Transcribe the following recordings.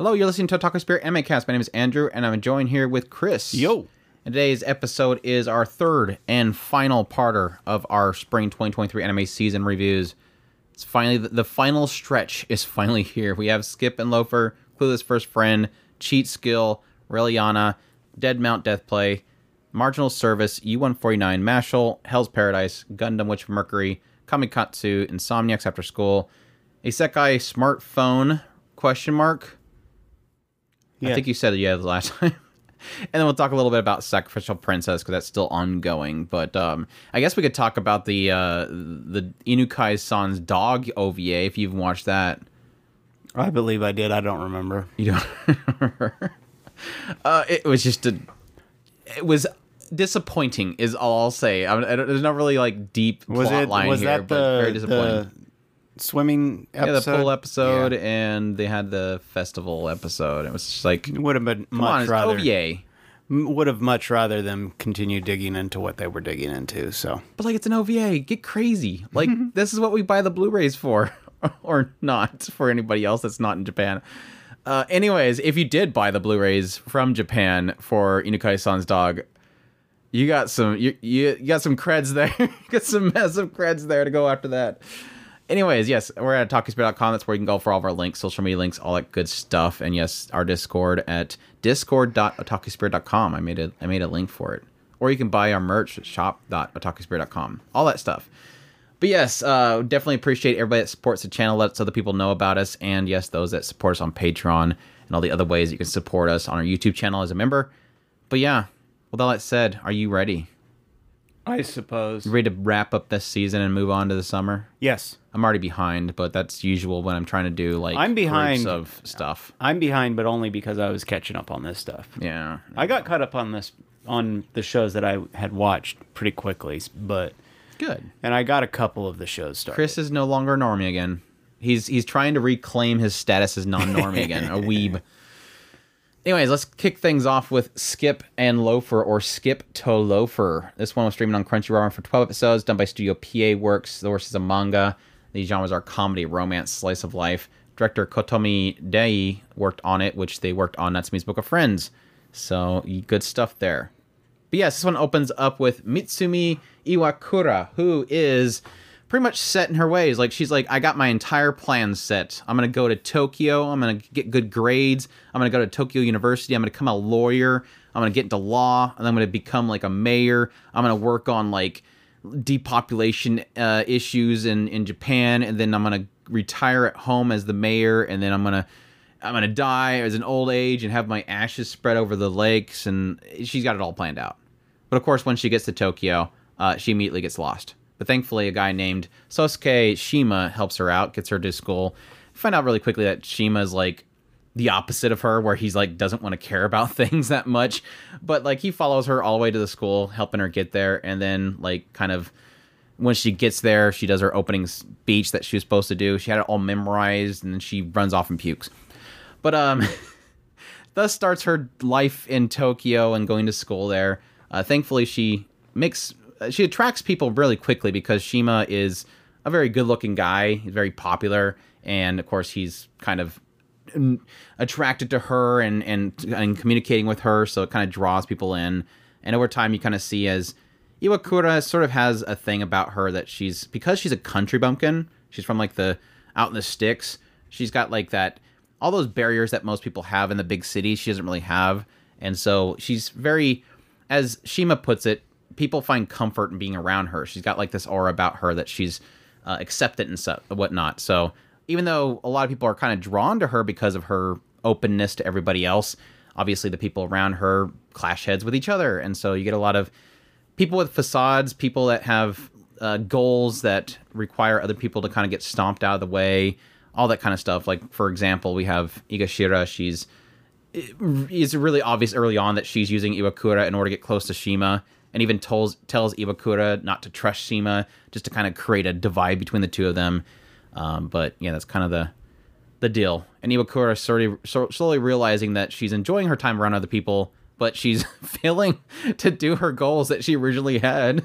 Hello, you're listening to Otaku Spirit Anime Cast. My name is Andrew, and I'm joined here with Chris. Yo. And today's episode is our third and final parter of our spring 2023 anime season reviews. It's finally the, the final stretch is finally here. We have Skip and Loafer, Clueless First Friend, Cheat Skill, Raeliana, Dead Mount Deathplay, Marginal Service, U149 Mashle, Hell's Paradise, Gundam Witch of Mercury, Kamikatsu, Insomniacs After School, Isekai Smartphone, question mark, I think you said it yeah the last time. and then we'll talk a little bit about Sacrificial Princess because that's still ongoing. But um, I guess we could talk about the uh, the Inukai San's dog OVA if you've watched that. I believe I did. I don't remember. You don't remember? uh, it was just a. It was disappointing, is all I'll say. I, I there's not really like deep Was plot it line was here, that but the, very disappointing. the swimming yeah, the episode? pool episode, Yeah. and they had the festival episode. It was just like, Would have been much it's rather. OVA. Would have much rather them continue digging into what they were digging into. So But like it's an OVA, get crazy. Like this is what we buy the Blu-rays for, or not for anybody else that's not in Japan. Uh, anyways, if you did buy the Blu-rays from Japan for Inukai-san's dog, you got some you, you you got some creds there. you got some massive creds there to go after that. Anyways, yes, we're at otakuspirit.com. That's where you can go for all of our links, social media links, all that good stuff. And yes, our Discord at discord.otakuspirit.com. I made a I made a link for it. Or you can buy our merch at shop.otakuspirit.com. All that stuff. But yes, uh, definitely appreciate everybody that supports the channel, lets other people know about us, and yes, those that support us on Patreon and all the other ways you can support us on our YouTube channel as a member. But yeah, with all that said, are you ready? I suppose. You ready to wrap up this season and move on to the summer? Yes, I'm already behind, but that's usual when I'm trying to do like I'm behind. of stuff. I'm behind, but only because I was catching up on this stuff. Yeah. I got caught up on this on the shows that I had watched pretty quickly, but Good. and I got a couple of the shows started. Chris is no longer normie again. He's he's trying to reclaim his status as non-normie again, a weeb. Anyways, let's kick things off with Skip and Loafer or Skip to Loafer. This one was streaming on Crunchyroll for 12 episodes, done by Studio PA Works. The source is a manga. These genres are comedy, romance, slice of life. Director Kotomi Deai worked on it, which they worked on Natsume's Book of Friends. So good stuff there. But yes, this one opens up with Mitsumi Iwakura, who is pretty much set in her ways. Like she's like, I got my entire plan set. I'm gonna go to Tokyo. I'm gonna get good grades. I'm gonna go to Tokyo University. I'm gonna become a lawyer. I'm gonna get into law, and I'm gonna become like a mayor. I'm gonna work on like depopulation uh, issues in in Japan, and then I'm gonna retire at home as the mayor, and then I'm gonna I'm gonna die as an old age and have my ashes spread over the lakes, and she's got it all planned out. But of course, when she gets to Tokyo, uh, she immediately gets lost. But thankfully, a guy named Sosuke Shima helps her out, gets her to school. Find out really quickly that Shima is like the opposite of her, where he's like doesn't want to care about things that much. But like he follows her all the way to the school, helping her get there, and then like kind of when she gets there, she does her opening speech that she was supposed to do. She had it all memorized, and then she runs off and pukes. But um, thus starts her life in Tokyo and going to school there. Uh, thankfully, she makes Uh, she attracts people really quickly because Shima is a very good-looking guy. Very popular, and of course, he's kind of attracted to her and and and communicating with her, so it kind of draws people in. And over time, you kind of see as Iwakura sort of has a thing about her that she's because she's a country bumpkin. She's from like the out in the sticks. She's got like that all those barriers that most people have in the big cities. She doesn't really have, and so she's very, as Shima puts it, people find comfort in being around her. She's got like this aura about her that she's uh, accepted and so whatnot. So even though a lot of people are kind of drawn to her because of her openness to everybody else, obviously the people around her clash heads with each other, and so you get a lot of people with facades, people that have uh, goals that require other people to kind of get stomped out of the way, all that kind of stuff. Like for example, we have Egashira. She's it's really obvious early on that she's using Iwakura in order to get close to Shima, and even tells tells Iwakura not to trust Shima, just to kind of create a divide between the two of them. Um, but yeah, that's kind of the the deal. And Iwakura slowly, slowly realizing that she's enjoying her time around other people, but she's failing to do her goals that she originally had.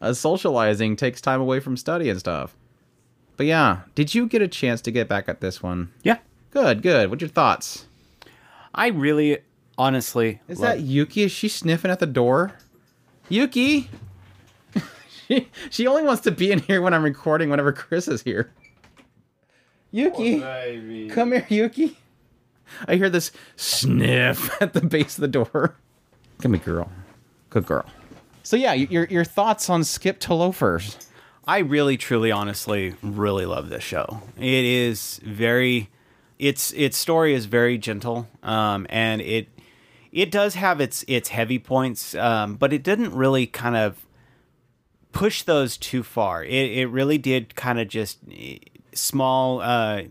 Uh, socializing takes time away from study and stuff. But yeah, did you get a chance to get back at this one? Yeah. Good, good. What's your thoughts? I really, honestly, Is love- that Yuki? Is she sniffing at the door? Yuki! she, she only wants to be in here when I'm recording whenever Chris is here. Yuki! Come here, Yuki. I hear this sniff at the base of the door. Come here, girl. Good girl. So yeah, your your thoughts on Skip to Loafers? I really, truly, honestly, really love this show. It is very, its its story is very gentle, um, and it it does have its its heavy points, um, but it didn't really kind of push those too far. It it really did kind of just eh, small uh,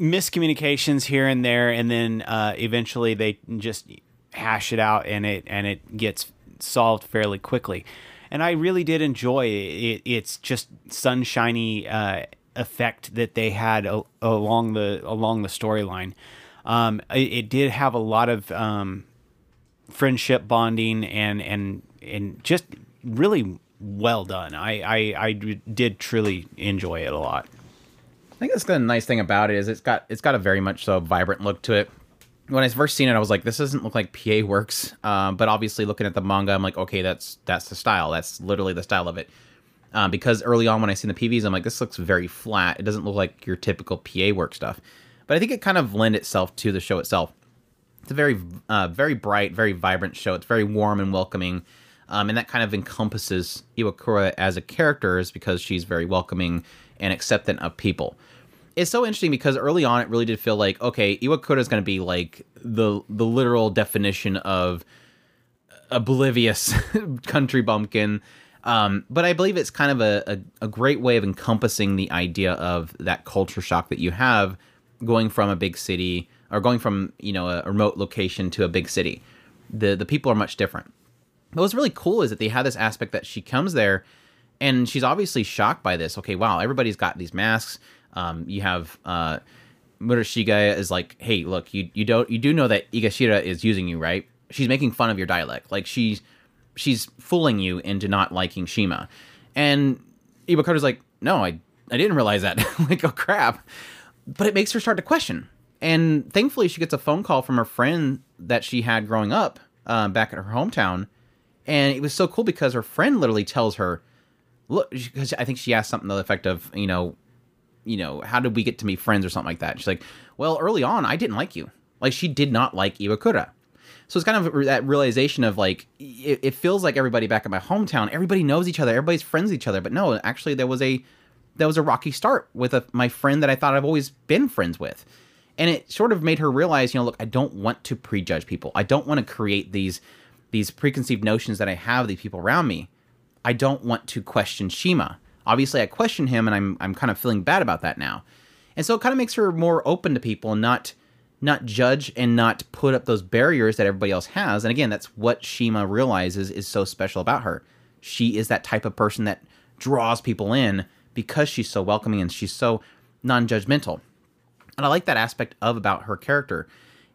miscommunications here and there, and then uh, eventually they just hash it out, and it and it gets solved fairly quickly. And I really did enjoy it. it it's just sunshiny uh, effect that they had along the along the storyline. Um, it, it did have a lot of um, friendship bonding and and and just really well done. I I, I did truly enjoy it a lot. I think that's the nice thing about it is it's got it's got a very much so vibrant look to it. When I first seen it, I was like, this doesn't look like PA works. Um, but obviously, looking at the manga, I'm like, okay, that's that's the style. That's literally the style of it. Um, because early on, when I seen the PVs, I'm like, this looks very flat. It doesn't look like your typical PA work stuff. But I think it kind of lend itself to the show itself. It's a very, uh, very bright, very vibrant show. It's very warm and welcoming, um, and that kind of encompasses Iwakura as a character, is because she's very welcoming and acceptant of people. It's so interesting because early on, it really did feel like okay, Iwakura is going to be like the the literal definition of oblivious country bumpkin. Um, but I believe it's kind of a, a, a great way of encompassing the idea of that culture shock that you have going from a big city or going from you know a remote location to a big city. The the people are much different. But what's really cool is that they have this aspect that she comes there and she's obviously shocked by this. Okay, wow, everybody's got these masks. Um, you have uh, Murashige is like, hey, look, you you don't you do know that Egashira is using you, right? She's making fun of your dialect. Like she's she's fooling you into not liking Shima. And Iwakura's like, no, I I didn't realize that. like, oh crap. But it makes her start to question. And thankfully, she gets a phone call from her friend that she had growing up um, back in her hometown. And it was so cool because her friend literally tells her, look, because I think she asked something to the effect of, you know, you know, how did we get to be friends or something like that? She's like, well, early on, I didn't like you. Like, she did not like Iwakura. So it's kind of that realization of like, it, it feels like everybody back at my hometown, everybody knows each other, everybody's friends with each other. But no, actually, there was a that was a rocky start with a, my friend that I thought I've always been friends with. And it sort of made her realize, you know, look, I don't want to prejudge people. I don't want to create these these preconceived notions that I have of these people around me. I don't want to question Shima. Obviously, I question him, and I'm I'm kind of feeling bad about that now. And so it kind of makes her more open to people and not not judge and not put up those barriers that everybody else has. And again, that's what Shima realizes is so special about her. She is that type of person that draws people in because she's so welcoming and she's so non-judgmental. And I like that aspect of about her character.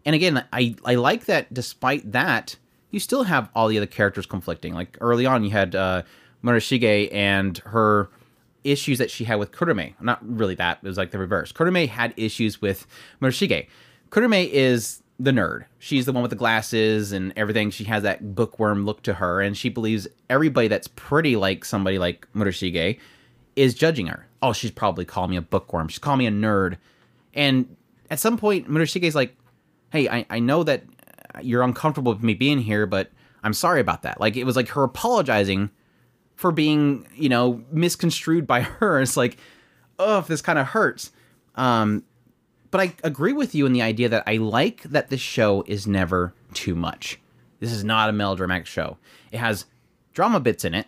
And again, I I like that despite that, you still have all the other characters conflicting. Like early on, you had uh, Murashige and her issues that she had with Kurume. Not really that. It was like the reverse. Kurume had issues with Murashige. Kurume is the nerd. She's the one with the glasses and everything. She has that bookworm look to her, and she believes everybody that's pretty like somebody like Murashige is judging her. Oh, she's probably calling me a bookworm. She's calling me a nerd. And at some point, Murashige's like, hey, I, I know that you're uncomfortable with me being here, but I'm sorry about that. Like, it was like her apologizing for being, you know, misconstrued by her. It's like, oh, this kind of hurts. Um, but I agree with you in the idea that I like that this show is never too much. This is not a melodramatic show. It has drama bits in it,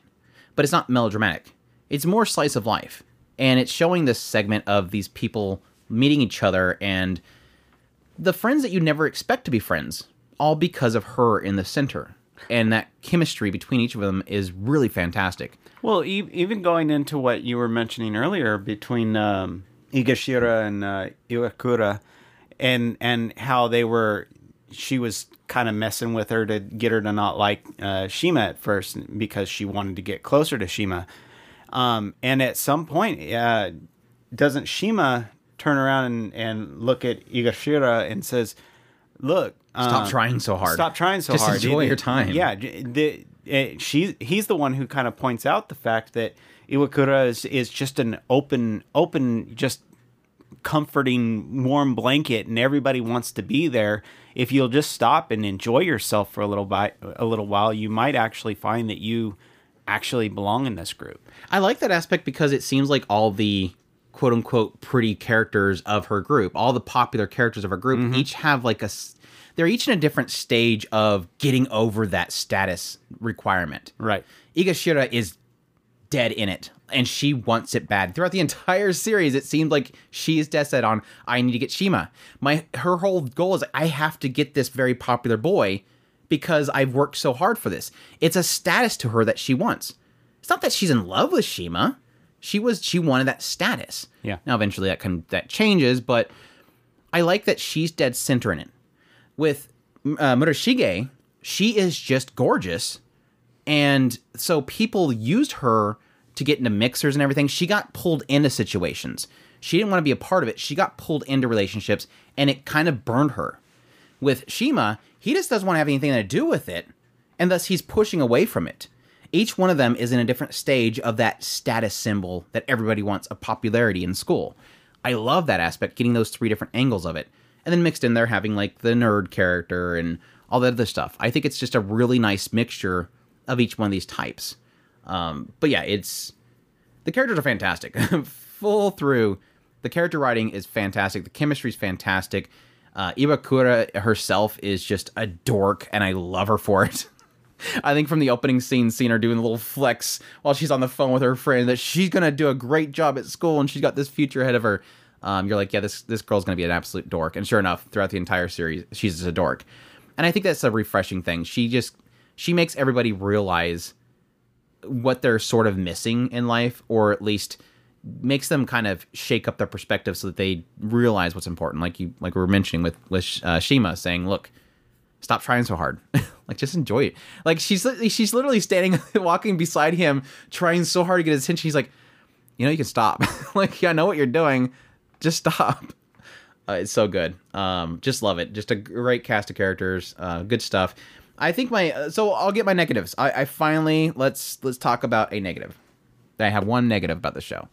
but it's not melodramatic. It's more slice of life. And it's showing this segment of these people meeting each other and the friends that you never expect to be friends, all because of her in the center. And that chemistry between each of them is really fantastic. Well, e- even going into what you were mentioning earlier between um, Egashira and uh, Iwakura, and and how they were, she was kind of messing with her to get her to not like uh, Shima at first because she wanted to get closer to Shima. Um, and at some point, uh, doesn't Shima turn around and, and look at Egashira and says, "Look, Stop uh, trying so hard. Stop trying so Just hard. enjoy It- your time. Yeah, the, eh, she he's the one who kind of points out the fact that Iwakura is, is just an open open just comforting warm blanket and everybody wants to be there if you'll just stop and enjoy yourself for a little bi- a little while you might actually find that you actually belong in this group I like that aspect because it seems like all the quote unquote pretty characters of her group, all the popular characters of her group, Mm-hmm. each have like a They're each in a different stage of getting over that status requirement. right Egashira is dead in it, and she wants it bad. Throughout the entire series, it seemed like she is dead set on I need to get Shima. My her whole goal is I have to get this very popular boy because I've worked so hard for this. It's a status to her that she wants. It's not that she's in love with Shima. She was she wanted that status. Yeah. Now eventually that can that changes, but I like that she's dead center in it. With uh, Murashige, she is just gorgeous and so people used her to get into mixers and everything. She got pulled into situations. She didn't want to be a part of it. She got pulled into relationships and it kind of burned her. With Shima, he just doesn't want to have anything to do with it, and thus he's pushing away from it. Each one of them is in a different stage of that status symbol that everybody wants of popularity in school. I love that aspect, getting those three different angles of it. And then mixed in there having like the nerd character and all that other stuff. I think it's just a really nice mixture of each one of these types. Um, but yeah, it's the characters are fantastic. Full through, the character writing is fantastic. The chemistry is fantastic. Uh, Iwakura herself is just a dork, and I love her for it. I think from the opening scene, seeing her doing a little flex while she's on the phone with her friend that she's gonna do a great job at school and she's got this future ahead of her. Um, you're like, yeah, this this girl's gonna be an absolute dork, and sure enough, throughout the entire series, she's just a dork. And I think that's a refreshing thing. She just she makes everybody realize what they're sort of missing in life, or at least makes them kind of shake up their perspective so that they realize what's important. Like you, like we were mentioning with with uh, Shima saying, "Look, stop trying so hard. like just enjoy it." Like she's she's literally standing, walking beside him, trying so hard to get his attention. She's like, "You know, you can stop. like, I know what you're doing. Just stop." Uh, it's so good. Um, just love it. Just a great cast of characters. Uh, good stuff. I think my uh, so I'll get my negatives. I, I finally let's let's talk about a negative. I have one negative about the show.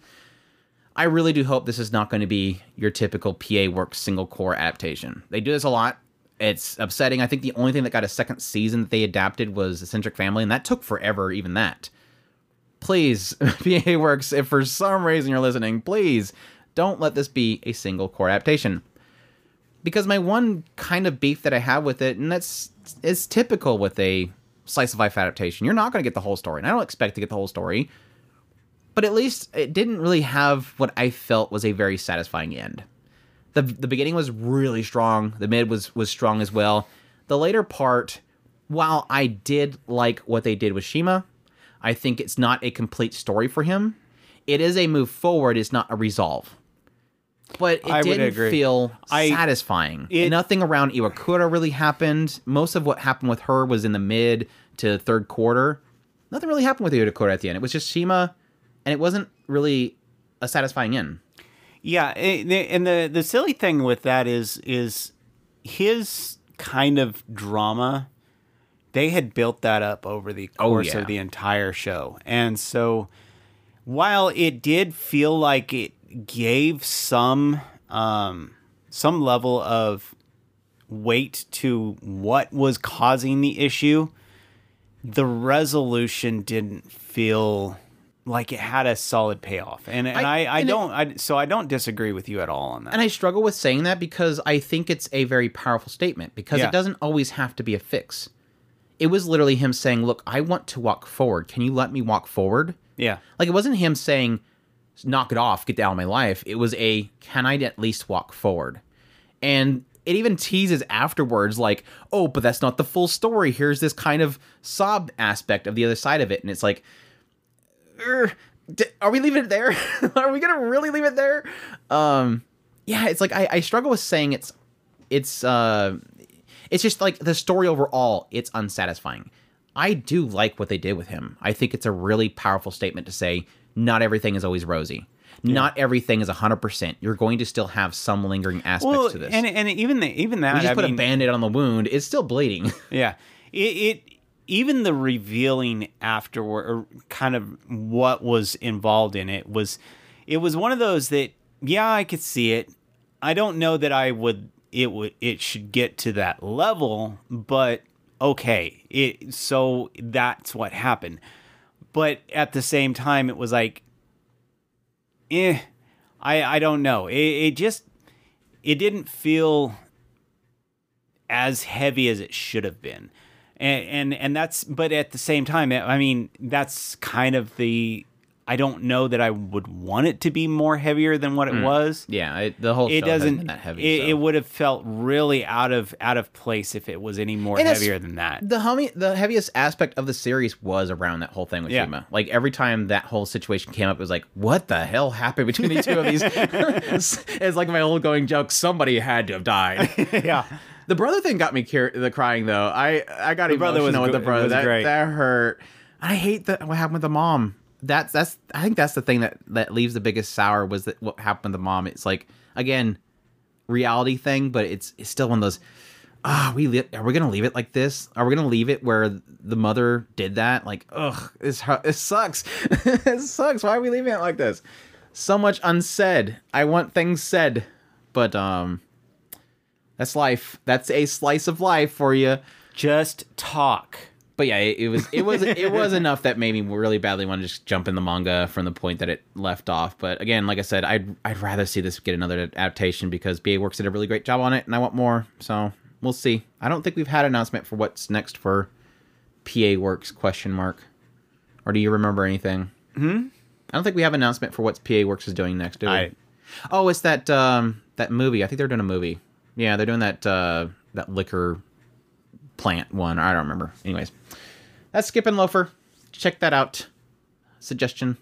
I really do hope this is not going to be your typical PA Works single cour adaptation. They do this a lot. It's upsetting. I think the only thing that got a second season that they adapted was Eccentric Family, and that took forever, even that. Please, PA Works, if for some reason you're listening, please don't let this be a single cour adaptation. Because my one kind of beef that I have with it, and that's is typical with a slice of life adaptation, you're not going to get the whole story, and I don't expect to get the whole story but at least it didn't really have what I felt was a very satisfying end. The The beginning was really strong. The mid was was strong as well. The later part, while I did like what they did with Shima, I think it's not a complete story for him. It is a move forward. It's not a resolve. But it I didn't feel I- satisfying. it- Nothing around Iwakura really happened. Most of what happened with her was in the mid to third quarter. Nothing really happened with Iwakura at the end. It was just Shima, and it wasn't really a satisfying end. Yeah, and the the silly thing with that is is his kind of drama. They had built that up over the Oh, course yeah. of the entire show, and so while it did feel like it gave some um, some level of weight to what was causing the issue, the resolution didn't feel like it had a solid payoff. And and I- I, I, and don't I so I don't disagree with you at all on that. And I struggle with saying that because I think it's a very powerful statement because Yeah. it doesn't always have to be a fix. It was literally him saying, "Look, I want to walk forward. Can you let me walk forward?" yeah. Like it wasn't him saying, "Knock it off, get out of my life." It was a, "Can I at least walk forward?" And it even teases afterwards, like, "Oh, but that's not the full story. Here's this kind of sob aspect of the other side of it," and it's like, "Er, d- "Are we leaving it there? Are we gonna really leave it there?" Um, yeah, it's like I, I struggle with saying it's, it's, uh, it's just like the story overall, it's unsatisfying. I do like what they did with him. I think it's a really powerful statement to say not everything is always rosy. not everything is 100%. You're going to still have some lingering aspects well, to this. and and even the, even that you just I put mean, a band-aid on the wound, it's still bleeding. Yeah, it, it even the revealing afterward, or kind of what was involved in it was, it was one of those that yeah, I could see it. I don't know that I would it would it should get to that level, but okay, it so that's what happened. But at the same time, it was like, eh, I I don't know. It, it just it didn't feel as heavy as it should have been. And, and and that's but at the same time I mean that's kind of the I don't know that I would want it to be more heavier than what it mm. was. yeah, it, the whole It show doesn't been that heavy. it, so. it would have felt really out of out of place if it was any more And heavier than that. the homie, the heaviest aspect of the series was around that whole thing with Yeah. Shima. Like every time that whole situation came up, it was like, "What the hell happened between the two of these?" it's, it's like my old going joke: somebody had to have died. yeah. The brother thing got me cur- the crying though. I I got brother emotional was with the brother. was That great. that hurt. I hate that what happened with the mom. That's that's I think that's the thing that that leaves the biggest sour was that what happened with the mom. It's like again, reality thing, but it's it's still one of those. Ah, we li- are we gonna leave it like this? Are we gonna leave it where the mother did that? Like, ugh, it's hu- it sucks. it sucks. Why are we leaving it like this? So much unsaid. I want things said, but um, that's life. That's a slice of life for you. Just talk. But yeah, it, it was it was it was enough that made me really badly want to just jump in the manga from the point that it left off. But again, like I said, I'd I'd rather see this get another adaptation because PA Works did a really great job on it, and I want more. So we'll see. I don't think we've had an announcement for what's next for PA Works question mark. Or do you remember anything? Hmm. I don't think we have an announcement for what PA Works is doing next. Do we? I- Oh, it's that um that movie. I think they're doing a movie. Yeah, they're doing that uh that liquor plant one. I don't remember. Anyways, that's Skip and Loafer. Check that out. Suggestion.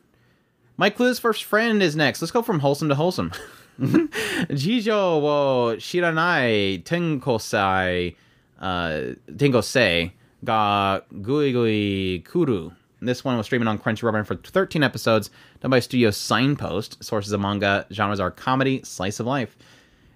My Clueless first friend is next. Let's go from wholesome to wholesome. Jijo wo shiranai tenkosai uh, tenkosei ga gui gui kuru. This one was streaming on Crunchyroll for 13 episodes, done by Studio Signpost. Sources of manga genres are comedy, slice of life.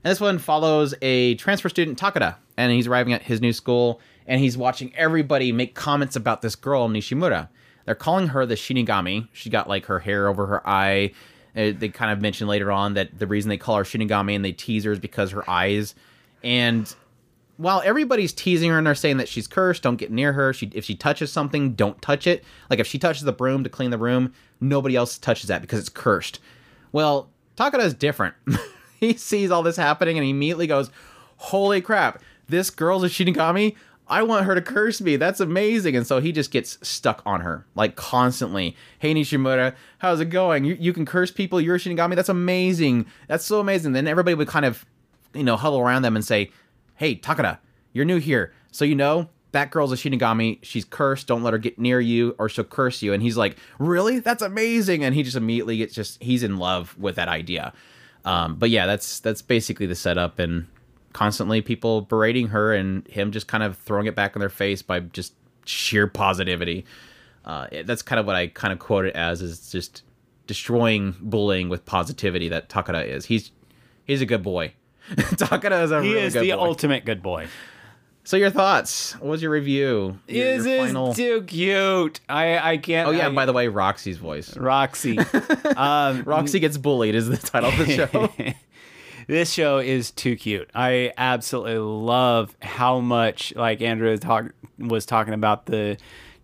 And this one follows a transfer student, Takada, and he's arriving at his new school, and he's watching everybody make comments about this girl, Nishimura. They're calling her the Shinigami. She got like her hair over her eye. Uh, They kind of mention later on that the reason they call her Shinigami and they tease her is because her eyes. And while everybody's teasing her and they're saying that she's cursed, don't get near her. She if she touches something, don't touch it. Like if she touches the broom to clean the room, nobody else touches that because it's cursed. Well, Takada is different. he sees all this happening and he immediately goes, "Holy crap! This girl's a Shinigami. I want her to curse me. That's amazing." And so he just gets stuck on her like constantly. Hey Nishimura, how's it going? You you can curse people. You're a Shinigami. That's amazing. That's so amazing. Then everybody would kind of, you know, huddle around them and say, hey takada you're new here so you know that girl's a shinigami she's cursed don't let her get near you or she'll curse you and he's like really that's amazing and he just immediately gets just he's in love with that idea um, but yeah that's that's basically the setup and constantly people berating her and him just kind of throwing it back in their face by just sheer positivity uh, it- that's kind of what i kind of quote it as is just destroying bullying with positivity that takada is he's he's a good boy takada is a He really is the boy. ultimate good boy. So your thoughts? What was your review? Your, Is your final- too cute? I I can't. Oh yeah, I, and by the way, Roxy's voice. Roxy. um, Roxy gets bullied is the title of the show. this show is too cute. I absolutely love how much like Andrew talk, was talking about the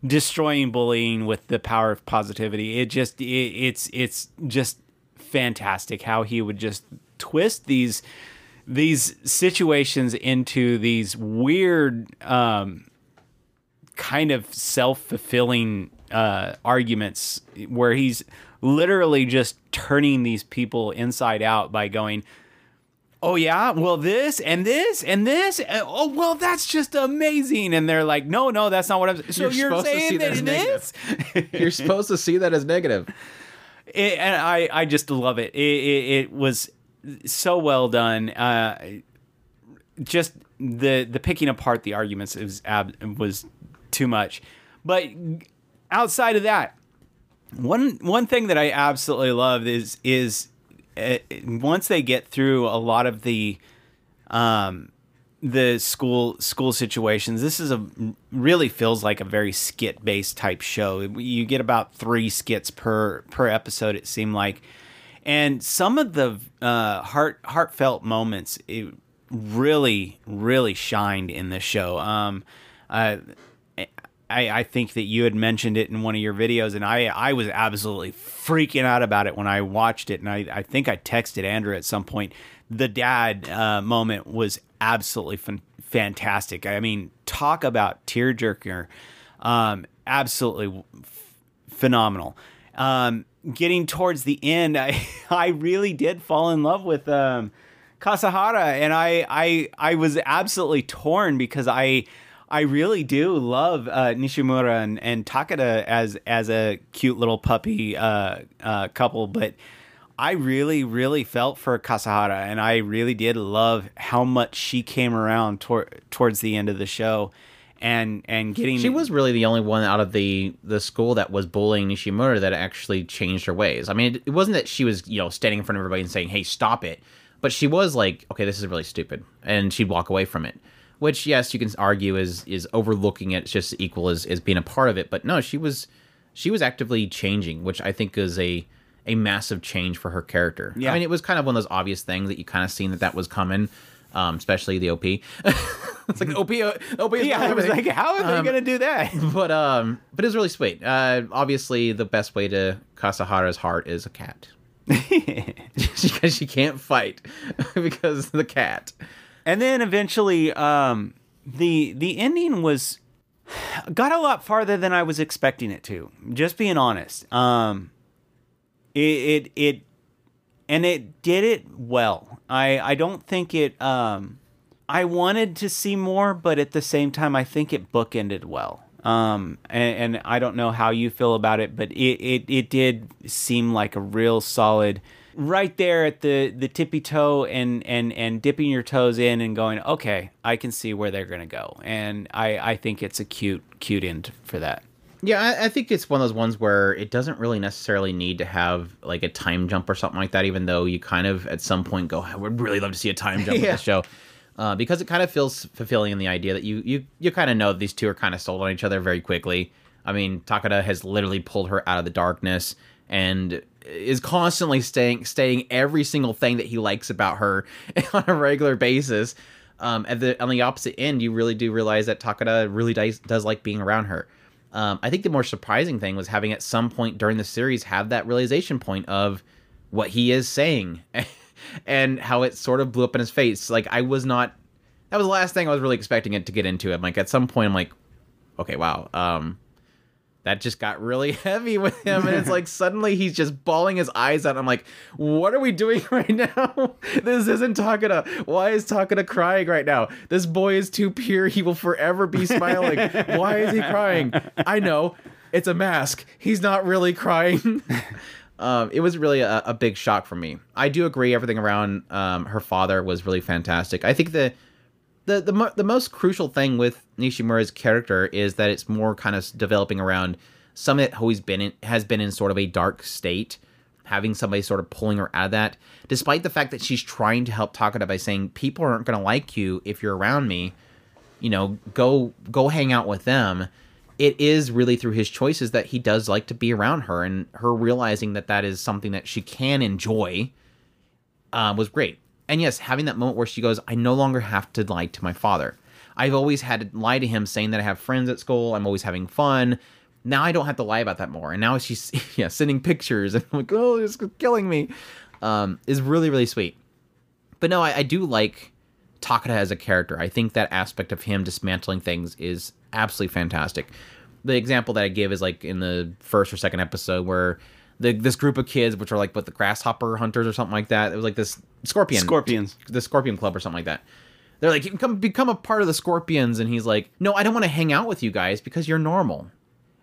destroying bullying with the power of positivity. It just it, it's it's just fantastic how he would just twist these these situations into these weird um kind of self-fulfilling uh, arguments where he's literally just turning these people inside out by going oh yeah well this and this and this and, oh well that's just amazing and they're like no no that's not what i'm so You're you're, supposed to see saying that that as it is You're supposed to see that as negative. it, and I, I just love it. It, it. it was so well done. Uh, just the the picking apart the arguments was ab- was too much. But outside of that, one one thing that I absolutely love is is it, once they get through a lot of the um, the school school situations, this is a really feels like a very skit based type show. You get about three skits per per episode. It seemed like, and some of the uh, heart heartfelt moments it really really shined in this show. Um, uh, I, I think that you had mentioned it in one of your videos, and I, I was absolutely freaking out about it when I watched it. And I, I think I texted Andrew at some point. The dad uh, moment was absolutely fan- fantastic. I mean, talk about tearjerker. Um, absolutely f- phenomenal. Um, getting towards the end, I, I really did fall in love with um, Kasahara, and I, I, I was absolutely torn because I. I really do love uh, Nishimura and, and as as a cute little puppy uh, uh, couple, but I really, really felt for Kasahara, and I really did love how much she came around tor- towards the end of the show, and and getting. She was really the only one out of the the school that was bullying Nishimura that actually changed her ways. I mean, it, it wasn't that she was you know standing in front of everybody and saying, "Hey, stop it," but she was like, "Okay, this is really stupid," and she'd walk away from it which yes, you can argue is is overlooking it It's just equal as, as being a part of it. But no, she was she was actively changing, which I think is a a massive change for her character. Yeah. I mean, it was kind of one of those obvious things that you kind of seen that that was coming. Um, especially the OP. it's like OP. OP is yeah, I was like, how are they Um, gonna do that? but um, but it's really sweet. Uh, obviously, the best way to Kasahara's heart is a cat because she can't fight because of the cat. And then eventually, um, the the ending was got a lot farther than I was expecting it to. Just being honest, um, it it, it and it did it well. I I don't think it. Um, I wanted to see more, but at the same time, I think it bookended well. Um, and, and I don't know how you feel about it, but it, it, it did seem like a real solid right there at the, the tippy toe and, and, and dipping your toes in and going, okay, I can see where they're going to go. And I, I think it's a cute, cute end for that. Yeah, I, I think it's one of those ones where it doesn't really necessarily need to have like a time jump or something like that, even though you kind of at some point go, I would really love to see a time jump Yeah. with the show. Uh, because it kind of feels fulfilling in the idea that you you, you kind of know these two are kind of sold on each other very quickly. I mean, Takada has literally pulled her out of the darkness and is constantly staying staying every single thing that he likes about her on a regular basis. Um, at the on the opposite end, you really do realize that Takada really does, does like being around her. Um, I think the more surprising thing was having at some point during the series have that realization point of what he is saying and how it sort of blew up in his face. Like I was not that was the last thing I was really expecting it to get into. I'm like at some point I'm like, okay, wow. Um that just got really heavy with him and it's like suddenly he's just bawling his eyes out. I'm like, what are we doing right now? this isn't Takada. Why is Takada crying right now? This boy is too pure. He will forever be smiling. Why is he crying? I know. It's a mask. He's not really crying. um, it was really a, a big shock for me. I do agree. Everything around um, her father was really fantastic. I think the the the, mo- the most crucial thing with Nishimura's character is that it's more kind of developing around somebody that always been in, has been in sort of a dark state, having somebody sort of pulling her out of that. Despite the fact that she's trying to help Takada by saying people aren't going to like you if you're around me, you know, go go hang out with them. It is really through his choices that he does like to be around her, and her realizing that that is something that she can enjoy uh, was great. And yes, having that moment where she goes, I no longer have to lie to my father. I've always had to lie to him saying that I have friends at school. I'm always having fun. Now I don't have to lie about that more. And now she's yeah sending pictures and I'm like, oh, it's killing me. Um, is really really sweet. But no, I, I do like Takada as a character. I think that aspect of him dismantling things is absolutely fantastic. The example that I give is like in the first or second episode where the this group of kids, which are like what the grasshopper hunters or something like that. It was like this scorpion Scorpions. the Scorpion Club or something like that. They're like, you can come become a part of the Scorpions, and he's like, no, I don't want to hang out with you guys because you're normal.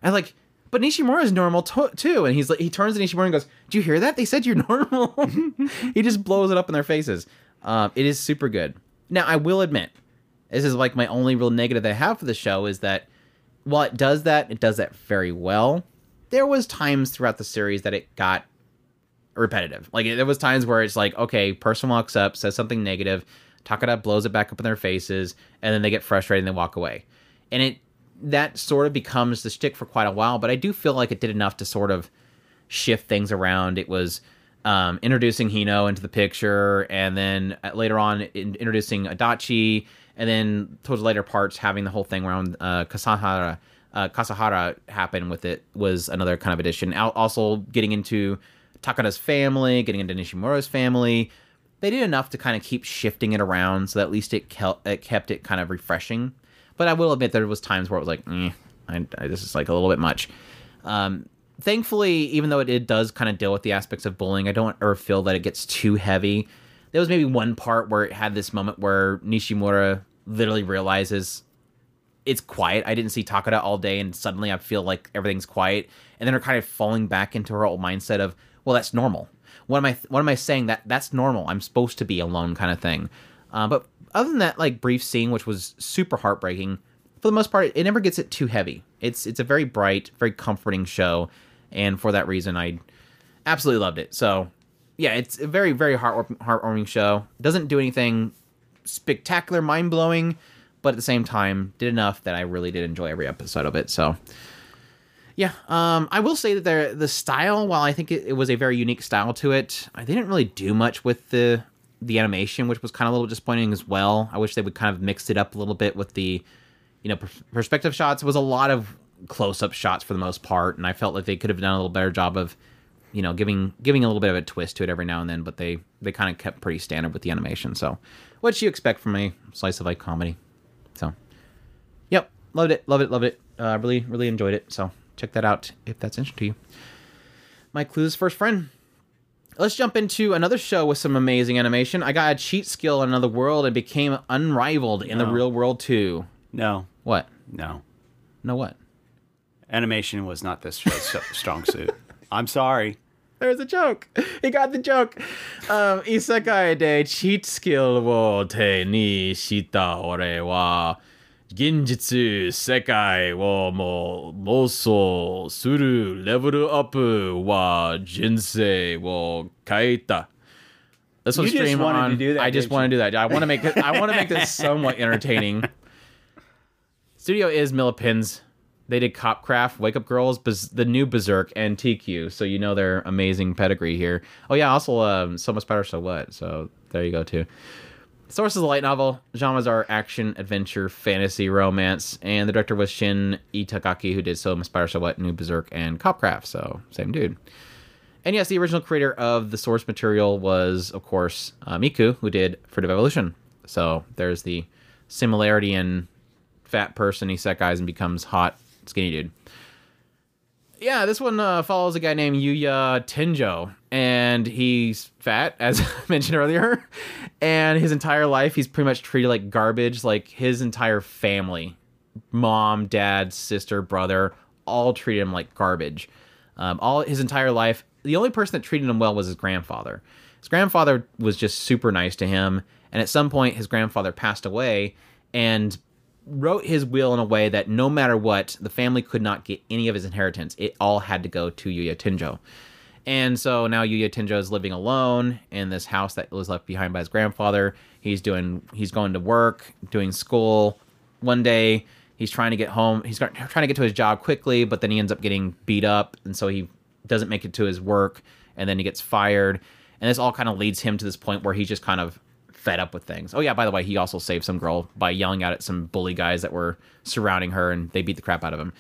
And like, but Nishimura is normal to- too, and he's like, he turns to Nishimura and goes, "Do you hear that? They said you're normal." he just blows it up in their faces. Um, it is super good. Now, I will admit, this is like my only real negative that I have for the show is that while it does that, it does that very well. There was times throughout the series that it got repetitive. Like there was times where it's like, okay, person walks up, says something negative, Takada blows it back up in their faces, and then they get frustrated and they walk away. And it that sort of becomes the shtick for quite a while, but I do feel like it did enough to sort of shift things around. It was um, introducing Hino into the picture, and then uh, later on in, introducing Adachi, and then towards later parts having the whole thing around uh, Kasahara, uh, Kasahara happened with it was another kind of addition. Also getting into Takada's family, getting into Nishimura's family. They did enough to kind of keep shifting it around, so that at least it, it kept it kind of refreshing. But I will admit there was times where it was like, eh, I, I, this is like a little bit much. Um, thankfully, even though it, it does kind of deal with the aspects of bullying, I don't ever feel that it gets too heavy. There was maybe one part where it had this moment where Nishimura literally realizes it's quiet. I didn't see Takada all day, and suddenly I feel like everything's quiet, and then her kind of falling back into her old mindset of, well, that's normal. What am I? What am I saying? That that's normal. I'm supposed to be alone, kind of thing. Uh, but other than that, like brief scene, which was super heartbreaking, for the most part, it never gets it too heavy. It's it's a very bright, very comforting show, and for that reason, I absolutely loved it. So, yeah, it's a very very heart heartwarming show. Doesn't do anything spectacular, mind blowing, but at the same time, did enough that I really did enjoy every episode of it. So, yeah, um, I will say that the the style, while I think it, it was a very unique style to it, I didn't really do much with the the animation, which was kind of a little disappointing as well. I wish they would kind of mixed it up a little bit with the, you know, per- perspective shots. It was a lot of close up shots for the most part, and I felt like they could have done a little better job of, you know, giving giving a little bit of a twist to it every now and then. But they they kind of kept pretty standard with the animation. So, what do you expect from a slice of life comedy? Loved it, loved it, loved it. Uh, really, really enjoyed it. So check that out if that's interesting to you. My clues first friend. Let's jump into another show with some amazing animation. I got a cheat skill in another world and became unrivaled in the real world too. No, What? no. No what? Animation was not this show's strong suit. I'm sorry. There's a joke. He got the joke. Um, isekai de cheat skill wo te ni shita ore wa 現実世界をも妄想するレベルアップは人生を変えた。This one's stream on. To do that, I just want to do that. I want to make it, I want to make this somewhat entertaining. Studio is Millepensee. They did Copcraft, Wake Up Girls, Bez- the new Berserk, and Teekyu. So you know their amazing pedigree here. Oh yeah, also um, So Much Better, So What. So there you go too. Source is a light novel. Genres are action, adventure, fantasy, romance, and the director was Shin Itagaki, who did So Much Better, So What, New Berserk, and Copcraft. So same dude. And yes, the original creator of the source material was, of course, uh, Miku, who did Fruit of Evolution. So there's the similarity in fat person isekais and becomes hot skinny dude. Yeah, this one uh, follows a guy named Yuya Tenjo, and he's fat, as I mentioned earlier. And his entire life, he's pretty much treated like garbage. Like his entire family, mom, dad, sister, brother, all treated him like garbage. Um, all his entire life, the only person that treated him well was his grandfather. His grandfather was just super nice to him, and at some point, his grandfather passed away, and wrote his will in a way that no matter what, the family could not get any of his inheritance. It all had to go to Yuya Tenjo. And so now Yuya Tenjo is living alone in this house that was left behind by his grandfather. He's doing he's going to work, doing school. One day he's trying to get home. He's trying to get to his job quickly, but then he ends up getting beat up, and so he doesn't make it to his work, and then he gets fired. And this all kind of leads him to this point where he's just kind of fed up with things. Oh yeah, by the way, he also saved some girl by yelling out at some bully guys that were surrounding her, and they beat the crap out of him.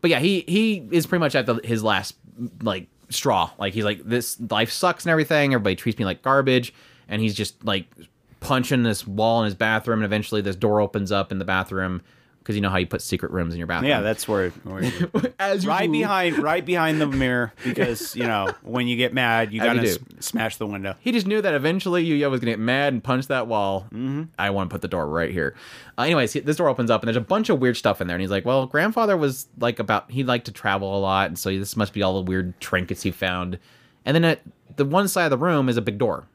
But yeah, he he is pretty much at the, his last like straw. Like he's like, this life sucks and everything. Everybody treats me like garbage, and he's just like punching this wall in his bathroom. And eventually, this door opens up in the bathroom because you know how you put secret rooms in your bathroom. Yeah, that's where, where you- as right do. behind right behind the mirror because you know when you get mad you As gotta do. s- smash the window. He just knew that eventually Yuya was gonna get mad and punch that wall. Mm-hmm. I want to put the door right here. Uh, anyways, this door opens up and there's a bunch of weird stuff in there. And he's like, "Well, grandfather was like about he liked to travel a lot, and so this must be all the weird trinkets he found." And then at the one side of the room is a big door,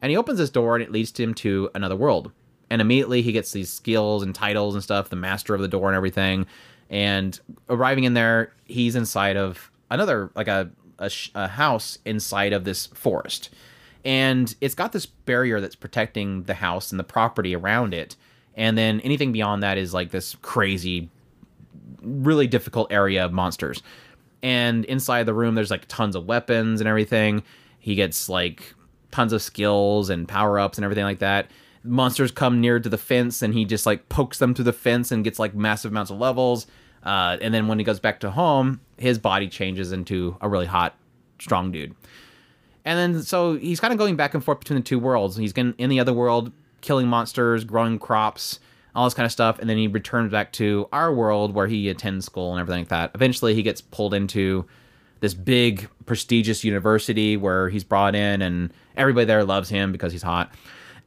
and he opens this door and it leads him to another world. And immediately he gets these skills and titles and stuff, the master of the door and everything. And arriving in there, he's inside of another like a a, sh- a house inside of this forest, and it's got this barrier that's protecting the house and the property around it, and then anything beyond that is like this crazy, really difficult area of monsters. And inside the room, there's like tons of weapons and everything. He gets like tons of skills and power ups and everything like that. Monsters come near to the fence and he just like pokes them through the fence and gets like massive amounts of levels. Uh, and then when he goes back to home, his body changes into a really hot, strong dude. And then so he's kind of going back and forth between the two worlds. He's in, in the other world, killing monsters, growing crops, all this kind of stuff. And then he returns back to our world where he attends school and everything like that. Eventually, he gets pulled into this big, prestigious university where he's brought in, and everybody there loves him because he's hot.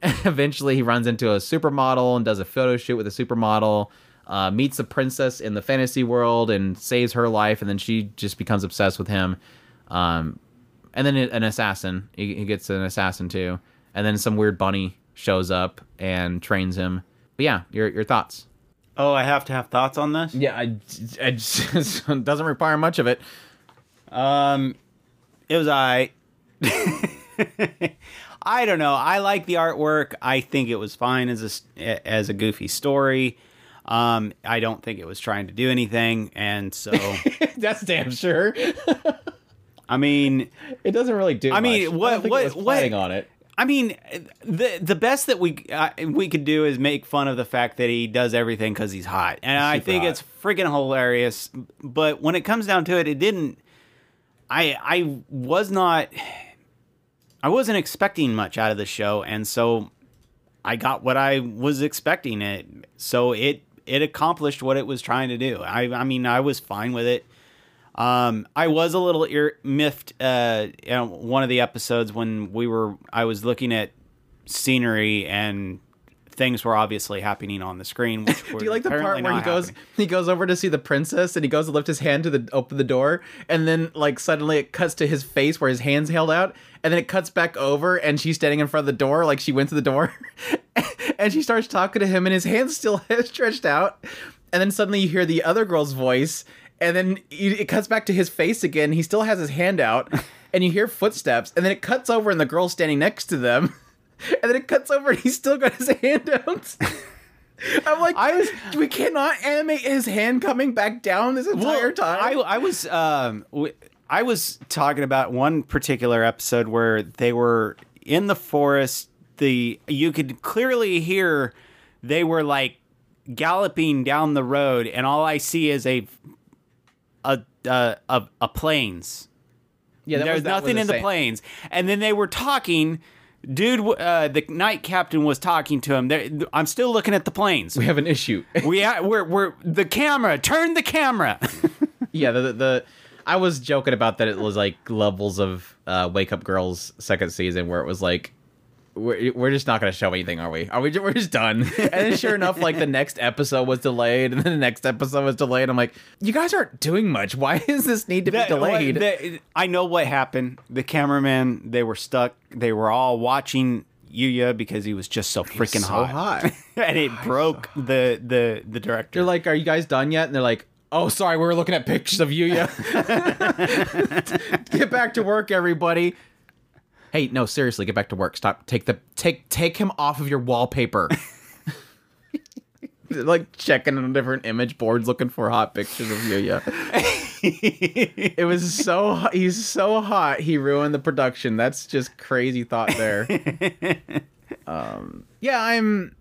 And eventually, he runs into a supermodel and does a photo shoot with a supermodel. Uh, meets a princess in the fantasy world and saves her life, and then she just becomes obsessed with him. Um, and then an assassin. He, he gets an assassin too, and then some weird bunny shows up and trains him. But yeah, your your thoughts? Oh, I have to have thoughts on this. Yeah, I, I just, it doesn't require much of it. Um, it was I. I don't know. I like the artwork. I think it was fine as a as a goofy story. Um, I don't think it was trying to do anything, and so that's damn sure. I mean, it doesn't really do. I mean, much. what I what it was what on it? I mean, the the best that we uh, we could do is make fun of the fact that he does everything because he's hot, and I think hot. it's freaking hilarious. But when it comes down to it, it didn't. I I was not. I wasn't expecting much out of the show, and so I got what I was expecting. It so it it accomplished what it was trying to do. I I mean, I was fine with it. Um, I was a little ir- miffed. Uh, know, one of the episodes when we were, I was looking at scenery and things were obviously happening on the screen. Which Do you like the part where he goes he goes over to see the princess and he goes to lift his hand to the open the door and then like suddenly it cuts to his face where his hands held out and then it cuts back over and she's standing in front of the door like she went to the door and she starts talking to him and his hands still stretched out and then suddenly you hear the other girl's voice and then it cuts back to his face again he still has his hand out and you hear footsteps and then it cuts over and the girl's standing next to them and then it cuts over and he's still got his hand out. I'm like, I was, we cannot animate his hand coming back down this entire well, time. I, I was, um, I was talking about one particular episode where they were in the forest. The you could clearly hear they were like galloping down the road, and all I see is a a a, a, a plains. yeah, There's was- nothing in the same. plains, and then they were talking. Dude, uh, the knight captain was talking to him. There, I'm still looking at the plains. We have an issue. We ha- we're we're the camera. Turn the camera. yeah, the, the the I was joking about that it was like levels of uh, Wake Up Girls second season where it was like we're, we're just not going to show anything, are we? Are we? We're just done. And then sure enough, like the next episode was delayed, and then the next episode was delayed. I'm like, you guys aren't doing much. Why does this need to be delayed? the- I know what happened. The cameraman, they were stuck. They were all watching Yuya because he was just so freaking so hot. hot. and it broke the the the director. They're like, "Are you guys done yet?" And they're like, "Oh, sorry, we were looking at pictures of Yuya." get back to work, everybody. Hey, no, seriously, get back to work. Stop. Take the take take him off of your wallpaper. Like checking on different image boards looking for hot pictures of Yuya. it was so hot. he's so hot he ruined the production. That's just crazy thought there. um, yeah, I'm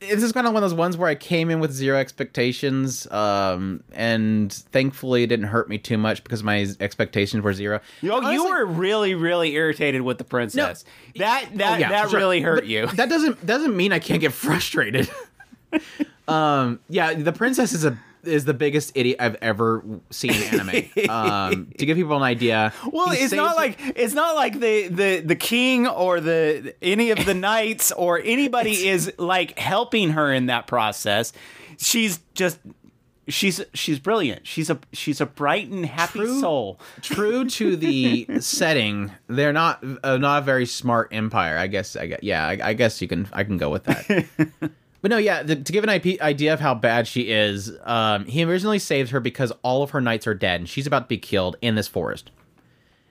this is kind of one of those ones where I came in with zero expectations, um, and thankfully it didn't hurt me too much because my expectations were zero. Oh, you were really, really irritated with the princess. that that Oh, yeah, that sure. really hurt But you. That doesn't doesn't mean I can't get frustrated. um, yeah, the princess is a is the biggest idiot I've ever seen in anime. um, to give people an idea, Well, it's not like it's not like the the the king or the any of the knights or anybody is like helping her in that process. She's just she's she's brilliant. She's a she's a bright and happy True. soul. true to the setting. They're not uh, not a very smart empire. I guess. I guess. Yeah. I, I guess you can. I can go with that. But no, yeah, the, to give an IP, idea of how bad she is, um, he originally saves her because all of her knights are dead and she's about to be killed in this forest.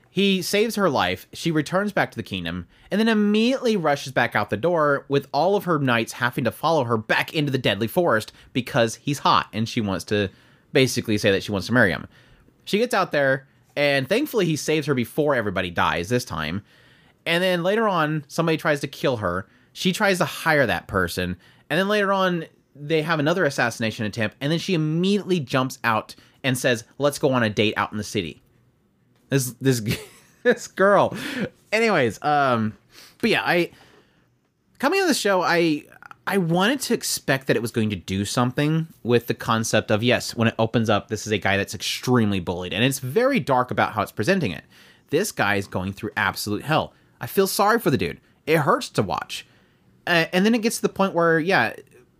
He saves her life, she returns back to the kingdom, and then immediately rushes back out the door with all of her knights having to follow her back into the deadly forest because he's hot and she wants to basically say that she wants to marry him. She gets out there, and thankfully he saves her before everybody dies this time. And then later on, somebody tries to kill her. She tries to hire that person. And then later on, they have another assassination attempt. And then she immediately jumps out and says, Let's go on a date out in the city. This, this, this girl. Anyways, um, but yeah, I, coming on the show, I, I wanted to expect that it was going to do something with the concept of yes, when it opens up, this is a guy that's extremely bullied, and it's very dark about how it's presenting it. This guy is going through absolute hell. I feel sorry for the dude. It hurts to watch. Uh, and then it gets to the point where, yeah,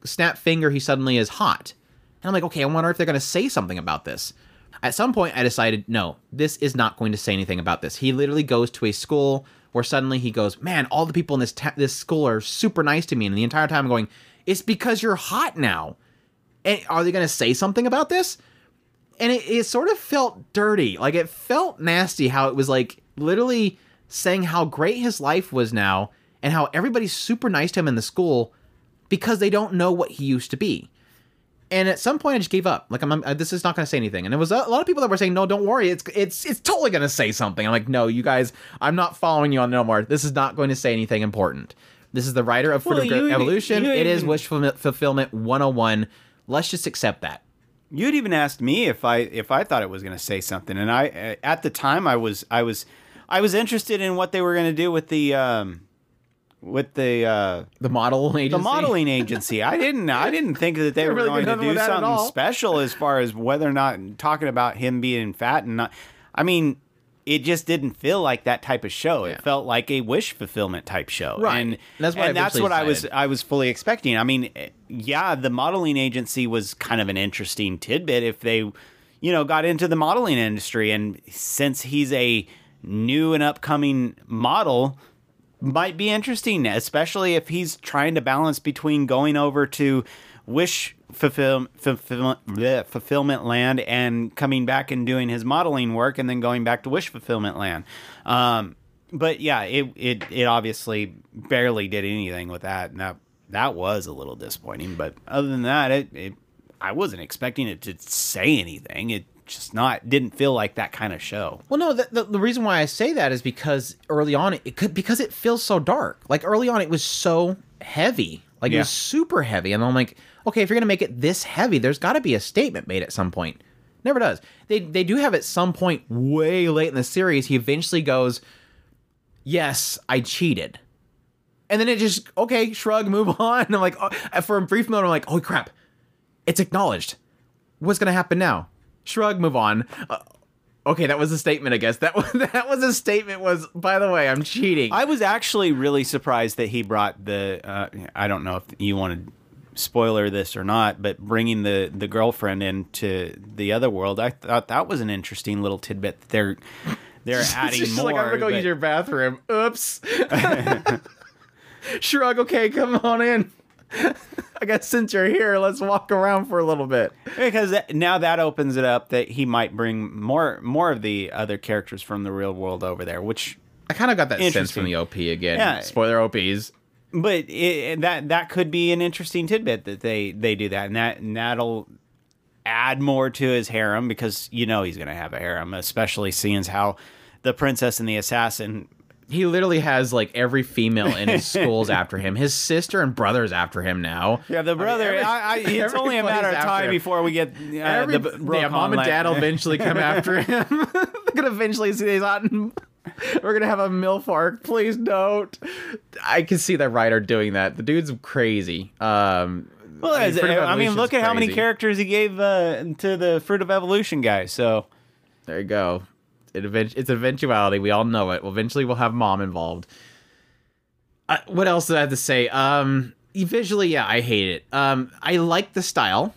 snap finger, he suddenly is hot. And I'm like, okay, I wonder if they're going to say something about this. At some point, I decided, no, this is not going to say anything about this. He literally goes to a school where suddenly he goes, man, all the people in this ta- this school are super nice to me, and the entire time I'm going, it's because you're hot now. And are they going to say something about this? And it, it sort of felt dirty, like it felt nasty. How it was like literally saying how great his life was now, and how everybody's super nice to him in the school because they don't know what he used to be. And at some point, I just gave up. Like, I'm, I'm this is not going to say anything. And there was a, a, lot of people that were saying, "No, don't worry. It's it's it's totally going to say something." I'm like, "No, you guys, I'm not following you on no more. This is not going to say anything important. This is the writer of Fruit of Evolution. it is wish fulfillment 101. Let's just accept that." You'd even asked me if I if I thought it was going to say something, and I at the time I was I was I was interested in what they were going to do with the. Um, with the uh, the model agency. The modeling agency. I didn't. I didn't think that they were really going to do something special as far as whether or not talking about him being fat and not. I mean, it just didn't feel like that type of show. Yeah. It felt like a wish fulfillment type show, right? And that's what, and that's what I was I was fully expecting. I mean, yeah, the modeling agency was kind of an interesting tidbit if they, you know, got into the modeling industry, and since he's a new and upcoming model might be interesting, especially if he's trying to balance between going over to Wish fulfill, fulfill, bleh, fulfillment land and coming back and doing his modeling work and then going back to Wish fulfillment land. Um, but yeah, it, it it obviously barely did anything with that, and that that was a little disappointing. But other than that, it, it I wasn't expecting it to say anything. It just not didn't feel like that kind of show. Well, no, the, the, the reason why I say that is because early on it could because it feels so dark. Like early on, it was so heavy, like yeah. it was super heavy, and I'm like, okay, if you're gonna make it this heavy, there's got to be a statement made at some point. Never does. They they do have at some point way late in the series. He eventually goes, "Yes, I cheated," and then it just okay, shrug, move on. I'm like, oh, for a brief moment, I'm like, "Oh crap, it's acknowledged." What's gonna happen now? Shrug, move on. Uh, okay, that was a statement, I guess. That was that was a statement. Was by the way, I'm cheating. I was actually really surprised that he brought the. Uh, I don't know if you wanted spoiler this or not, but bringing the the girlfriend into the other world, I thought that was an interesting little tidbit. That they're they're adding more. She's like I'm gonna go but... use your bathroom. Oops. Shrug. Okay, come on in. I guess since you're here, let's walk around for a little bit. Because now that opens it up that he might bring more more of the other characters from the real world over there, which I kind of got that sense from the OP again. Yeah. Spoiler OPs. But it, that that could be an interesting tidbit that they they do that, and that and that'll add more to his harem because you know he's going to have a harem, especially seeing how the princess and the assassin he literally has like every female in his schools after him. His sister and brothers after him now. Yeah, the brother. I mean, every, I, I, it's only a matter of time before we get uh, every, the yeah, mom and dad will eventually come after him. They're gonna eventually see these on. We're gonna have a milf arc. Please don't. I can see that writer doing that. The dude's crazy. Um, well, I mean, I mean look at crazy. how many characters he gave uh, to the Fruit of Evolution guy. So there you go. It it's eventuality. We all know it. Well, eventually, we'll have mom involved. Uh, what else did I have to say? Um, visually, yeah, I hate it. Um, I like the style,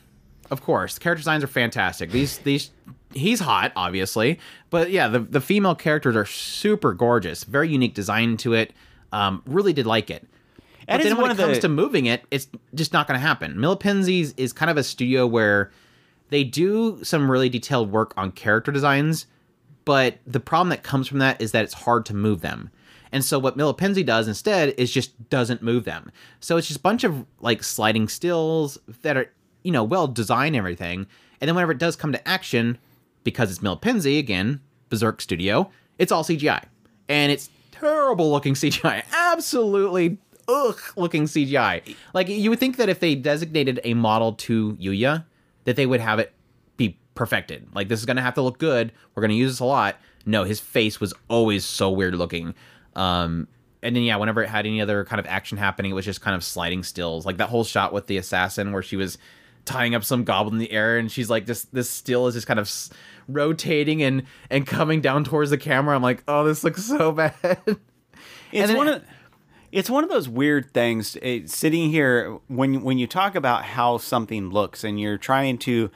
of course. The character designs are fantastic. These these he's hot, obviously, but yeah, the the female characters are super gorgeous. Very unique design to it. Um, really did like it. but then when it comes to moving it, it's just not going to happen. Millepensee's is kind of a studio where they do some really detailed work on character designs, but the problem that comes from that is that it's hard to move them. And so what Millepensee does instead is just doesn't move them. So it's just a bunch of like sliding stills that are, you know, well designed everything. And then whenever it does come to action, because it's Millepensee, again, Berserk Studio, it's all CGI. And it's terrible looking CGI. Absolutely ugh looking CGI. Like you would think that if they designated a model to Yuya, that they would have it perfected. Like this is gonna have to look good. We're gonna use this a lot. No, his face was always so weird looking. Um, and then yeah, whenever it had any other kind of action happening, it was just kind of sliding stills. Like that whole shot with the assassin where she was tying up some goblin in the air and she's like this this still is just kind of s- rotating and and coming down towards the camera. I'm like, "Oh, this looks so bad." It's one of it's one of those weird things. eh, sitting here when when you talk about how something looks and you're trying to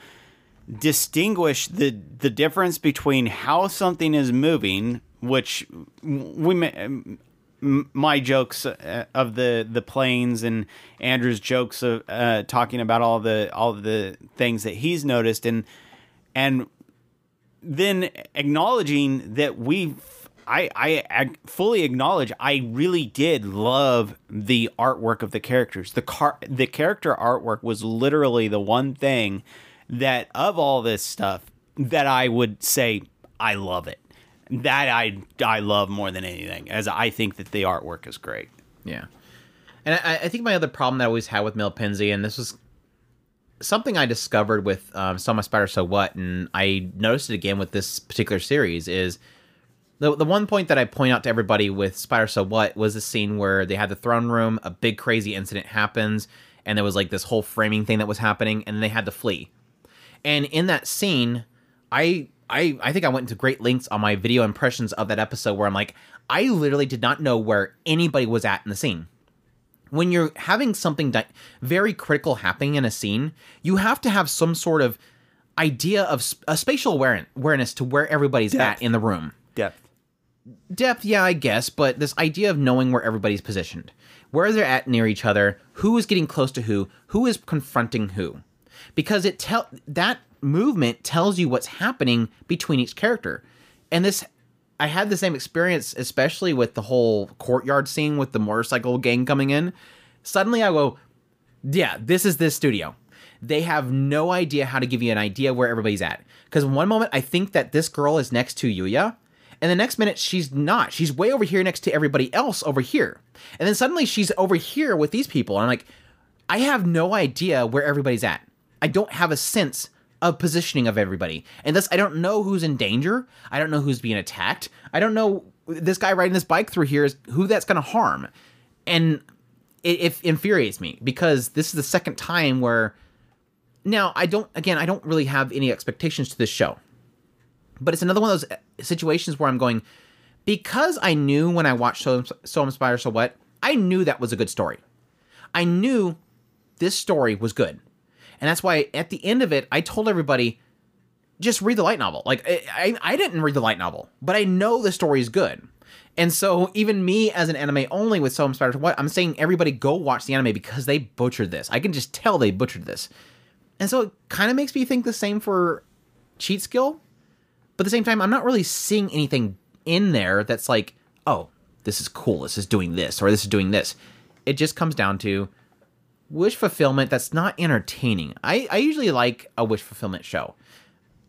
distinguish the the difference between how something is moving, which we ma- m- my jokes uh, of the the plains and Andrew's jokes of uh, talking about all the all the things that he's noticed and and then acknowledging that we I, I I fully acknowledge I really did love the artwork of the characters. The car the character artwork was literally the one thing that of all this stuff that I would say I love it. That I I love more than anything, as I think that the artwork is great. Yeah. And I, I think my other problem that I always had with Millepensee, and this was something I discovered with um, So I'm a Spider So What, and I noticed it again with this particular series, is the, the one point that I point out to everybody with Spider So What was the scene where they had the throne room, a big crazy incident happens, and there was like this whole framing thing that was happening, and they had to flee. And in that scene, I I I think I went into great lengths on my video impressions of that episode where I'm like, I literally did not know where anybody was at in the scene. When you're having something di- very critical happening in a scene, you have to have some sort of idea of sp- a spatial awareness to where everybody's Depth. at in the room Depth. depth, yeah, I guess, but this idea of knowing where everybody's positioned, where they're at near each other, who is getting close to who, who is confronting who, because it tell that movement tells you what's happening between each character, and this. I had the same experience, especially with the whole courtyard scene with the motorcycle gang coming in. Suddenly, I go, yeah, this is this studio. They have no idea how to give you an idea where everybody's at. Because one moment I think that this girl is next to Yuya, and the next minute she's not. She's way over here next to everybody else over here. And then suddenly she's over here with these people. And I'm like, I have no idea where everybody's at. I don't have a sense of positioning of everybody. And thus I don't know who's in danger. I don't know who's being attacked. I don't know this guy riding this bike through here is who that's gonna harm. And it, it infuriates me because this is the second time where now I don't again I don't really have any expectations to this show, but it's another one of those uh, situations where I'm going because I knew when I watched So So Inspire So What I knew that was a good story. I knew this story was good, and that's why at the end of it I told everybody just read the light novel. Like I, I, didn't read the light novel, but I know the story is good. And so even me as an anime only with So Inspired What, I'm saying everybody go watch the anime because they butchered this. I can just tell they butchered this. And so it kind of makes me think the same for Cheat Skill. But at the same time, I'm not really seeing anything in there that's like, oh, this is cool. This is doing this or this is doing this. It just comes down to wish fulfillment that's not entertaining. I, I usually like a wish fulfillment show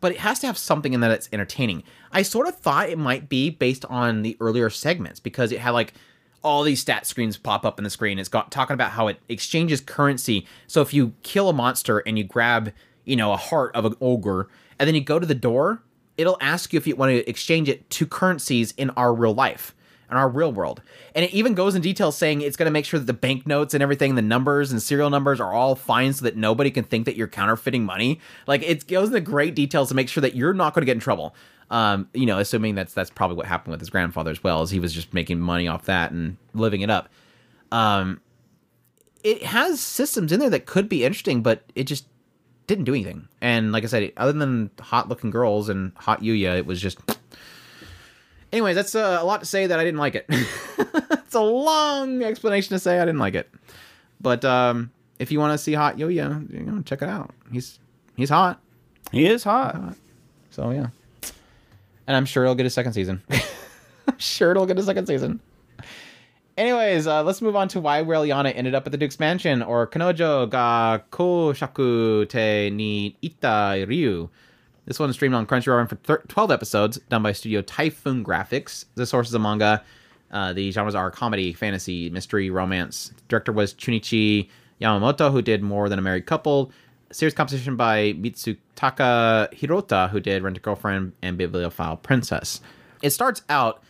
but it has to have something in that it's entertaining. I sort of thought it might be based on the earlier segments because it had like all these stat screens pop up in the screen. It's got talking about how it exchanges currency. So if you kill a monster and you grab, you know, a heart of an ogre, and then you go to the door, it'll ask you if you want to exchange it to currencies in our real life, in our real world. And it even goes in detail saying it's going to make sure that the banknotes and everything, the numbers and serial numbers are all fine so that nobody can think that you're counterfeiting money. Like it goes into great details to make sure that you're not going to get in trouble. Um, you know, assuming that's that's probably what happened with his grandfather as well, as he was just making money off that and living it up. Um, it has systems in there that could be interesting, but it just didn't do anything. And like I said, other than hot looking girls and hot Yuya, it was just. Anyways, that's uh, a lot to say that I didn't like it. it's a long explanation to say I didn't like it. But um, if you want to see hot Yo-Yo, you know, check it out. He's he's hot. He is hot. So yeah, and I'm sure it'll get a second season. I'm sure it'll get a second season. Anyways, uh, let's move on to why Raeliana ended up at the Duke's mansion, or Kanojo ga Koshaku te ni ita ryu. This one is streamed on Crunchyroll for thir- 12 episodes, done by Studio Typhoon Graphics. The source is a manga. Uh, the genres are comedy, fantasy, mystery, romance. Director was Chunichi Yamamoto, who did More Than a Married Couple. Series composition by Mitsutaka Hirota, who did Rent a Girlfriend and Bibliophile Princess. It starts out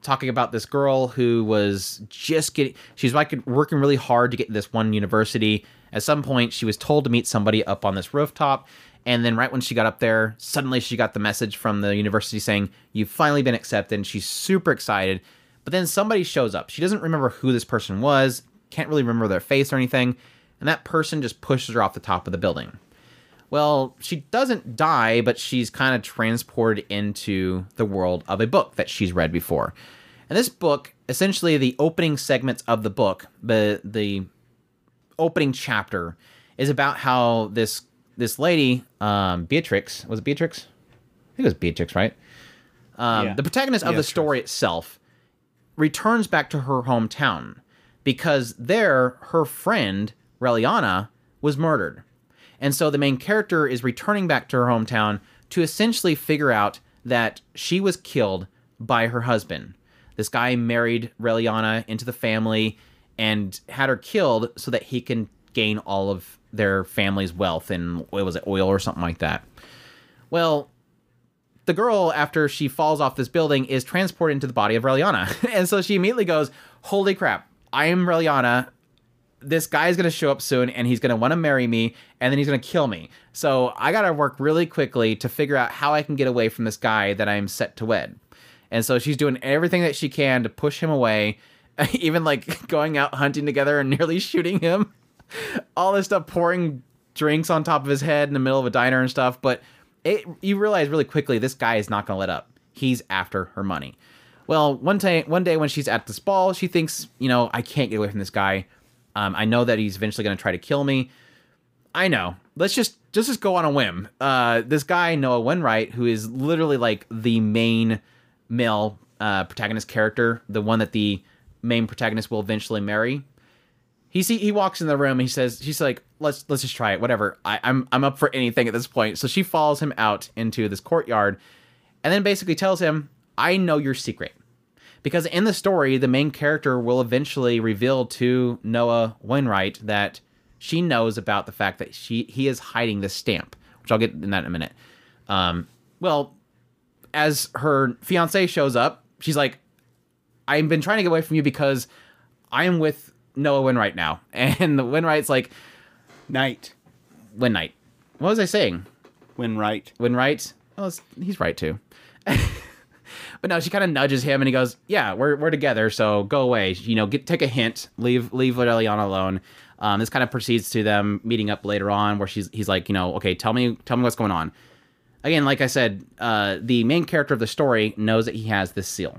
talking about this girl who was just getting she's like working really hard to get this one university at some point she was told to meet somebody up on this rooftop and then right when she got up there suddenly she got the message from the university saying you've finally been accepted. And she's super excited. But then somebody shows up. She doesn't remember who this person was can't really remember their face or anything. And that person just pushes her off the top of the building. Well, she doesn't die, but she's kind of transported into the world of a book that she's read before. And this book, essentially the opening segments of the book, the the opening chapter is about how this this lady, um, Beatrix, was it Beatrix? I think it was Beatrix, right? Um, Yeah. The protagonist of Yeah, the story itself returns back to her hometown because there her friend Raeliana was murdered. And so the main character is returning back to her hometown to essentially figure out that she was killed by her husband. This guy married Raeliana into the family and had her killed so that he can gain all of their family's wealth and what was it, oil or something like that. Well, the girl, after she falls off this building, is transported into the body of Raeliana. and so she immediately goes, Holy crap, I am Raeliana. This guy is gonna show up soon and he's gonna wanna marry me and then he's gonna kill me. So I gotta work really quickly to figure out how I can get away from this guy that I'm set to wed. And so she's doing everything that she can to push him away, even like going out hunting together and nearly shooting him. All this stuff, pouring drinks on top of his head in the middle of a diner and stuff. But it, you realize really quickly this guy is not going to let up. He's after her money. Well, one day, one day when she's at this ball, she thinks, you know, I can't get away from this guy. Um, I know that he's eventually going to try to kill me. I know. Let's just just just go on a whim. Uh, this guy Noah Wainwright, who is literally like the main male uh, protagonist character, the one that the main protagonist will eventually marry. He see he walks in the room. He says she's like, let's let's just try it. Whatever. I, I'm I'm up for anything at this point. So she follows him out into this courtyard, and then basically tells him, I know your secret. Because in the story, the main character will eventually reveal to Noah Wainwright that she knows about the fact that she he is hiding this stamp, which I'll get in that in a minute. Um, well, as her fiance shows up, she's like, "I've been trying to get away from you because I am with Noah Wainwright now." And the Wainwright's like, Night. "Wainwright, what was I saying? When right. Wainwright? Well, he's right too." But no, she kind of nudges him, and he goes, "Yeah, we're we're together, so go away. You know, get take a hint. Leave leave Liliana alone." Um, this kind of proceeds to them meeting up later on, where she's he's like, you know, okay, tell me tell me what's going on. Again, like I said, uh, the main character of the story knows that he has this seal,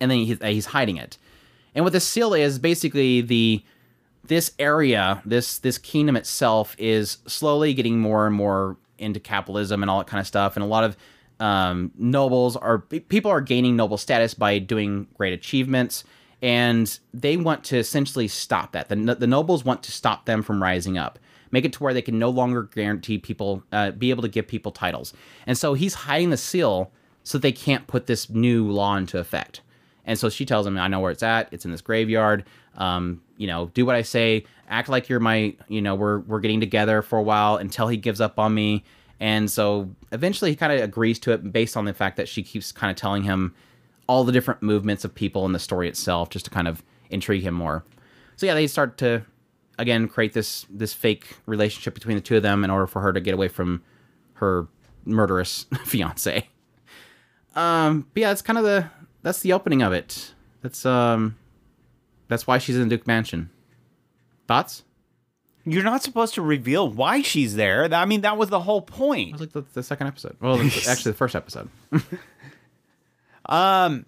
and then he's, he's hiding it. And what the seal is, basically the this area, this this kingdom itself, is slowly getting more and more into capitalism and all that kind of stuff, and a lot of um, nobles are people are gaining noble status by doing great achievements, and they want to essentially stop that. The, the nobles want to stop them from rising up, make it to where they can no longer guarantee people, uh, be able to give people titles, and so he's hiding the seal so they can't put this new law into effect. And so she tells him, I know where it's at. It's in this graveyard. Um, you know, do what I say. Act like you're my, you know, we're we're getting together for a while until he gives up on me. And so eventually he kind of agrees to it based on the fact that she keeps kind of telling him all the different movements of people in the story itself just to kind of intrigue him more. So yeah, they start to again create this this fake relationship between the two of them in order for her to get away from her murderous fiance. Um, but yeah, that's kind of the that's the opening of it. That's um, that's why she's in Duke Mansion. Thoughts? You're not supposed to reveal why she's there. I mean, that was the whole It point. was like the, the second episode. Well, actually, the first episode. Um,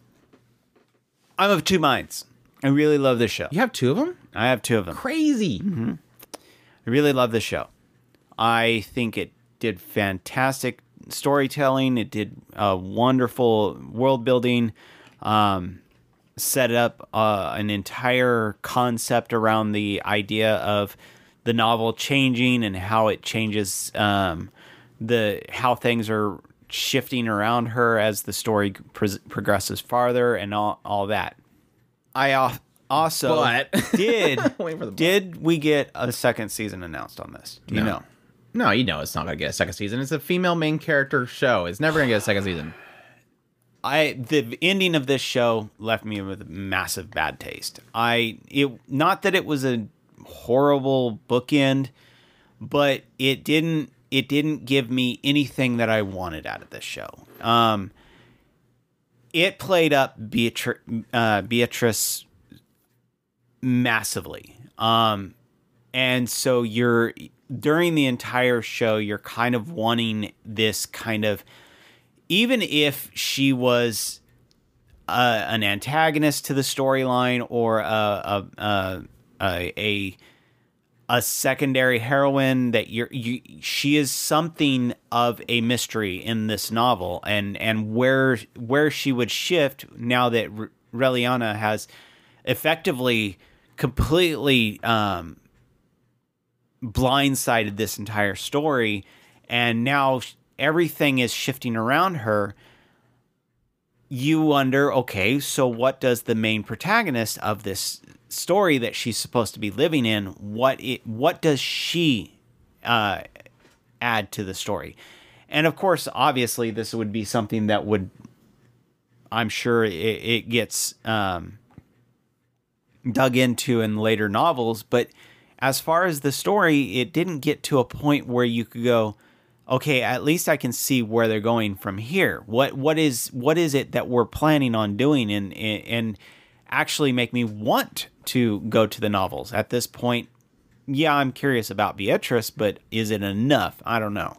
I'm of two minds. I really love this show. You have two of them? I have two of them. Crazy. I really love this show. I think it did fantastic storytelling. It did uh, wonderful world building. Um, set up uh, an entire concept around the idea of the novel changing and how it changes um, the how things are shifting around her as the story pro- progresses farther and all, all that. I al- also But- did Wait for the did we get a second season announced on this? Do you No. know? No, you know it's not gonna get a second season. It's a female main character show. It's never gonna get a second season. I the ending of this show left me with a massive bad taste. I it not that it was a horrible bookend, but it didn't it didn't give me anything that I wanted out of this show. Um, it played up Beatrice, uh, Beatrice massively. Um, and so you're during the entire show, you're kind of wanting this kind of even if she was uh, an antagonist to the storyline or a a, a a a a secondary heroine that you're you she is something of a mystery in this novel. And and where where she would shift now that Reliana has effectively completely um blindsided this entire story. And now everything is shifting around her you wonder okay so what does the main protagonist of this story that she's supposed to be living in what it what does she uh add to the story? And of course obviously this would be something that would i'm sure it, it gets um dug into in later novels but as far as the story it didn't get to a point where you could go okay at least i can see where they're going from here. What what is what is it that we're planning on doing and and actually make me want to go to the novels? At this point yeah i'm curious about beatrice but is it enough? I don't know.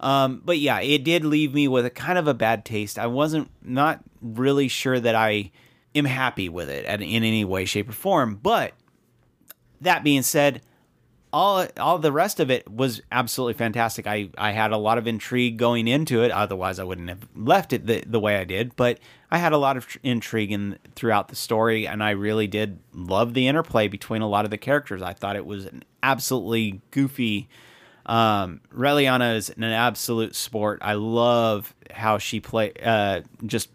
Um, but yeah it did leave me with a kind of a bad taste. I wasn't not really sure that i am happy with it at, in any way shape or form. But that being said, all all the rest of it was absolutely fantastic. I, I had a lot of intrigue going into it. Otherwise, I wouldn't have left it the, the way I did. But I had a lot of tr- intrigue in throughout the story, and I really did love the interplay between a lot of the characters. I thought it was an absolutely goofy. Um, Raeliana is an absolute sport. I love how she play. Uh, just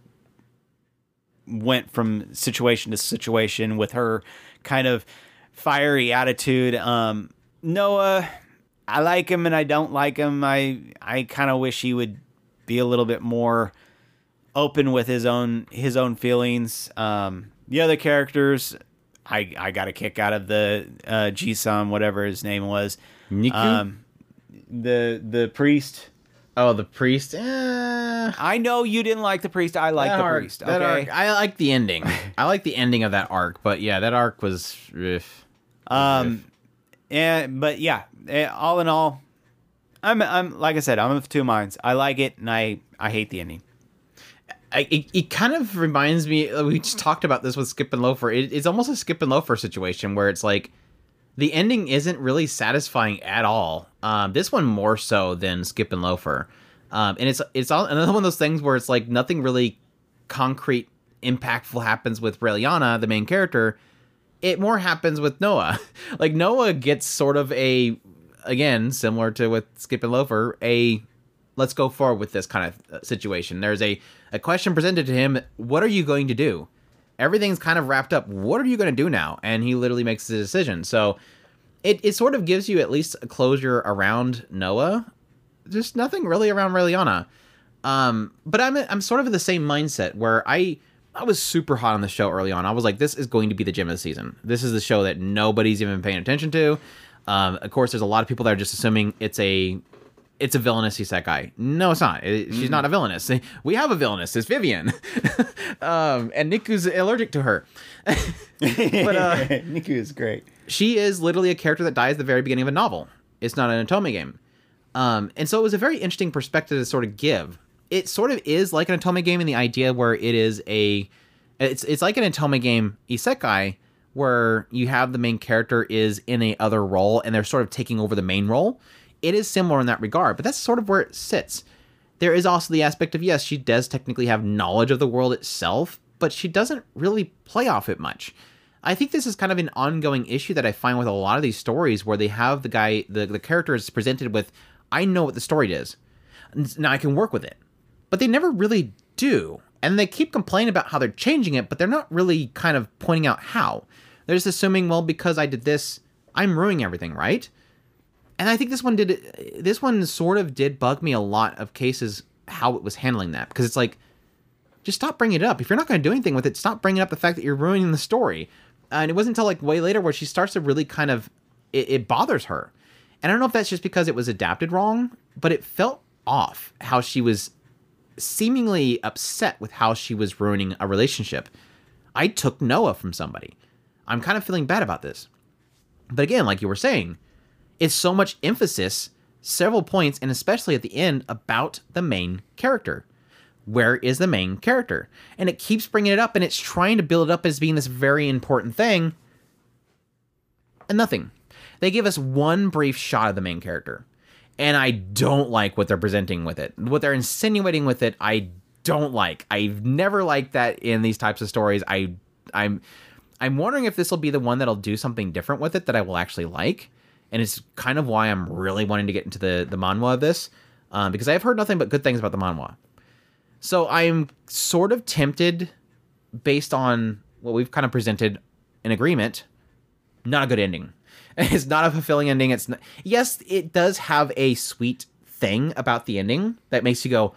went from situation to situation with her kind of fiery attitude. Um, Noah, I like him and I don't like him. I I kind of wish he would be a little bit more open with his own his own feelings. Um, the other characters, I I got a kick out of the uh, Jisam, whatever his name was. Niku? Um, the the priest. oh, the priest. Eh, I know you didn't like the priest. I like the arc- priest. Okay. arc- I like the ending. I like the ending of that arc, but yeah, that arc was. Um, and but yeah, eh, all in all, I'm I'm like I said, I'm of two minds. I like it, and I I hate the ending. I, it, it kind of reminds me. uh, We just talked about this with Skip and Loafer. It, it's almost a Skip and Loafer situation where it's like the ending isn't really satisfying at all. Um, this one more so than Skip and Loafer, um, and it's it's all, another one of those things where it's like nothing really concrete, impactful happens with Raeliana, the main character. It more happens with Noah. like Noah gets sort of a, again similar to with Skip and Loafer, a let's go forward with this kind of uh, situation. There's a, a question presented to him. What are you going to do? Everything's kind of wrapped up. What are you going to do now? And he literally makes the decision. So it, it sort of gives you at least a closure around Noah. Just nothing really around Raeliana. Um, but I'm I'm sort of in the same mindset where I I was super hot on the show early on. I was like, this is going to be the gem of the season. This is the show that nobody's even paying attention to. Um, of course, there's a lot of people that are just assuming it's a it's a villainous isekai. No, it's not. It- she's not a villainous. We have a villainous. It's Vivian, um, and Niku's allergic to her. but uh, Niku is great. she is literally a character that dies at the very beginning of a novel. It's not an Otome game. Um, and so it was a very interesting perspective to sort of give. It sort of is like an Otome game in the idea where it is a It's it's like an Otome game Isekai where you have the main character is in a other role and they're sort of taking over the main role. It is similar in that regard, but that's sort of where it sits. There is also the aspect of yes, she does technically have knowledge of the world itself, but she doesn't really play off it much. I think this is kind of an ongoing issue that I find with a lot of these stories where they have the guy, the, the character is presented with, I know what the story is. Now I can work with it. But they never really do. And they keep complaining about how they're changing it, but they're not really kind of pointing out how. They're just assuming, well, because I did this, I'm ruining everything, right? And I think this one did, this one sort of did bug me a lot of cases how it was handling that. Because it's like, just stop bringing it up. If you're not going to do anything with it, stop bringing up the fact that you're ruining the story and it wasn't until like way later where she starts to really kind of it, it bothers her and i don't know if that's just because it was adapted wrong but it felt off how she was seemingly upset with how she was ruining a relationship i took noah from somebody i'm kind of feeling bad about this but again like you were saying it's so much emphasis several points and especially at the end about the main character where is the main character? And it keeps bringing it up and it's trying to build it up as being this very important thing. And nothing. They give us one brief shot of the main character. And I don't like what they're presenting with it. What they're insinuating with it, I don't like. I've never liked that in these types of stories. I I'm I'm wondering if this will be the one that'll do something different with it that I will actually like. And it's kind of why I'm really wanting to get into the the manhwa of this. Um, because I've heard nothing but good things about the manhwa. So I'm sort of tempted, based on what we've kind of presented in agreement, not a good ending. It's not a fulfilling ending. It's not, yes, it does have a sweet thing about the ending that makes you go,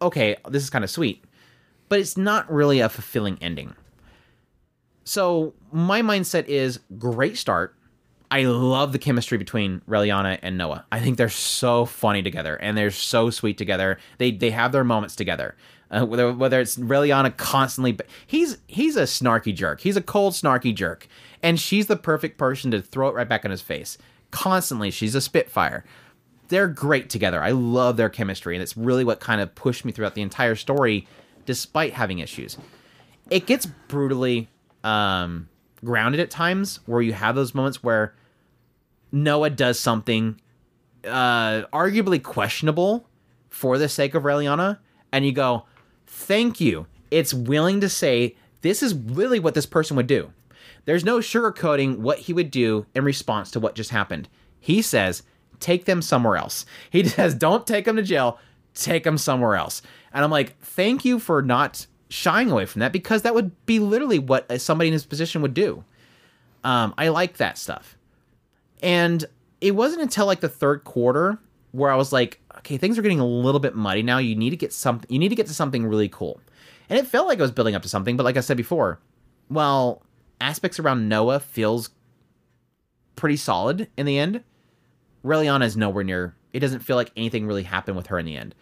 okay, this is kind of sweet, but it's not really a fulfilling ending. So my mindset is great start. I love the chemistry between Raeliana and Noah. I think they're so funny together and they're so sweet together. They they have their moments together. Uh, whether whether it's Raeliana constantly, he's he's a snarky jerk. He's a cold snarky jerk, and she's the perfect person to throw it right back in his face. Constantly, she's a spitfire. They're great together. I love their chemistry, and it's really what kind of pushed me throughout the entire story, despite having issues. It gets brutally um, grounded at times, where you have those moments where Noah does something uh, arguably questionable for the sake of Raeliana, and you go, thank you. It's willing to say this is really what this person would do. There's no sugarcoating what he would do in response to what just happened. He says, take them somewhere else. He says, don't take them to jail, take them somewhere else. And I'm like, thank you for not shying away from that because that would be literally what somebody in his position would do. Um, I like that stuff. And it wasn't until like the third quarter where I was like, okay, things are getting a little bit muddy now. You need to get something. You need to get to something really cool. And it felt like I was building up to something, but like I said before, well, aspects around Noah feels pretty solid in the end. Raeliana is nowhere near. It doesn't feel like anything really happened with her in the end.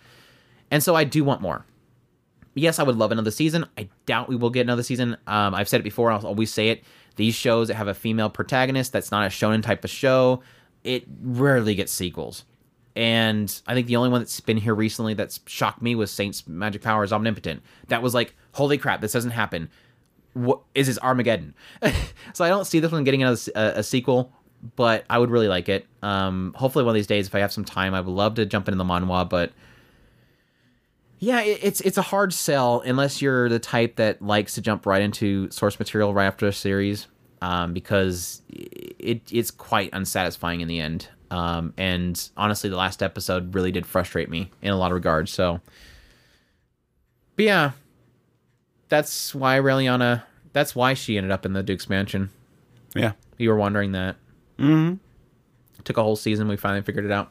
And so I do want more. Yes, I would love another season. I doubt we will get another season. Um, I've said it before. I'll always say it. These shows that have a female protagonist that's not a shonen type of show, it rarely gets sequels. And I think the only one that's been here recently that's shocked me was Saint's Magic Power is Omnipotent. That was like, holy crap, this doesn't happen. What is this Armageddon? so I don't see this one getting another a, a sequel, but I would really like it. Um, hopefully one of these days, if I have some time, I would love to jump into the manhwa. But yeah, it, it's it's a hard sell unless you're the type that likes to jump right into source material right after a series, um, because it it's quite unsatisfying in the end. Um, and honestly, the last episode really did frustrate me in a lot of regards. So, but yeah, that's why Raeliana. That's why she ended up in the Duke's mansion. Yeah, you were wondering that. Mm-hmm. It took a whole season. We finally figured it out.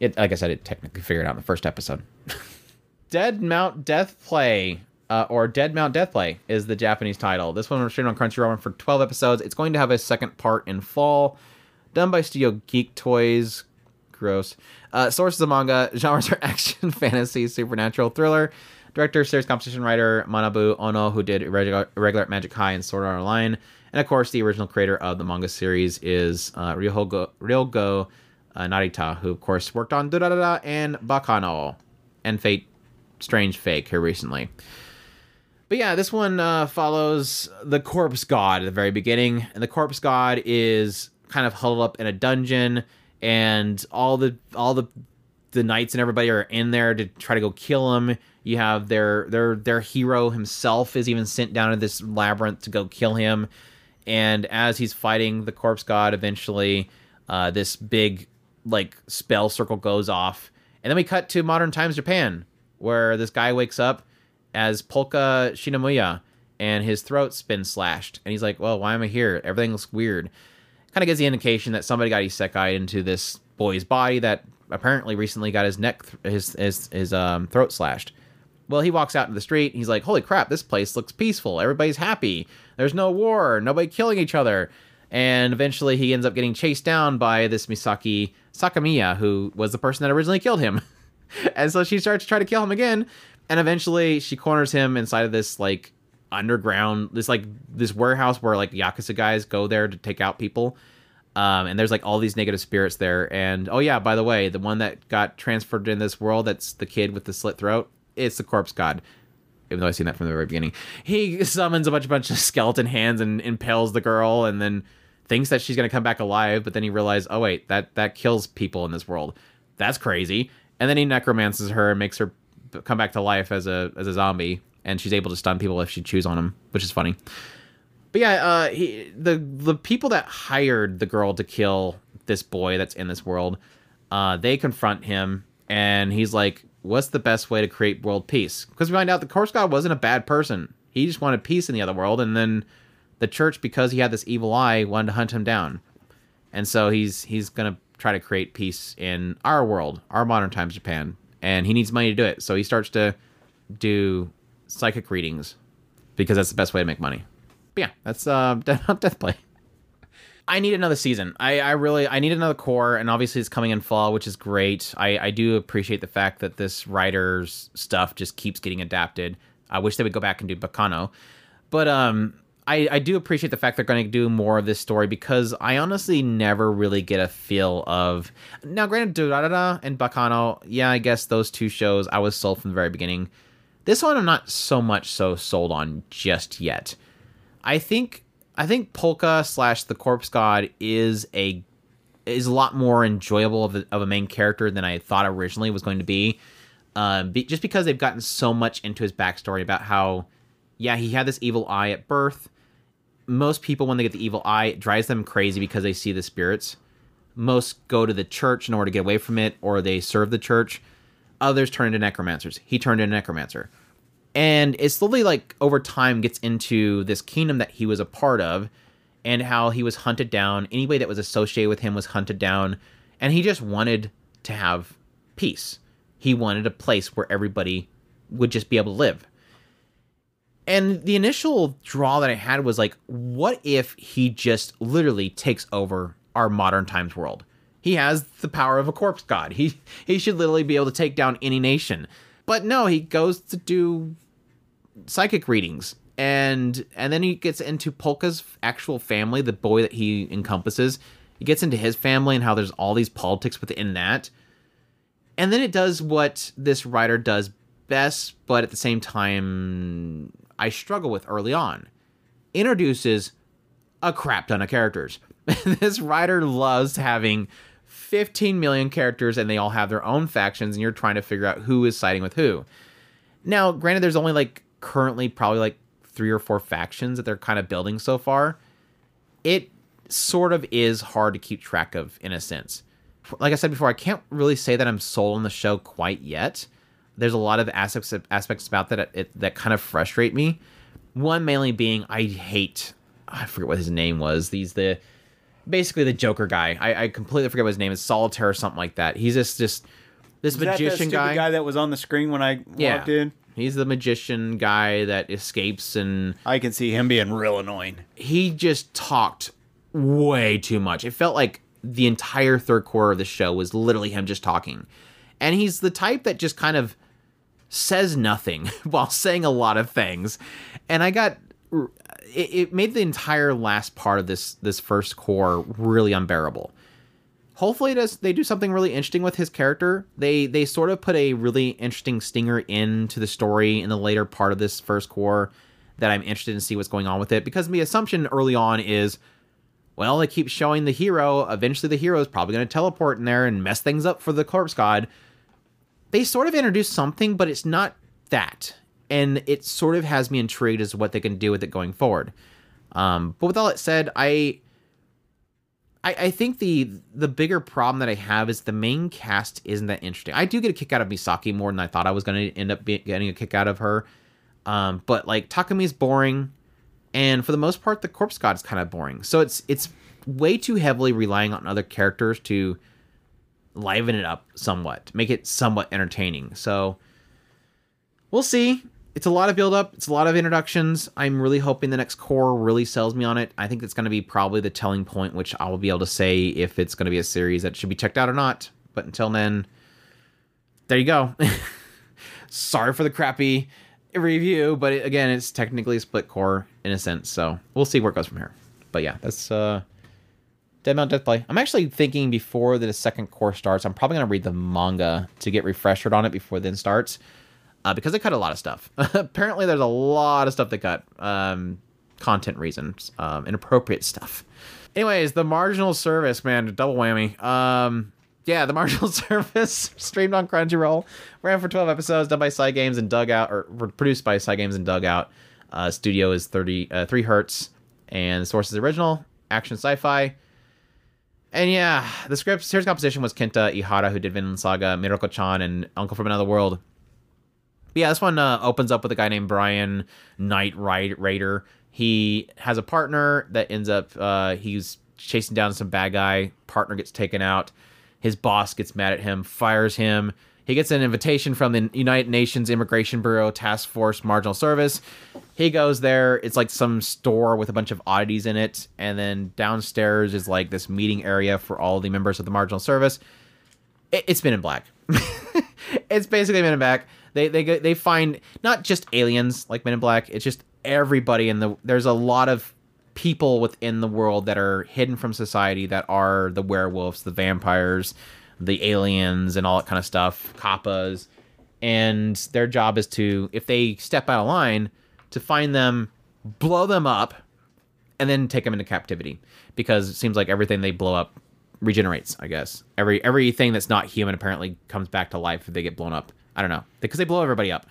It, like I said, it technically figured it out in the first episode. Dead Mount Death Play, uh, or Dead Mount Death Play, is the Japanese title. This one was streamed on Crunchyroll for 12 episodes. It's going to have a second part in fall, done by Studio Geek Toys. Gross. Uh, sources of manga, genres are action, fantasy, supernatural, thriller. Director, series composition writer Manabu Ono, who did Irregular Magic High and Sword Art Online. And of course, the original creator of the manga series is uh, Ryogo, Ryogo uh, Narita, who of course worked on Durarara and Baccano and Fate Strange Fake here recently. But yeah, this one uh, follows the corpse god at the very beginning, and the corpse god is kind of huddled up in a dungeon, and all the all the the knights and everybody are in there to try to go kill him. You have their their their hero himself is even sent down to this labyrinth to go kill him, and as he's fighting the corpse god, eventually uh, this big like spell circle goes off, and then we cut to modern times Japan, where this guy wakes up as Polka Shinomiya, and his throat's been slashed, and he's like, "Well, why am I here? Everything looks weird." Kind of gives the indication that somebody got isekai into this boy's body that apparently recently got his neck, his his his um, throat slashed. Well, he walks out into the street. And he's like, "Holy crap! This place looks peaceful. Everybody's happy. There's no war. Nobody killing each other." And eventually, he ends up getting chased down by this Misaki Sakamiya, who was the person that originally killed him. and so she starts to try to kill him again, and eventually she corners him inside of this like underground, this like this warehouse where like yakuza guys go there to take out people. Um, and there's like all these negative spirits there. And oh yeah, by the way, the one that got transferred in this world, that's the kid with the slit throat. It's the corpse god. Even though I've seen that from the very beginning, he summons a bunch, a bunch of skeleton hands and impales the girl, and then thinks that she's gonna come back alive. But then he realizes, oh wait, that that kills people in this world. That's crazy. And then he necromances her and makes her come back to life as a as a zombie, and she's able to stun people if she chews on them, which is funny. But yeah, uh, he, the the people that hired the girl to kill this boy that's in this world, uh, they confront him, and he's like, "What's the best way to create world peace?" Because we find out the Corpse God wasn't a bad person. He just wanted peace in the other world, and then the church, because he had this evil eye, wanted to hunt him down, and so he's he's gonna try to create peace in our world, our modern times Japan, and he needs money to do it. So he starts to do psychic readings because that's the best way to make money. But yeah, that's uh, Death Play. I need another season. I, I really I need another cour, and obviously it's coming in fall, which is great. I, I do appreciate the fact that this writer's stuff just keeps getting adapted. I wish they would go back and do Baccano, but um, I I do appreciate the fact they're going to do more of this story because I honestly never really get a feel of. Now, granted, Durarara and Baccano, yeah, I guess those two shows I was sold from the very beginning. This one I'm not so much so sold on just yet. I think I think Polka slash the Corpse God is a is a lot more enjoyable of a, of a main character than I thought originally was going to be. Um, be, just because they've gotten so much into his backstory about how, yeah, he had this evil eye at birth. Most people, when they get the evil eye, it drives them crazy because they see the spirits. Most go to the church in order to get away from it, or they serve the church. Others turn into necromancers. He turned into necromancer and it slowly like over time gets into this kingdom that he was a part of and how he was hunted down. Anybody that was associated with him was hunted down. And he just wanted to have peace. He wanted a place where everybody would just be able to live. And the initial draw that i had was like what if he just literally takes over our modern times world? He has the power of a corpse god. He he should literally be able to take down any nation but no, he goes to do psychic readings and and then he gets into Polka's actual family, the boy that he encompasses. He gets into his family and how there's all these politics within that. And then it does what this writer does best, but at the same time I struggle with early on. Introduces a crap ton of characters. this writer loves having 15 million characters and they all have their own factions and you're trying to figure out who is siding with who. Now, granted there's only like currently probably like three or four factions that they're kind of building so far. It sort of is hard to keep track of in a sense. Like I said before, I can't really say that I'm sold on the show quite yet. There's a lot of aspects aspects about that it, that kind of frustrate me. One mainly being I hate I forget what his name was. These the basically the Joker guy. I, I completely forget what his name is. Solitaire or something like that. He's just just this Is that that magician stupid guy. guy that was on the screen when I Yeah. walked in? He's the magician guy that escapes and I can see him being real annoying. he just talked way too much. It felt like the entire third quarter of the show was literally him just talking. And he's the type that just kind of says nothing while saying a lot of things. And I got it, it made the entire last part of this this first cour really unbearable. hopefully does they do something really interesting with his character. They they sort of put a really interesting stinger into the story in the later part of this first cour that I'm interested in see what's going on with it because the assumption early on is well, they keep showing the hero. Eventually, the hero is probably going to teleport in there and mess things up for the corpse god. They sort of introduce something, but it's not that, and it sort of has me intrigued as to what they can do with it going forward. Um, but with all that said, I, I, I think the the bigger problem that I have is the main cast isn't that interesting. I do get a kick out of Misaki more than I thought I was going to end up getting a kick out of her. Um, but like Takumi is boring, and for the most part, the corpse god is kind of boring. So it's it's way too heavily relying on other characters to liven it up somewhat, make it somewhat entertaining. So we'll see it's a lot of build up. It's a lot of introductions. I'm really hoping the next cour really sells me on it. I think it's going to be probably the telling point, which I will be able to say if it's going to be a series that should be checked out or not. But until then, there you go. Sorry for the crappy review, but it, again, it's technically a split cour in a sense. So we'll see where it goes from here. But yeah, that's uh, Dead Mount Death Play. I'm actually thinking before the second cour starts, I'm probably going to read the manga to get refreshed on it before then starts uh, because they cut a lot of stuff. Apparently, there's a lot of stuff they cut, um, content reasons, um, inappropriate stuff. Anyways, the marginal service, man, double whammy. Um, yeah, the marginal service streamed on Crunchyroll, ran for 12 episodes, done by Cygames and Dugout, or produced by Cygames and Dugout. Uh, studio is 30, uh, 3Hz, and the source is original, action sci-fi. And yeah, the script, series composition was Kenta Ihara, who did Vinland Saga, Miroku-chan, and Uncle from Another World. But yeah, this one uh, opens up with a guy named Brian Nightraider. He has a partner that ends up uh, he's chasing down some bad guy. Partner gets taken out. His boss gets mad at him, fires him. He gets an invitation from the United Nations Immigration Bureau Task Force Marginal Service. He goes there. It's like some store with a bunch of oddities in it. And then downstairs is like this meeting area for all the members of the Marginal Service. It, has been in Black. it's basically Men in Black. They they they find not just aliens like Men in Black. It's just everybody in the. There's a lot of people within the world that are hidden from society that are the werewolves, the vampires, the aliens, and all that kind of stuff. Kappas, and their job is to, if they step out of line, to find them, blow them up, and then take them into captivity. Because it seems like everything they blow up regenerates. I guess every everything that's not human apparently comes back to life if they get blown up. I don't know because they blow everybody up.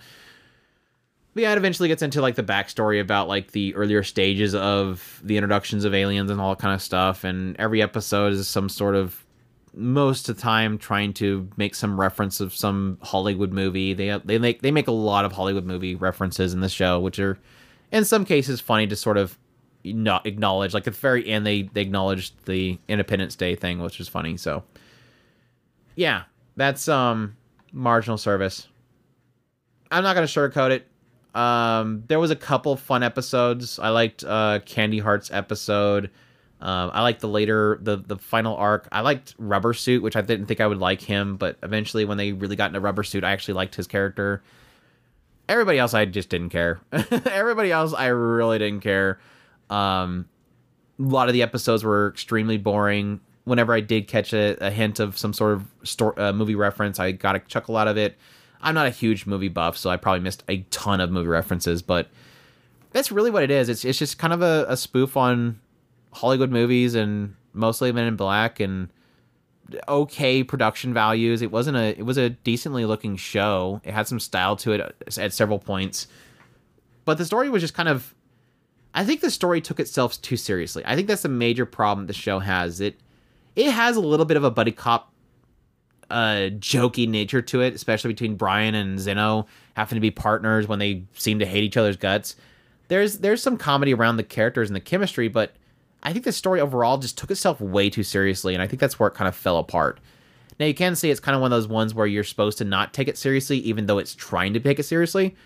But yeah, it eventually gets into like the backstory about like the earlier stages of the introductions of aliens and all that kind of stuff. And every episode is some sort of most of the time trying to make some reference of some Hollywood movie. They they make they make a lot of Hollywood movie references in the show, which are in some cases funny to sort of not acknowledge. Like at the very end, they they acknowledged the Independence Day thing, which is funny. So yeah, that's um marginal service. I'm not gonna sugarcoat it. Um, there was a couple fun episodes. I liked uh, Candy Heart's episode. Um, I liked the later the the final arc. I liked Rubber Suit, which I didn't think I would like him, but eventually when they really got into Rubber Suit, I actually liked his character. Everybody else, I just didn't care. Everybody else, I really didn't care. Um, a lot of the episodes were extremely boring whenever I did catch a, a hint of some sort of uh, movie reference, I got a chuckle out of it. I'm not a huge movie buff, so I probably missed a ton of movie references, but that's really what it is. It's it's just kind of a, a spoof on Hollywood movies and mostly Men in Black and okay production values. It wasn't a it was a decently looking show. It had some style to it at several points, but the story was just kind of. I think the story took itself too seriously. I think that's a major problem the show has. It it has a little bit of a buddy cop uh jokey nature to it, especially between Brian and Zeno having to be partners when they seem to hate each other's guts. There's there's some comedy around the characters and the chemistry, but I think the story overall just took itself way too seriously, and I think that's where it kind of fell apart. Now you can see it's kind of one of those ones where you're supposed to not take it seriously, even though it's trying to take it seriously.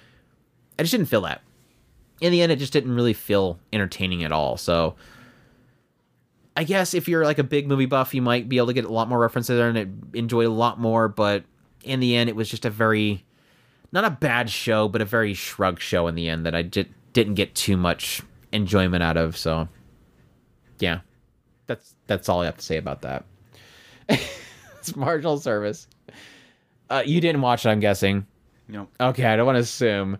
I just didn't feel that. In the end, it just didn't really feel entertaining at all. So I guess if you're like a big movie buff, you might be able to get a lot more references there and enjoy a lot more. But in the end, it was just a very, not a bad show, but a very shrug show in the end that I just didn't get too much enjoyment out of. So, yeah, that's that's all I have to say about that. it's marginal service. Uh, you didn't watch it, I'm guessing. Nope. Okay, I don't want to assume.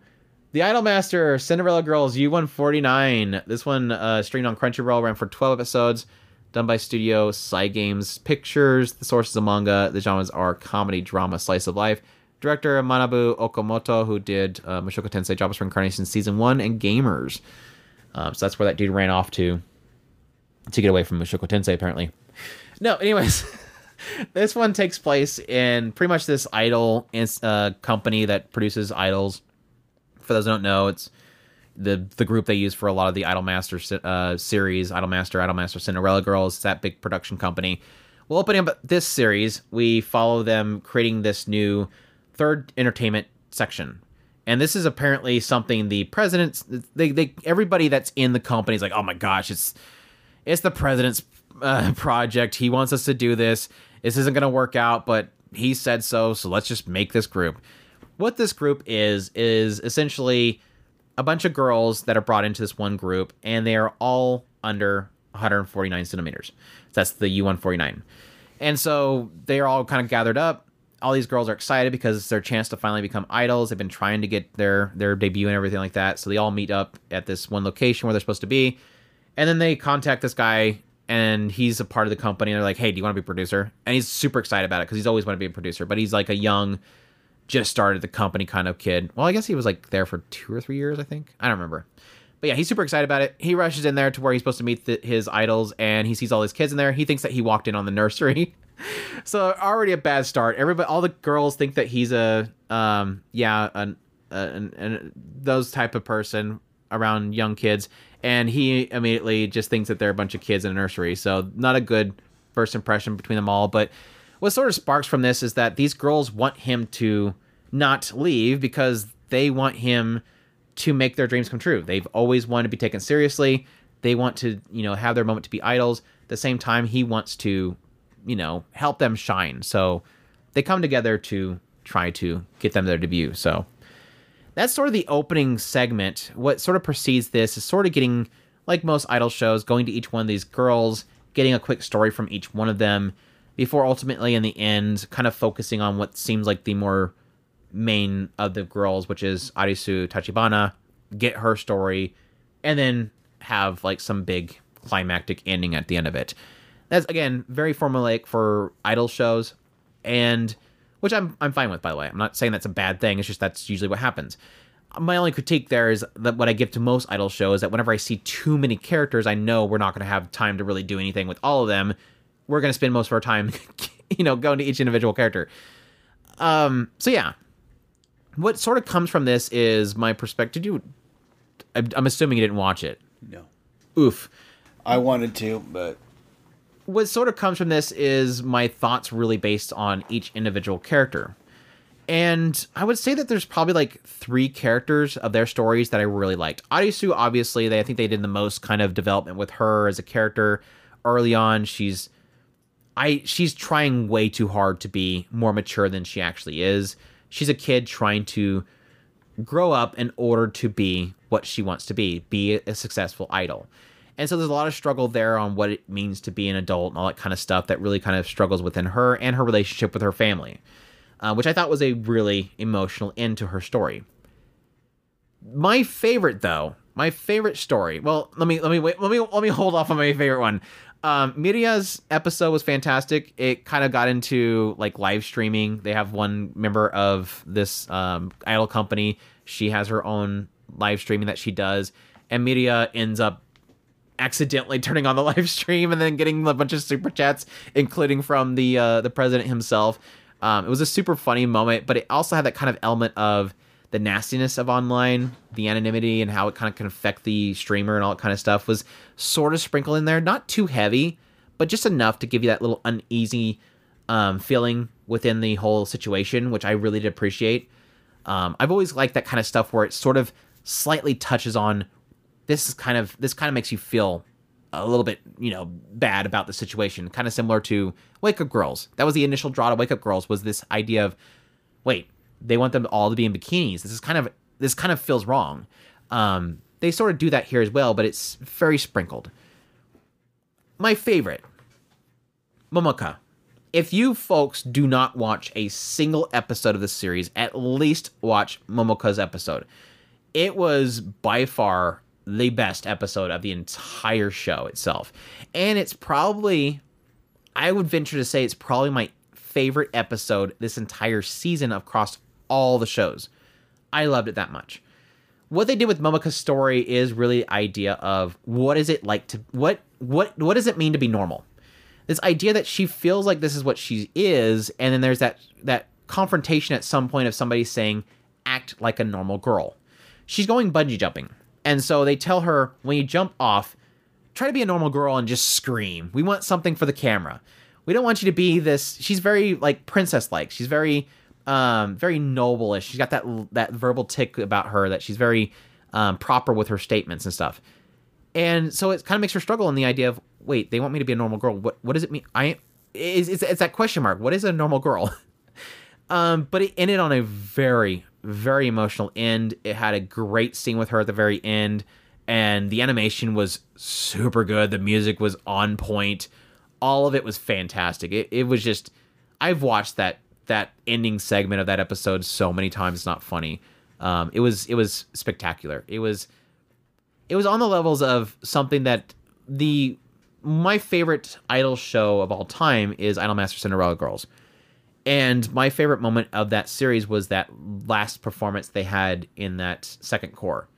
The Idolmaster Cinderella Girls U149. This one uh, streamed on Crunchyroll, ran for 12 episodes, done by Studio Cygames Pictures. The sources of manga, the genres are comedy, drama, slice of life. Director Manabu Okamoto, who did uh, Mushoku Tensei Jobless Reincarnation Season 1 and Gamers. Um, so that's where that dude ran off to to get away from Mushoku Tensei, apparently. No, anyways. this one takes place in pretty much this idol uh, company that produces idols for those who don't know, it's the the group they use for a lot of the Idolmaster uh, series, Idolmaster, Idolmaster Cinderella Girls. That big production company. Well, opening up this series, we follow them creating this new third entertainment section. And this is apparently something the president's they, they everybody that's in the company is like, oh my gosh, it's it's the president's uh, project. He wants us to do this. This isn't going to work out, but he said so. So let's just make this group what this group is is essentially a bunch of girls that are brought into this one group, and they are all under 149 centimeters. So that's the U149. And so they are all kind of gathered up. All these girls are excited because it's their chance to finally become idols. They've been trying to get their their debut and everything like that. So they all meet up at this one location where they're supposed to be. And then they contact this guy and he's a part of the company. And they're like, "Hey, do you want to be a producer?" And he's super excited about it because he's always wanted to be a producer. But he's like a young just started the company kind of kid. Well, I guess he was like there for two or three years, I think. I don't remember. But yeah, he's super excited about it. He rushes in there to where he's supposed to meet the, his idols, and he sees all his kids in there. He thinks that he walked in on the nursery. so already a bad start. Everybody, all the girls think that he's a, um, yeah, an, an, an those type of person around young kids, and he immediately just thinks that they're a bunch of kids in a nursery. So not a good first impression between them all. But what sort of sparks from this is that these girls want him to not leave because they want him to make their dreams come true. They've always wanted to be taken seriously. They want to, you know, have their moment to be idols. At the same time, he wants to, you know, help them shine. So they come together to try to get them their debut. So that's sort of the opening segment. What sort of precedes this is sort of getting, like most idol shows, going to each one of these girls, getting a quick story from each one of them, before ultimately in the end, kind of focusing on what seems like the more main of the girls, which is Arisu Tachibana, get her story, and then have like some big climactic ending at the end of it. That's again very formulaic for idol shows, and which I'm I'm fine with by the way. I'm not saying that's a bad thing. It's just that's usually what happens. My only critique there is that what I give to most idol shows is that whenever I see too many characters, I know we're not going to have time to really do anything with all of them. We're going to spend most of our time, you know, going to each individual character. Um. So yeah, what sort of comes from this is my perspective. Did you? I'm assuming you didn't watch it. No. Oof. I wanted to, but what sort of comes from this is my thoughts really based on each individual character. And I would say that there's probably like three characters of their stories that I really liked. Arisu, obviously, they I think they did the most kind of development with her as a character early on. She's I she's trying way too hard to be more mature than she actually is she's a kid trying to grow up in order to be what she wants to be, be a successful idol. And so there's a lot of struggle there on what it means to be an adult and all that kind of stuff that really kind of struggles within her and her relationship with her family, uh, which I thought was a really emotional end to her story. My favorite, though, my favorite story. Well, let me let me wait. Let me let me hold off on my favorite one. Um, Miria's episode was fantastic. It kind of got into like live streaming. They have one member of this um, idol company. She has her own live streaming that she does, and Miria ends up accidentally turning on the live stream and then getting a bunch of super chats, including from the uh, the president himself. Um, it was a super funny moment, but it also had that kind of element of the nastiness of online, the anonymity, and how it kind of can affect the streamer and all that kind of stuff was sort of sprinkled in there. Not too heavy, but just enough to give you that little uneasy um, feeling within the whole situation, which I really did appreciate. Um, I've always liked that kind of stuff where it sort of slightly touches on this is kind of this kind of makes you feel a little bit you know bad about the situation kind of similar to wake up girls that was the initial draw to wake up girls was this idea of wait they want them all to be in bikinis. This is kind of this kind of feels wrong. Um, they sort of do that here as well, but it's very sprinkled. My favorite, Momoka. If you folks do not watch a single episode of this series, at least watch Momoka's episode. It was by far the best episode of the entire show itself. And it's probably, I would venture to say, it's probably my favorite episode this entire season across all the shows. I loved it that much. What they did with Momoka's story is really idea of what is it like to what what what does it mean to be normal? This idea that she feels like this is what she is, and then there's that that confrontation at some point of somebody saying, act like a normal girl. She's going bungee jumping. And so they tell her when you jump off, try to be a normal girl and just scream. We want something for the camera. We don't want you to be this. She's very like princess like. She's very um very noble-ish. She's got that that verbal tick about her that she's very um, proper with her statements and stuff. And so it kind of makes her struggle in the idea of wait, they want me to be a normal girl. What what does it mean? I it's, it's, it's that question mark. What is a normal girl? um, but it ended on a very very emotional end. It had a great scene with her at the very end, and the animation was super good. The music was on point. All of it was fantastic. It, it was just I've watched that that ending segment of that episode so many times. It's not funny. Um, it was it was spectacular. It was it was on the levels of something that the my favorite idol show of all time is Idolmaster Cinderella Girls. And my favorite moment of that series was that last performance they had in that second cour.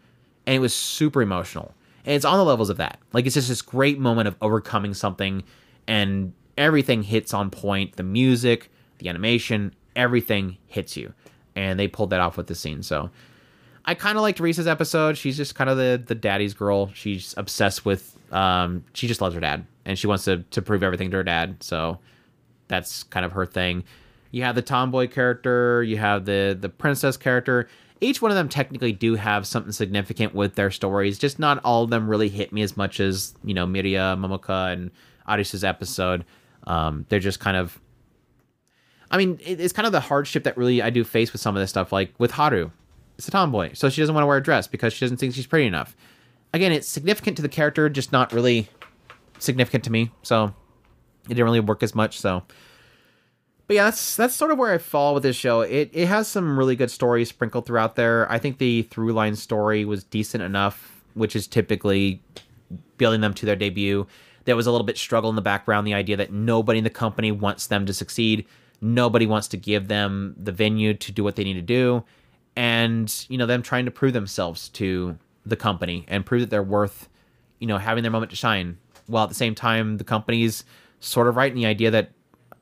And it was super emotional. And it's on the levels of that. Like it's just this great moment of overcoming something and everything hits on point. The music, the animation, everything hits you. And they pulled that off with the scene. So I kind of liked Risa's episode. She's just kind of the the daddy's girl. She's obsessed with um she just loves her dad and she wants to to prove everything to her dad. So that's kind of her thing you have the tomboy character, you have the the princess character. Each one of them technically do have something significant with their stories. Just not all of them really hit me as much as you know Miria, Momoka, and Arisa's episode. Um, they're just kind of. I mean, it's kind of the hardship that really I do face with some of this stuff. Like with Haru, it's a tomboy, so she doesn't want to wear a dress because she doesn't think she's pretty enough. Again, it's significant to the character, just not really significant to me. So it didn't really work as much. So but yeah, that's that's sort of where I fall with this show. It it has some really good stories sprinkled throughout there. I think the through line story was decent enough, which is typically building them to their debut. There was a little bit struggle in the background, the idea that nobody in the company wants them to succeed. Nobody wants to give them the venue to do what they need to do. And, you know, them trying to prove themselves to the company and prove that they're worth, you know, having their moment to shine. While at the same time, the company's sort of right in the idea that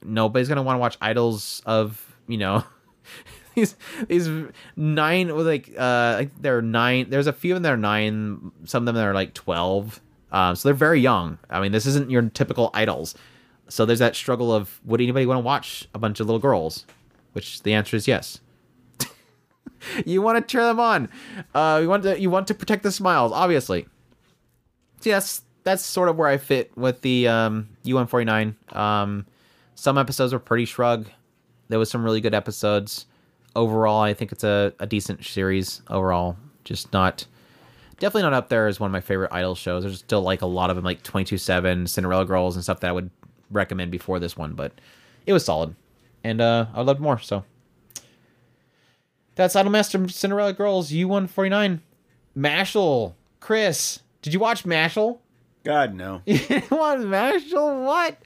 nobody's gonna want to watch idols of you know these these nine like uh like they're nine there's a few of them that are nine some of them that are like 12 um so they're very young i mean this isn't your typical idols so there's that struggle of would anybody want to watch a bunch of little girls which the answer is yes you want to cheer them on uh you want to you want to protect the smiles obviously so yes that's sort of where i fit with the um u149 um some episodes were pretty shrug. There was some really good episodes. Overall, I think it's a, a decent series overall. Just not definitely not up there as one of my favorite idol shows. There's still like a lot of them like 22/7, Cinderella Girls and stuff that I would recommend before this one, but it was solid. And uh I would love more, so that's Idolmaster Cinderella Girls U149. Mashle, Chris, did you watch Mashle? God no. You watch Mashle? What?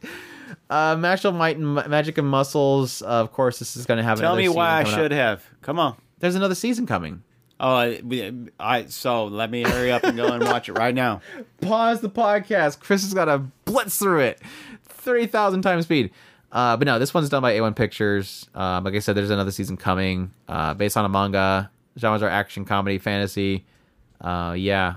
Uh, Mashle Might and Magic and Muscles. Uh, of course, this is going to have. Tell me why I should up. have. Come on. There's another season coming. Oh, I, I so let me hurry up and go and watch it right now. Pause the podcast. Chris has got to blitz through it, thirty thousand times speed. Uh, but no, this one's done by A-1 Pictures. Um, like I said, there's another season coming, uh, based on a manga. Genres are action, comedy, fantasy. Uh, yeah,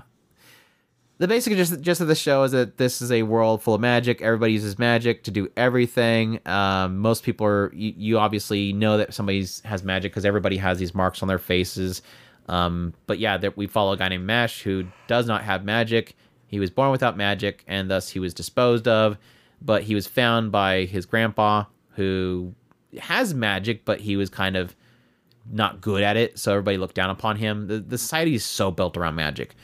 the basic gist, gist of the show is that this is a world full of magic. Everybody uses magic to do everything. Um, most people are you, you, obviously know that somebody has magic because everybody has these marks on their faces. Um, but yeah, that we follow a guy named Mash who does not have magic. He was born without magic, and thus he was disposed of. But he was found by his grandpa, who has magic, but he was kind of not good at it. So everybody looked down upon him. The, the society is so built around magic.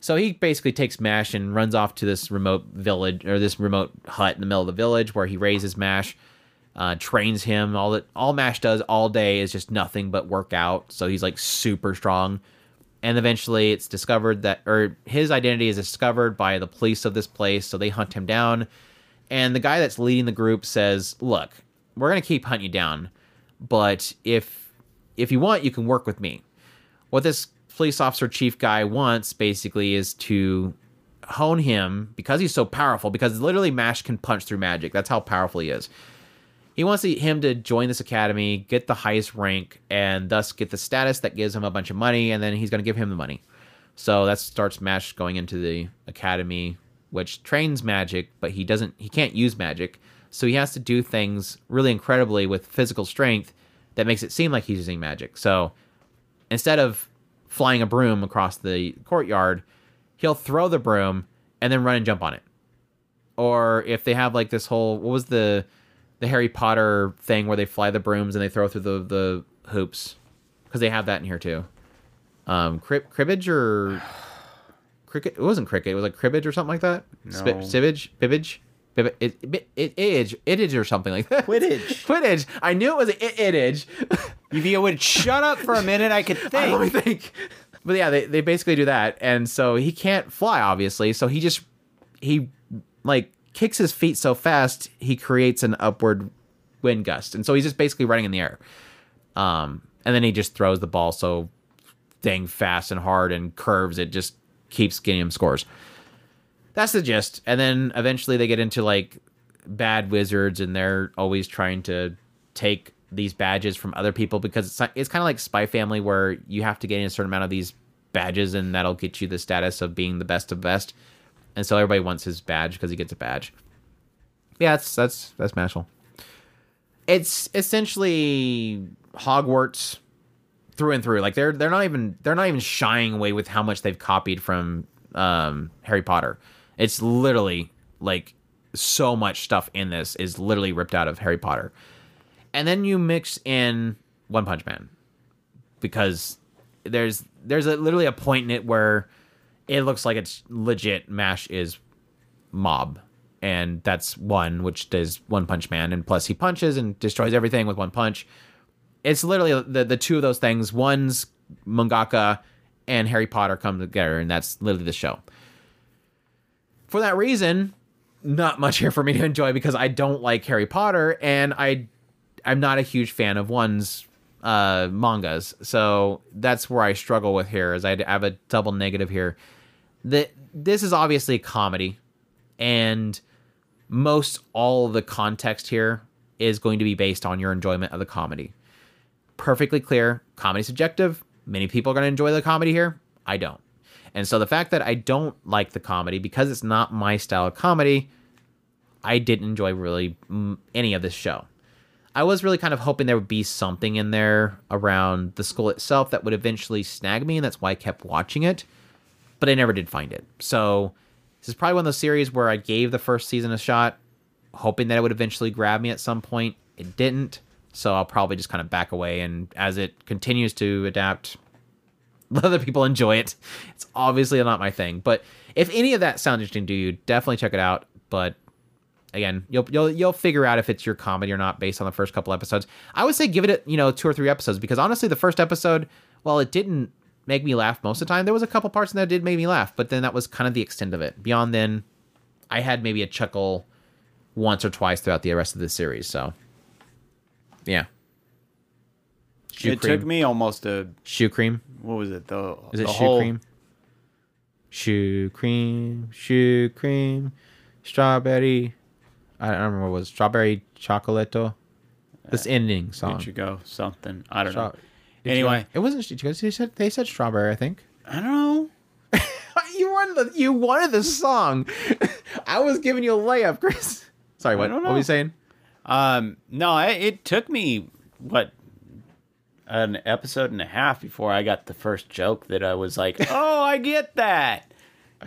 So he basically takes Mash and runs off to this remote village or this remote hut in the middle of the village where he raises Mash. uh, trains him. All that all Mash does all day is just nothing but work out. So he's like super strong. And eventually, it's discovered that, or his identity is discovered by the police of this place. So they hunt him down. And the guy that's leading the group says, "Look, we're gonna keep hunting you down, but if if you want, you can work with me." What this police officer chief guy wants basically is to hone him because he's so powerful. Because literally, Mash can punch through magic. That's how powerful he is. He wants to- him to join this academy, get the highest rank, and thus get the status that gives him a bunch of money, and then he's going to give him the money. So that starts Mash going into the academy, which trains magic, but he doesn't, he can't use magic. So he has to do things really incredibly with physical strength that makes it seem like he's using magic. So instead of flying a broom across the courtyard, he'll throw the broom and then run and jump on it. Or if they have like this whole, what was the the Harry Potter thing where they fly the brooms and they throw through the the hoops because they have that in here too. Um, crib, cribbage or cricket? It wasn't cricket. It was like cribbage or something like that. Sp- No. Sibbage, bibbage, Bib- it, it, it, itage, itage or something like that. Quidditch. Quidditch. I knew it was it, itage. If you would shut up for a minute, I could think. think. But yeah, they, they basically do that, and so he can't fly, obviously. So he just he like kicks his feet so fast he creates an upward wind gust, and so he's just basically running in the air. Um, and then he just throws the ball so dang fast and hard and curves it just keeps getting him scores. That's the gist. And then eventually they get into like bad wizards and they're always trying to take these badges from other people because it's it's kind of like Spy Family where you have to gain a certain amount of these badges and that'll get you the status of being the best of best. And so everybody wants his badge because he gets a badge. Yeah, that's that's that's Mashle. It's essentially Hogwarts through and through. Like they're they're not even they're not even shying away with how much they've copied from um, Harry Potter. It's literally like so much stuff in this is literally ripped out of Harry Potter. And then you mix in One Punch Man because there's there's a, literally a point in it where it looks like it's legit Mash is mob and that's one which does One Punch Man and plus he punches and destroys everything with one punch it's literally the the two of those things. One's mangaka and Harry Potter come together, and that's literally the show. For that reason, not much here for me to enjoy because I don't like Harry Potter, and I I'm not a huge fan of one's uh, mangas. So that's where I struggle with here. Is I have a double negative here. That this is obviously comedy, and most all the context here is going to be based on your enjoyment of the comedy perfectly clear. Comedy subjective. Many people are going to enjoy the comedy here. I don't. And so the fact that i don't like the comedy because it's not my style of comedy i didn't enjoy really any of this show. I was really kind of hoping there would be something in there around the school itself that would eventually snag me and that's why i kept watching it but i never did find it. So this is probably one of those series where i gave the first season a shot hoping that it would eventually grab me at some point. It didn't so I'll probably just kind of back away. And as it continues to adapt, let other people enjoy it. It's obviously not my thing, but if any of that sounds interesting to you, definitely check it out. But again, you'll you'll you'll figure out if it's your comedy or not based on the first couple episodes. I would say give it you know two or three episodes because honestly, the first episode, while it didn't make me laugh most of the time, there was a couple parts in there that did make me laugh, but then that was kind of the extent of it. Beyond then, I had maybe a chuckle once or twice throughout the rest of the series. So yeah. Shoe it cream. took me almost a shoe cream. what was it? The Is it the shoe whole- cream? Shoe cream, shoe cream, strawberry. I don't remember what it was strawberry chocolato. This uh, ending song. Did you go something? I don't Stra- know. Anyway. go- it wasn't. Did you guys? They said they said strawberry. I think. I don't know. you wanted the you wanted the song. I was giving you a layup, Chris. Sorry, what? What were you saying? Um, no, it, it took me what an episode and a half before I got the first joke that I was like, "Oh, I get that."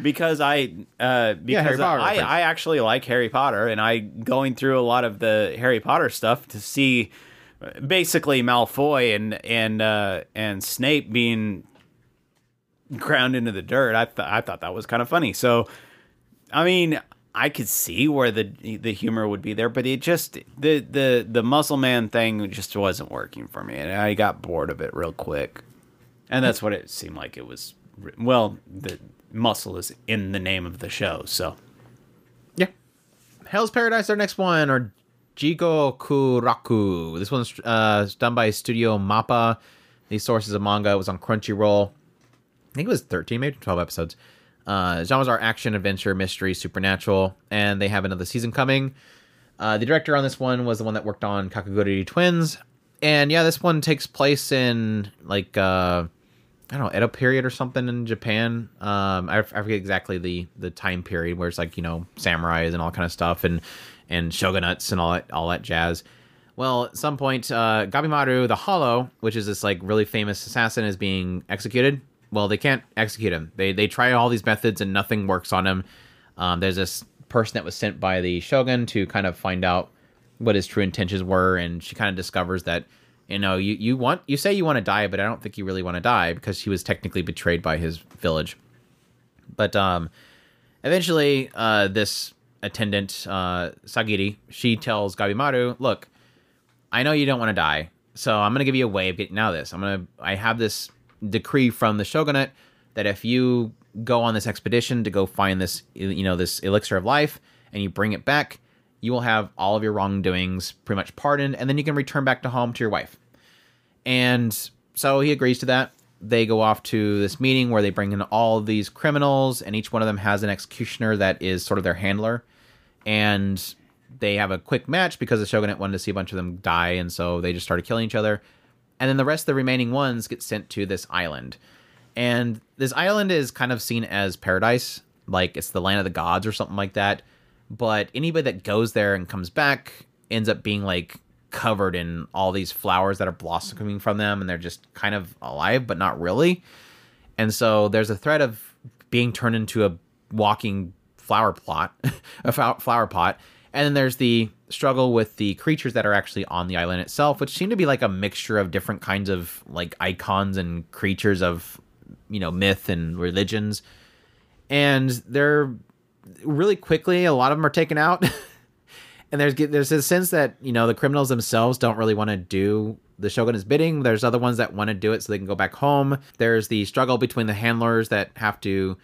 Because I, uh, because Potter I. I actually like Harry Potter, and I going through a lot of the Harry Potter stuff to see basically Malfoy and and uh, and Snape being ground into the dirt. I th- I thought that was kind of funny. So, I mean, I could see where the the humor would be there, but it just the the the muscle man thing just wasn't working for me, and I got bored of it real quick. And that's what it seemed like it was. Well, the muscle is in the name of the show, so Yeah. Hell's Paradise, our next one, or Jigokuraku. This one's uh, done by Studio Mappa. These sources of manga. It was on Crunchyroll. I think it was 13, maybe 12 episodes. Uh, genres are action, adventure, mystery, supernatural, and they have another season coming. Uh, the director on this one was the one that worked on Kakegurui Twins, and yeah, this one takes place in like uh, I don't know Edo period or something in Japan. Um, I, I forget exactly the the time period where it's like you know samurais and all kind of stuff and and shogunates and all that all that jazz. Well, at some point, uh, Gabimaru the Hollow, which is this like really famous assassin, is being executed. Well, they can't execute him. They they try all these methods and nothing works on him. Um, there's this person that was sent by the shogun to kind of find out what his true intentions were, and she kind of discovers that you know you you want you say you want to die, but I don't think you really want to die because he was technically betrayed by his village. But um, eventually, uh, this attendant uh, Sagiri she tells Gabimaru, "Look, I know you don't want to die, so I'm gonna give you a way of getting out of this. I'm gonna I have this decree from the shogunate that if you go on this expedition to go find this you know this elixir of life and you bring it back you will have all of your wrongdoings pretty much pardoned and then you can return back to home to your wife. And so he agrees to that. They go off to this meeting where they bring in all these criminals and each one of them has an executioner that is sort of their handler. And they have a quick match because the shogunate wanted to see a bunch of them die and so they just started killing each other and then the rest of the remaining ones get sent to this island. And this island is kind of seen as paradise like it's the land of the gods or something like that. But anybody that goes there and comes back ends up being like covered in all these flowers that are blossoming from them and they're just kind of alive but not really. And so there's a threat of being turned into a walking flower plot a flower pot. And then there's the struggle with the creatures that are actually on the island itself which seem to be like a mixture of different kinds of like icons and creatures of you know myth and religions. And they're really quickly a lot of them are taken out. And there's there's a sense that you know the criminals themselves don't really want to do the shogun's bidding. There's other ones that want to do it so they can go back home. There's the struggle between the handlers that have to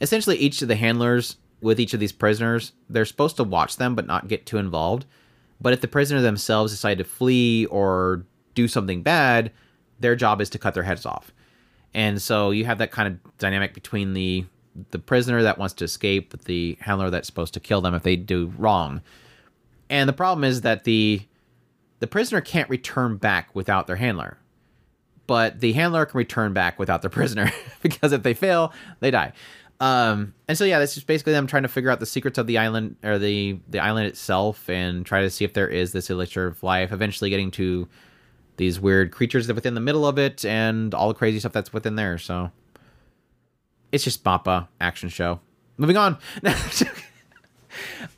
essentially each of the handlers with each of these prisoners they're supposed to watch them but not get too involved but if the prisoner themselves decide to flee or do something bad their job is to cut their heads off and so you have that kind of dynamic between the the prisoner that wants to escape with the handler that's supposed to kill them if they do wrong. And the problem is that the the prisoner can't return back without their handler. But the handler can return back without their prisoner because if they fail, they die. Um, and so yeah, this is basically them trying to figure out the secrets of the island or the the island itself and try to see if there is this elixir of life. Eventually, getting to these weird creatures that within the middle of it and all the crazy stuff that's within there. So it's just Mappa action show. Moving on.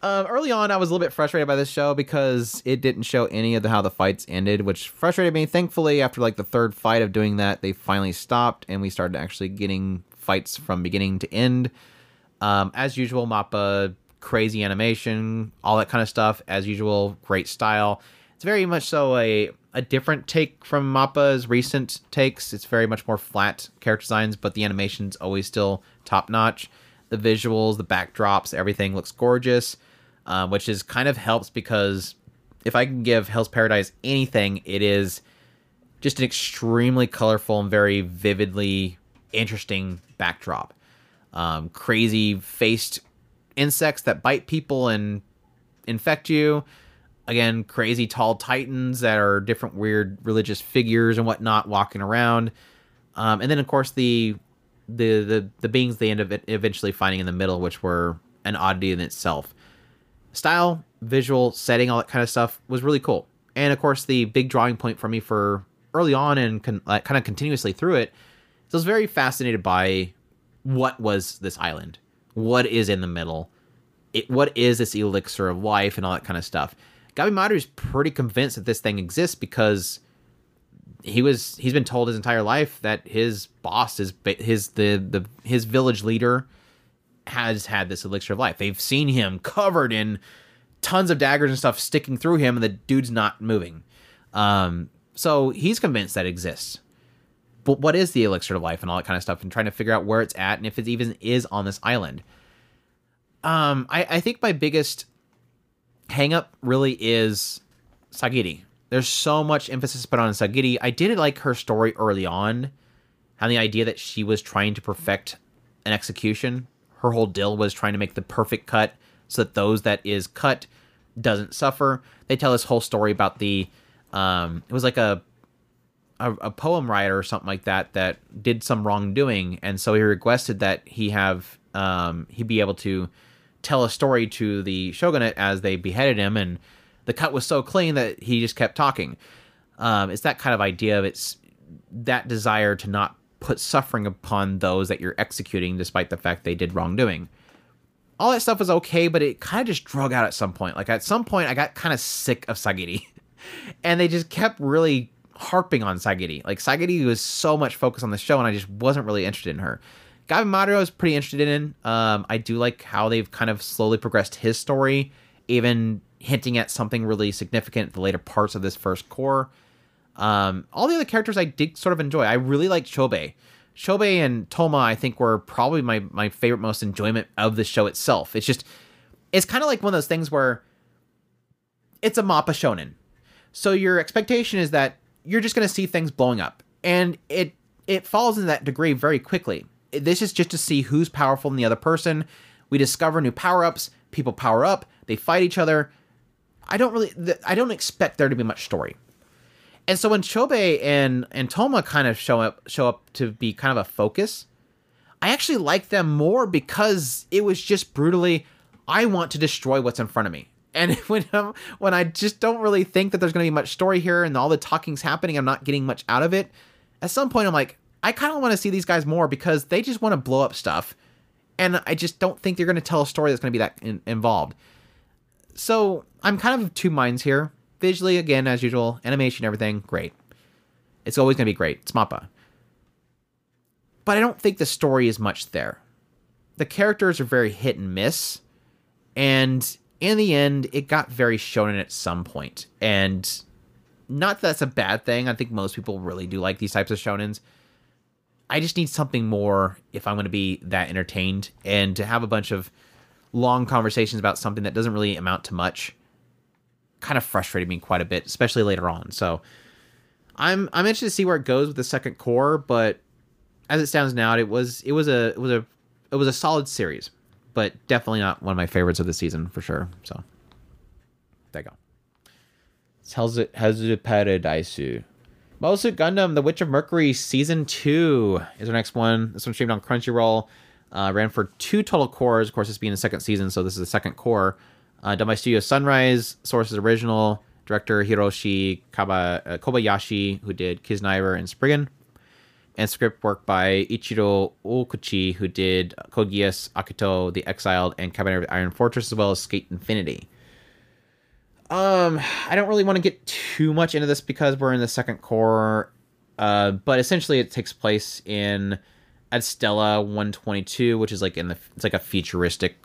um, early on, I was a little bit frustrated by this show because it didn't show any of the, how the fights ended, which frustrated me. Thankfully, after like the third fight of doing that, they finally stopped and we started actually getting fights from beginning to end. Um, as usual, Mappa crazy animation, all that kind of stuff. As usual, great style. It's very much so a a different take from Mappa's recent takes. It's very much more flat character designs, but the animation's always still top notch. The visuals, the backdrops, everything looks gorgeous, uh, which is kind of helps because if I can give Hell's Paradise anything, it is just an extremely colorful and very vividly interesting backdrop. Um, crazy faced insects that bite people and infect you. Again crazy tall titans that are different weird religious figures and whatnot walking around. Um, and then of course the the the, the beings they end up eventually finding in the middle which were an oddity in itself. Style visual setting all that kind of stuff was really cool. And of course the big drawing point for me for early on and con- like, kind of continuously through it so I was very fascinated by what was this island what is in the middle it, what is this elixir of life and all that kind of stuff Gabimaru is pretty convinced that this thing exists because he was he's been told his entire life that his boss is his the the his village leader has had this elixir of life. They've seen him covered in tons of daggers and stuff sticking through him, and the dude's not moving. Um, so he's convinced that exists. But what is the elixir of life and all that kind of stuff, and trying to figure out where it's at and if it even is on this island. Um, I, I think my biggest hangup really is Sagiri. There's so much emphasis put on Sagiri. I did like her story early on, and the idea that she was trying to perfect an execution. Her whole deal was trying to make the perfect cut so that those that is cut doesn't suffer. They tell this whole story about the um, it was like a, a a poem writer or something like that that did some wrongdoing, and so he requested that he have um, he be able to tell a story to the shogunate as they beheaded him, and the cut was so clean that he just kept talking. Um, it's that kind of idea of it's that desire to not put suffering upon those that you're executing, despite the fact they did wrongdoing. All that stuff was okay, but it kind of just drug out at some point. Like at some point, I got kind of sick of Sagiri, and they just kept really harping on Sagiri. Like Sagiri was so much focus on the show, and I just wasn't really interested in her. Gabimaru is pretty interested in. Um, I do like how they've kind of slowly progressed his story, even hinting at something really significant the later parts of this first cour. Um, all the other characters I did sort of enjoy. I really liked Chobe. Chobe and Toma, I think, were probably my my favorite, most enjoyment of the show itself. It's just, it's kind of like one of those things where it's a Mappa shonen, so your expectation is that you're just going to see things blowing up, and it it falls in that degree very quickly. This is just to see who's powerful than the other person. We discover new power ups. People power up. They fight each other. I don't really. I don't expect there to be much story. And so when Chobe and and Toma kind of show up show up to be kind of a focus, I actually like them more because it was just brutally I want to destroy what's in front of me. And when I'm, when I just don't really think that there's going to be much story here and all the talking's happening, I'm not getting much out of it. At some point I'm like I kind of want to see these guys more because they just want to blow up stuff. And I just don't think they're going to tell a story that's going to be that in, involved. So I'm kind of two minds here visually, again, as usual, animation, everything, great. It's always going to be great. It's Mappa. But I don't think the story is much there. The characters are very hit and miss. And in the end, it got very shonen at some point. And not that that's a bad thing. I think most people really do like these types of shonens. I just need something more if I'm going to be that entertained. And to have a bunch of long conversations about something that doesn't really amount to much kind of frustrated me quite a bit, especially later on. So I'm I'm interested to see where it goes with the second cour, but as it stands now, it was it was a it was a it was a solid series, but definitely not one of my favorites of the season for sure. So there you go. It paradise? Mobile Gundam: The Witch of Mercury season two is our next one. This one streamed on Crunchyroll. Uh, ran for two total cours. Of course, this being the second season, so this is the second cour uh, done by Studio Sunrise. Sources original director Hiroshi Kaba, uh, Kobayashi, who did Kiznaiver and Spriggan, and script work by Ichiro Okouchi, who did Geass, Akito, The Exiled, and Kabaneri of Iron Fortress, as well as Skate Infinity. Um, I don't really want to get too much into this because we're in the second cour, uh, but essentially it takes place in Ad Stella 122, which is like in the it's like a futuristic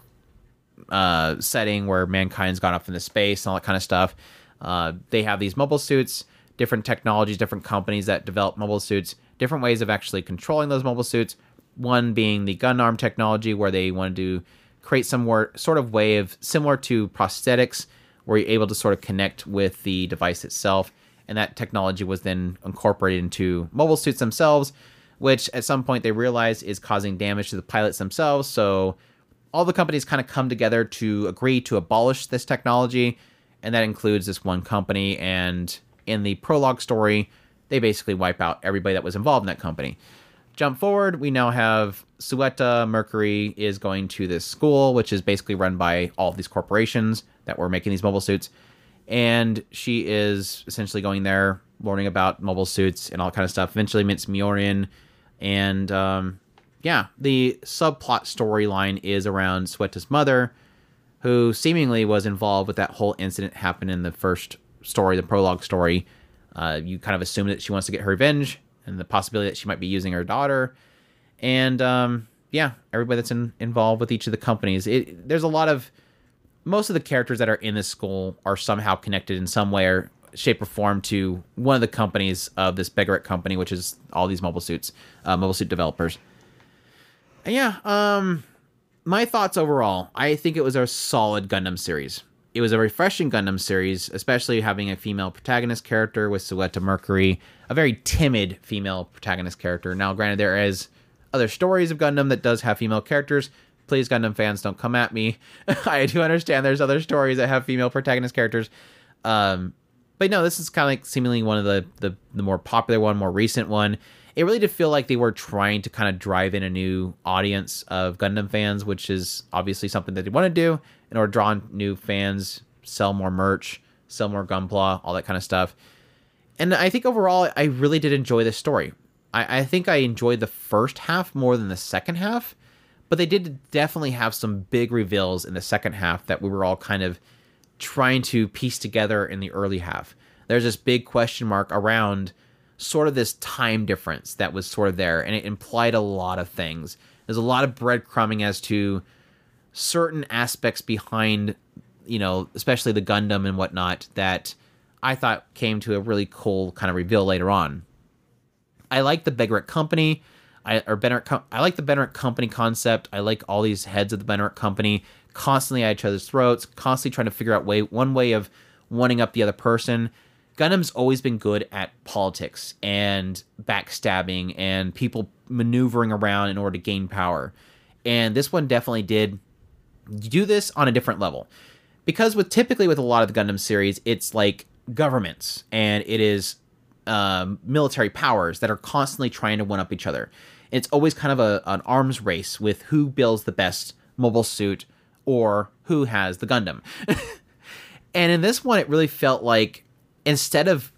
uh, setting where mankind's gone off into space and all that kind of stuff. Uh, they have these mobile suits, different technologies, different companies that develop mobile suits, different ways of actually controlling those mobile suits. One being the GUND-ARM technology, where they wanted to create some more, sort of way of similar to prosthetics, where you're able to sort of connect with the device itself. And that technology was then incorporated into mobile suits themselves, which at some point they realized is causing damage to the pilots themselves. So all the companies kind of come together to agree to abolish this technology, and that includes this one company. And in the prologue story, they basically wipe out everybody that was involved in that company. Jump forward, we now have Suletta Mercury is going to this school, which is basically run by all of these corporations that were making these mobile suits. And she is essentially going there, learning about mobile suits and all kind of stuff. Eventually meets Miorine and um, yeah, the subplot storyline is around Suletta's mother, who seemingly was involved with that whole incident happened in the first story, the prologue story. Uh, you kind of assume that she wants to get her revenge and the possibility that she might be using her daughter. And um, yeah, everybody that's in, involved with each of the companies. It, there's a lot of most of the characters that are in this school are somehow connected in some way or shape or form to one of the companies of this Benerit company, which is all these mobile suits, uh, mobile suit developers. And yeah, um, my thoughts overall, I think it was a solid Gundam series. It was a refreshing Gundam series, especially having a female protagonist character with Suletta Mercury, a very timid female protagonist character. Now, granted, there is other stories of Gundam that does have female characters. Please, Gundam fans, don't come at me. I do understand there's other stories that have female protagonist characters. Um, but no, this is kind of like seemingly one of the, the the more popular one, more recent one. It really did feel like they were trying to kind of drive in a new audience of Gundam fans, which is obviously something that they want to do in order to draw new fans, sell more merch, sell more Gunpla, all that kind of stuff. And I think overall, I really did enjoy this story. I, I think I enjoyed the first half more than the second half, but they did definitely have some big reveals in the second half that we were all kind of trying to piece together in the early half. There's this big question mark around sort of this time difference that was sort of there, and it implied a lot of things. There's a lot of breadcrumbing as to certain aspects behind, you know, especially the Gundam and whatnot, that I thought came to a really cool kind of reveal later on. I like the Benerit Company. I or Benerit. I like the Benerit Company concept. I like all these heads of the Benerit Company constantly at each other's throats, constantly trying to figure out way one way of wanting up the other person. Gundam's always been good at politics and backstabbing and people maneuvering around in order to gain power. And this one definitely did do this on a different level. Because with typically with a lot of the Gundam series, it's like governments and it is um, military powers that are constantly trying to one up each other. It's always kind of a, an arms race with who builds the best mobile suit or who has the Gundam. and in this one, it really felt like instead of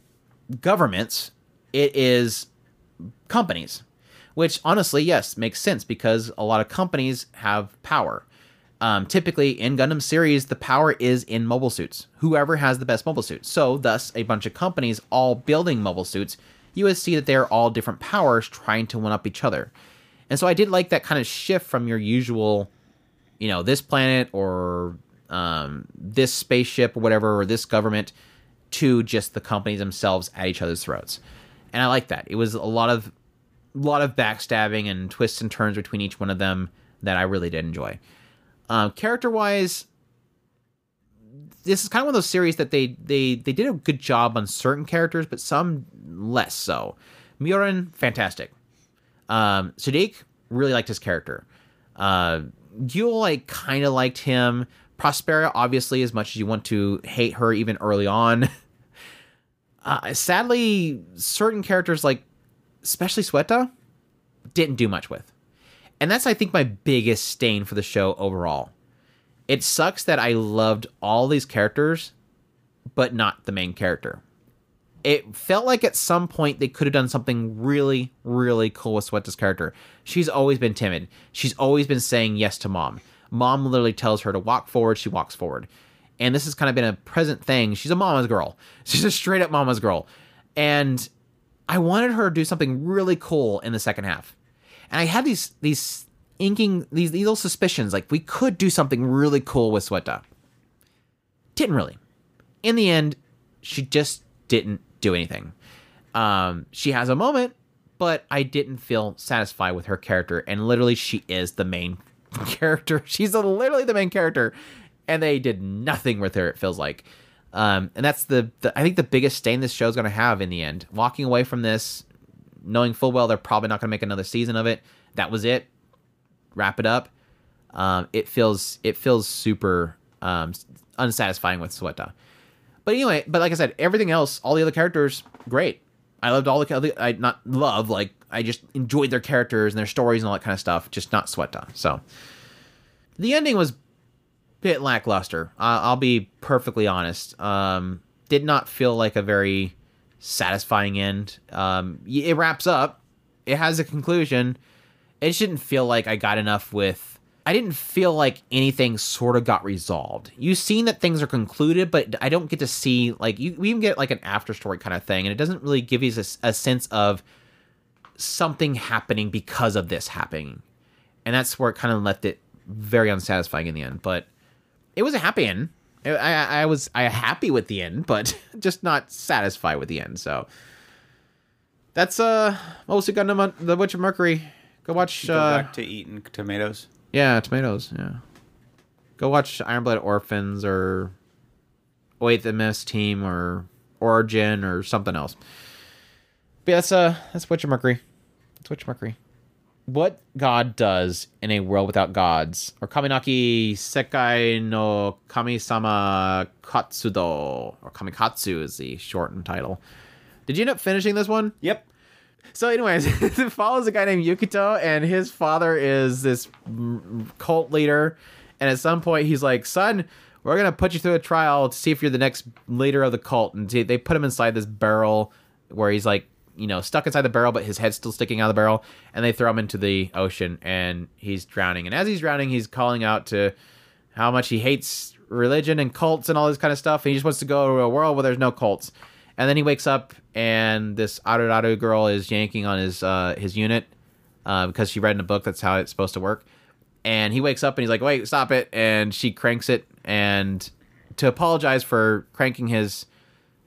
governments, it is companies, which honestly, yes, makes sense because a lot of companies have power. Um, typically in Gundam series, the power is in mobile suits. Whoever has the best mobile suit. So, thus, a bunch of companies all building mobile suits, you would see that they're all different powers trying to one up each other. And so, I did like that kind of shift from your usual you know this planet or um, this spaceship or whatever or this government to just the companies themselves at each other's throats. And i like that. It was a lot of a lot of backstabbing and twists and turns between each one of them that i really did enjoy. Um, character wise this is kind of one of those series that they they they did a good job on certain characters but some less so. Miorine fantastic. Um Shaddiq really liked his character. Uh Guel, I kind of liked him. Prospera, obviously, as much as you want to hate her even early on. Uh, sadly, certain characters, like especially Suletta, didn't do much with. And that's, I think, my biggest stain for the show overall. It sucks that I loved all these characters, but not the main character. It felt like at some point they could have done something really, really cool with Suletta's character. She's always been timid. She's always been saying yes to mom. Mom literally tells her to walk forward, she walks forward. And this has kind of been a present thing. She's a mama's girl. She's a straight up mama's girl. And I wanted her to do something really cool in the second half. And I had these these inking these, these little suspicions like we could do something really cool with Suletta. Didn't really. In the end, she just didn't do anything. Um, she has a moment, but I didn't feel satisfied with her character. And literally, she is the main character. She's literally the main character, and they did nothing with her. It feels like, um, and that's the, the I think the biggest stain this show is going to have in the end. Walking away from this, knowing full well they're probably not going to make another season of it. That was it. Wrap it up. Um, it feels it feels super um, unsatisfying with Suletta. But anyway, but like I said, everything else, all the other characters, great. I loved all the. I not love like I just enjoyed their characters and their stories and all that kind of stuff. Just not Suletta. So the ending was bit lackluster. I'll be perfectly honest. Um, did not feel like a very satisfying end. Um, it wraps up. It has a conclusion. It shouldn't feel like I got enough with I didn't feel like anything sort of got resolved. You've seen that things are concluded, but I don't get to see like you we even get like an after story kind of thing, and it doesn't really give you a, a sense of something happening because of this happening. and that's where it kind of left it very unsatisfying in the end. But it was a happy end. I, I, I was I happy with the end, but just not satisfied with the end. So that's uh mostly Gundam the Witch of Mercury. Go watch. Go uh, back to eating tomatoes. yeah, tomatoes. Yeah, go watch Iron Blood Orphans or Wait the Miss Team or Origin or something else. But yeah, that's uh that's Witch of Mercury. That's Witch of Mercury. What God does in a world without gods, or Kaminaki Sekai no Kami-sama Katsudo, or Kamikatsu is the shortened title. Did you end up finishing this one? Yep. So, anyways, it follows a guy named Yukito, and his father is this cult leader. And at some point, he's like, "Son, we're gonna put you through a trial to see if you're the next leader of the cult." And they put him inside this barrel where he's like, you know, stuck inside the barrel, but his head's still sticking out of the barrel. And they throw him into the ocean, and he's drowning. And as he's drowning, he's calling out to how much he hates religion and cults and all this kind of stuff. And he just wants to go to a world where there's no cults. And then he wakes up, and this Aruraru girl is yanking on his uh, his unit uh, because she read in a book that's how it's supposed to work. And he wakes up and he's like, "Wait, stop it!" And she cranks it, and to apologize for cranking his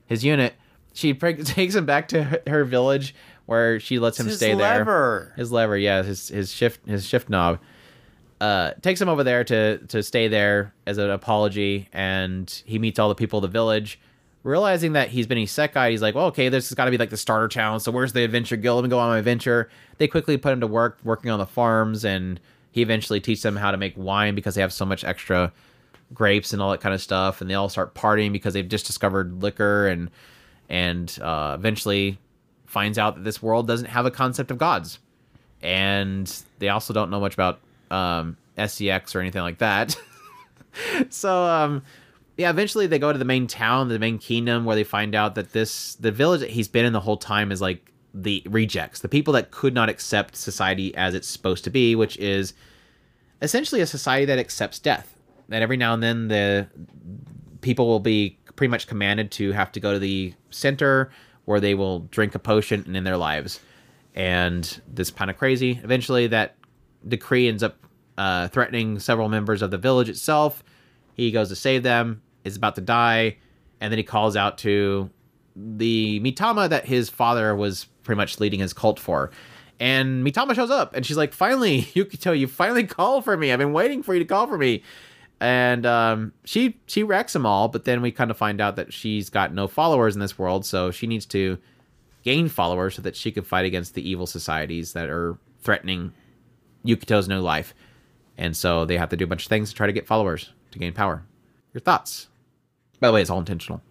his unit, she takes him back to her, her village where she lets him His stay there. His lever, yeah, his his shift his shift knob. Uh, takes him over there to to stay there as an apology, and he meets all the people of the village. Realizing that he's been isekai, he's like, "Well, okay, this has got to be like the starter challenge. So where's the adventure guild? Let me go on my adventure." They quickly put him to work working on the farms, and he eventually teaches them how to make wine because they have so much extra grapes and all that kind of stuff. And they all start partying because they've just discovered liquor, and and uh, eventually finds out that this world doesn't have a concept of gods and they also don't know much about um, SCX or anything like that. so um, yeah, eventually they go to the main town, the main kingdom, where they find out that this the village that he's been in the whole time is like the rejects, the people that could not accept society as it's supposed to be, which is essentially a society that accepts death. That every now and then the people will be pretty much commanded to have to go to the center where they will drink a potion and end their lives. And this kind of crazy. Eventually, that decree ends up uh, threatening several members of the village itself. He goes to save them, is about to die, and then he calls out to the Mitama that his father was pretty much leading his cult for. And Mitama shows up, and she's like, "Finally, Yukito, you finally called for me. I've been waiting for you to call for me." And um, she she wrecks them all, but then we kind of find out that she's got no followers in this world, so she needs to gain followers so that she can fight against the evil societies that are threatening Yukito's new life. And so they have to do a bunch of things to try to get followers to gain power. Your thoughts? By the way, it's all intentional.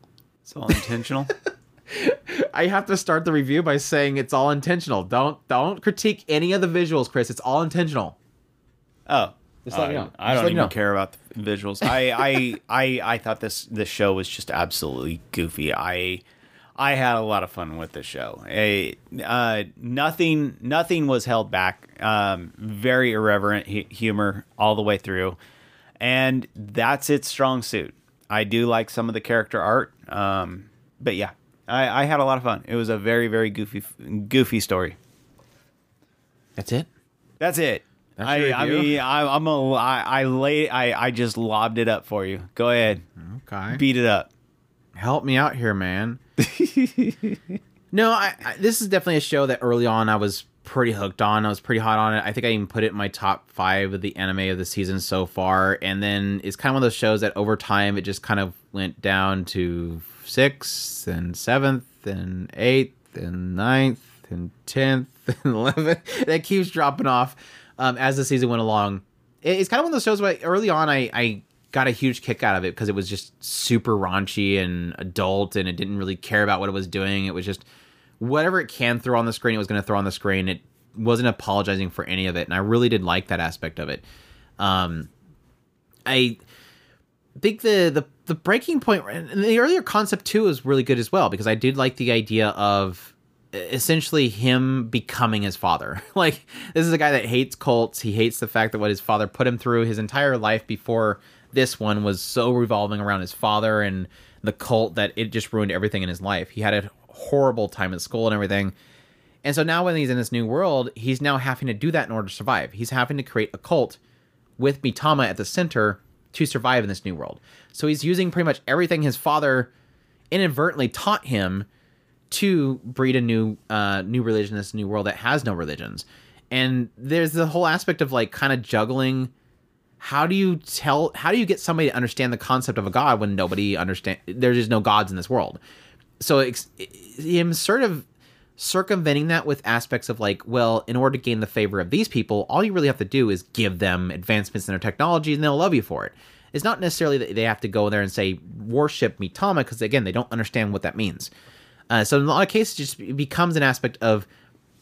It's all intentional. I have to start the review by saying it's all intentional. Don't don't critique any of the visuals, Chris. It's all intentional. Oh, Just let I, me know. I Just don't even know. care about the visuals. I, I, I, I thought this this show was just absolutely goofy. I, I had a lot of fun with the show. A, uh, nothing, nothing was held back. Um, very irreverent hu- humor all the way through, and that's its strong suit. I do like some of the character art, um, but yeah, I, I had a lot of fun. It was a very, very goofy, goofy story. That's it. That's it. I, I mean, I, I'm a, I, I lay, I, I just lobbed it up for you. Go ahead, Okay. beat it up. Help me out here, man. no, I, I this is definitely a show that early on I was pretty hooked on. I was pretty hot on it. I think I even put it in my top five of the anime of the season so far. And then it's kind of one of those shows that over time it just kind of went down to sixth and seventh and eighth and ninth and tenth and eleventh. That keeps dropping off um, as the season went along. It- It's kind of one of those shows where early on I, I got a huge kick out of it because it was just super raunchy and adult and it didn't really care about what it was doing. It was just whatever it can throw on the screen, it was going to throw on the screen. It wasn't apologizing for any of it, and I really did like that aspect of it. Um, I think the the the breaking point and the earlier concept too is really good as well because I did like the idea of essentially him becoming his father. like this is a guy that hates cults. He hates the fact that what his father put him through his entire life before this one was so revolving around his father and the cult that it just ruined everything in his life. He had a horrible time at school and everything. And so now when he's in this new world, he's now having to do that in order to survive. He's having to create a cult with Mitama at the center to survive in this new world. So he's using pretty much everything his father inadvertently taught him to breed a new uh, new religion, this new world that has no religions. And there's the whole aspect of like kind of juggling. How do you tell? How do you get somebody to understand the concept of a god when nobody understand? There's just no gods in this world. So him sort of circumventing that with aspects of like, well, in order to gain the favor of these people, all you really have to do is give them advancements in their technology, and they'll love you for it. It's not necessarily that they have to go there and say worship Mitama because again, they don't understand what that means. Uh, so in a lot of cases, it just becomes an aspect of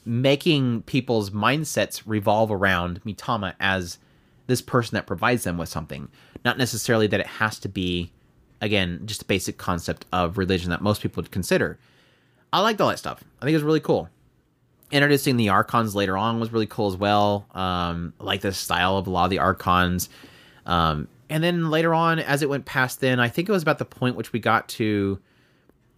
making people's mindsets revolve around Mitama as this person that provides them with something, not necessarily that it has to be, again, just a basic concept of religion that most people would consider. I liked all that stuff. I think it was really cool. Introducing the archons later on was really cool as well. Um, I like the style of a lot of the archons. Um, and then later on, as it went past, then I think it was about the point which we got to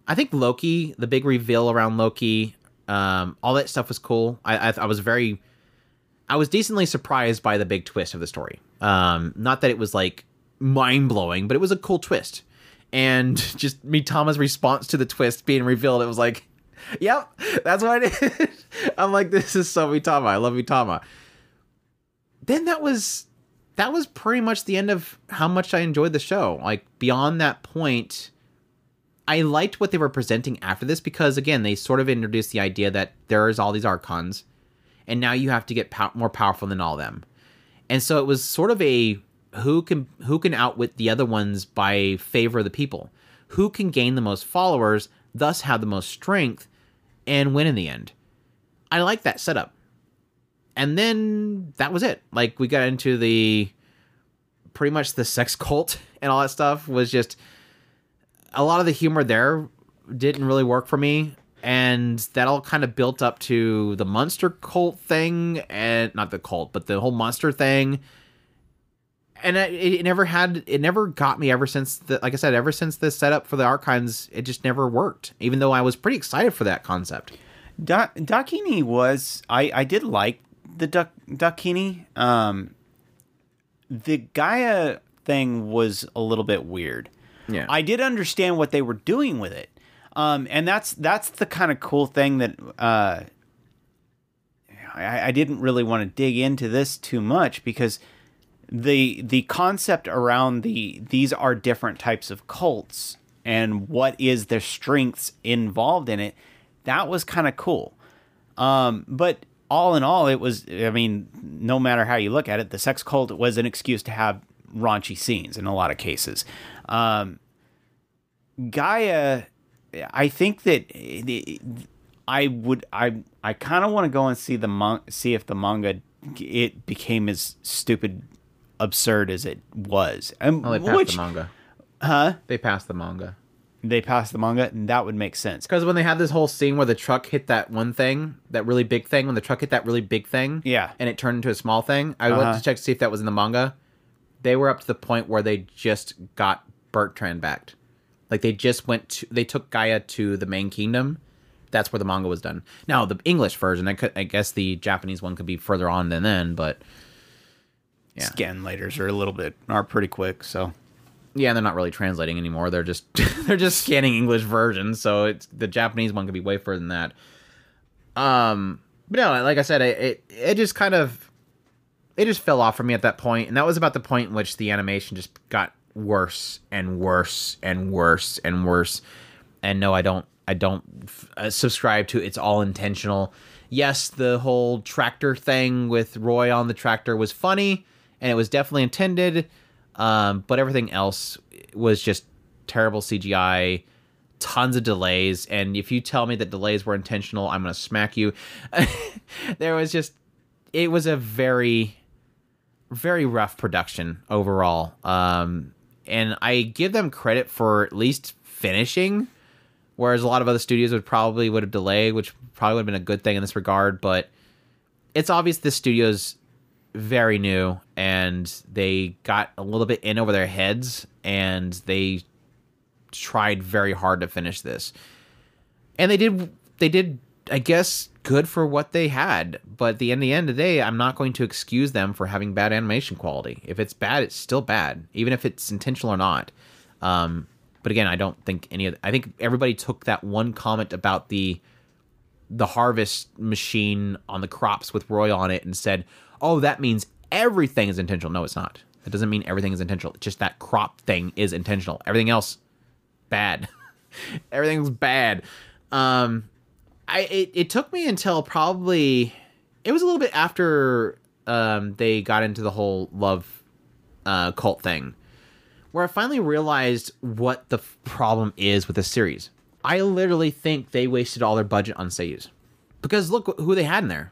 I think Loki, the big reveal around Loki, um, all that stuff was cool. I, I, I was very, I was decently surprised by the big twist of the story. Um, not that it was like mind blowing, but it was a cool twist. And just me, Mitama's response to the twist being revealed, it was like, yep, that's what it is. I'm like, this is so Mitama. I love Mitama. Then that was that was pretty much the end of how much I enjoyed the show. Like beyond that point, I liked what they were presenting after this because again, they sort of introduced the idea that there's all these archons, and now you have to get pow- more powerful than all them. And so it was sort of a who can who can outwit the other ones by favor of the people, who can gain the most followers, thus have the most strength, and win in the end. I like that setup. And then that was it. Like we got into the pretty much the sex cult and all that stuff was just a lot of the humor there didn't really work for me and that all kind of built up to the monster cult thing and not the cult but the whole monster thing. And it, it never had it never got me ever since the like i said ever since the setup for the archons it just never worked even though i was pretty excited for that concept. Da- dakini was i i did like the duck dakini. Um the gaia thing was a little bit weird yeah. I did understand what they were doing with it, um, and that's that's the kind of cool thing that uh, I, I didn't really want to dig into this too much because the the concept around the these are different types of cults and what is their strengths involved in it that was kind of cool. Um, but all in all it was i mean no matter how you look at it the sex cult was an excuse to have raunchy scenes in a lot of cases. Um, Gaia, I think that I would I I kind of want to go and see the mon- see if the manga it became as stupid absurd as it was. Um, oh, they passed which, the manga huh? they passed the manga They passed the manga, and that would make sense. because when they had this whole scene where the truck hit that one thing that really big thing when the truck hit that really big thing Yeah. and it turned into a small thing i went Uh-huh. to check to see if that was in the manga they were up to the point where they just got bertrand backed like they just went to they took gaia to the main kingdom. That's where the manga was done. Now the english version i, could, I guess the japanese one could be further on than then but Yeah. Scanlators are a little bit are pretty quick, so. Yeah they're not really translating anymore. They're just they're just scanning english versions so it's the japanese one could be way further than that. Um but no like i said it it, it just kind of it just fell off for me at that point and that was about the point in which the animation just got worse and worse and worse and worse. And no i don't i don't uh, subscribe to it's all intentional. Yes the whole tractor thing with roy on the tractor was funny and it was definitely intended um, but everything else was just terrible cgi tons of delays. And if you tell me that delays were intentional i'm gonna smack you. There was just it was a very very rough production overall. Um, and I give them credit for at least finishing, whereas a lot of other studios would probably would have delayed, which probably would have been a good thing in this regard. But it's obvious this studio's very new and they got a little bit in over their heads and they tried very hard to finish this. And they did they did I guess good for what they had. But the end, the end of the day, I'm not going to excuse them for having bad animation quality. If it's bad, it's still bad, even if it's intentional or not. Um, but again, I don't think any of. I think everybody took that one comment about the the harvest machine on the crops with Roy on it and said, "Oh, that means everything is intentional." No, it's not. That doesn't mean everything is intentional. It's just that crop thing is intentional. Everything else, bad. Everything's bad. Um, I it, it took me until probably it was a little bit after um they got into the whole love uh cult thing where I finally realized what the f- problem is with the series. I literally think they wasted all their budget on seiyus. Because look who they had in there.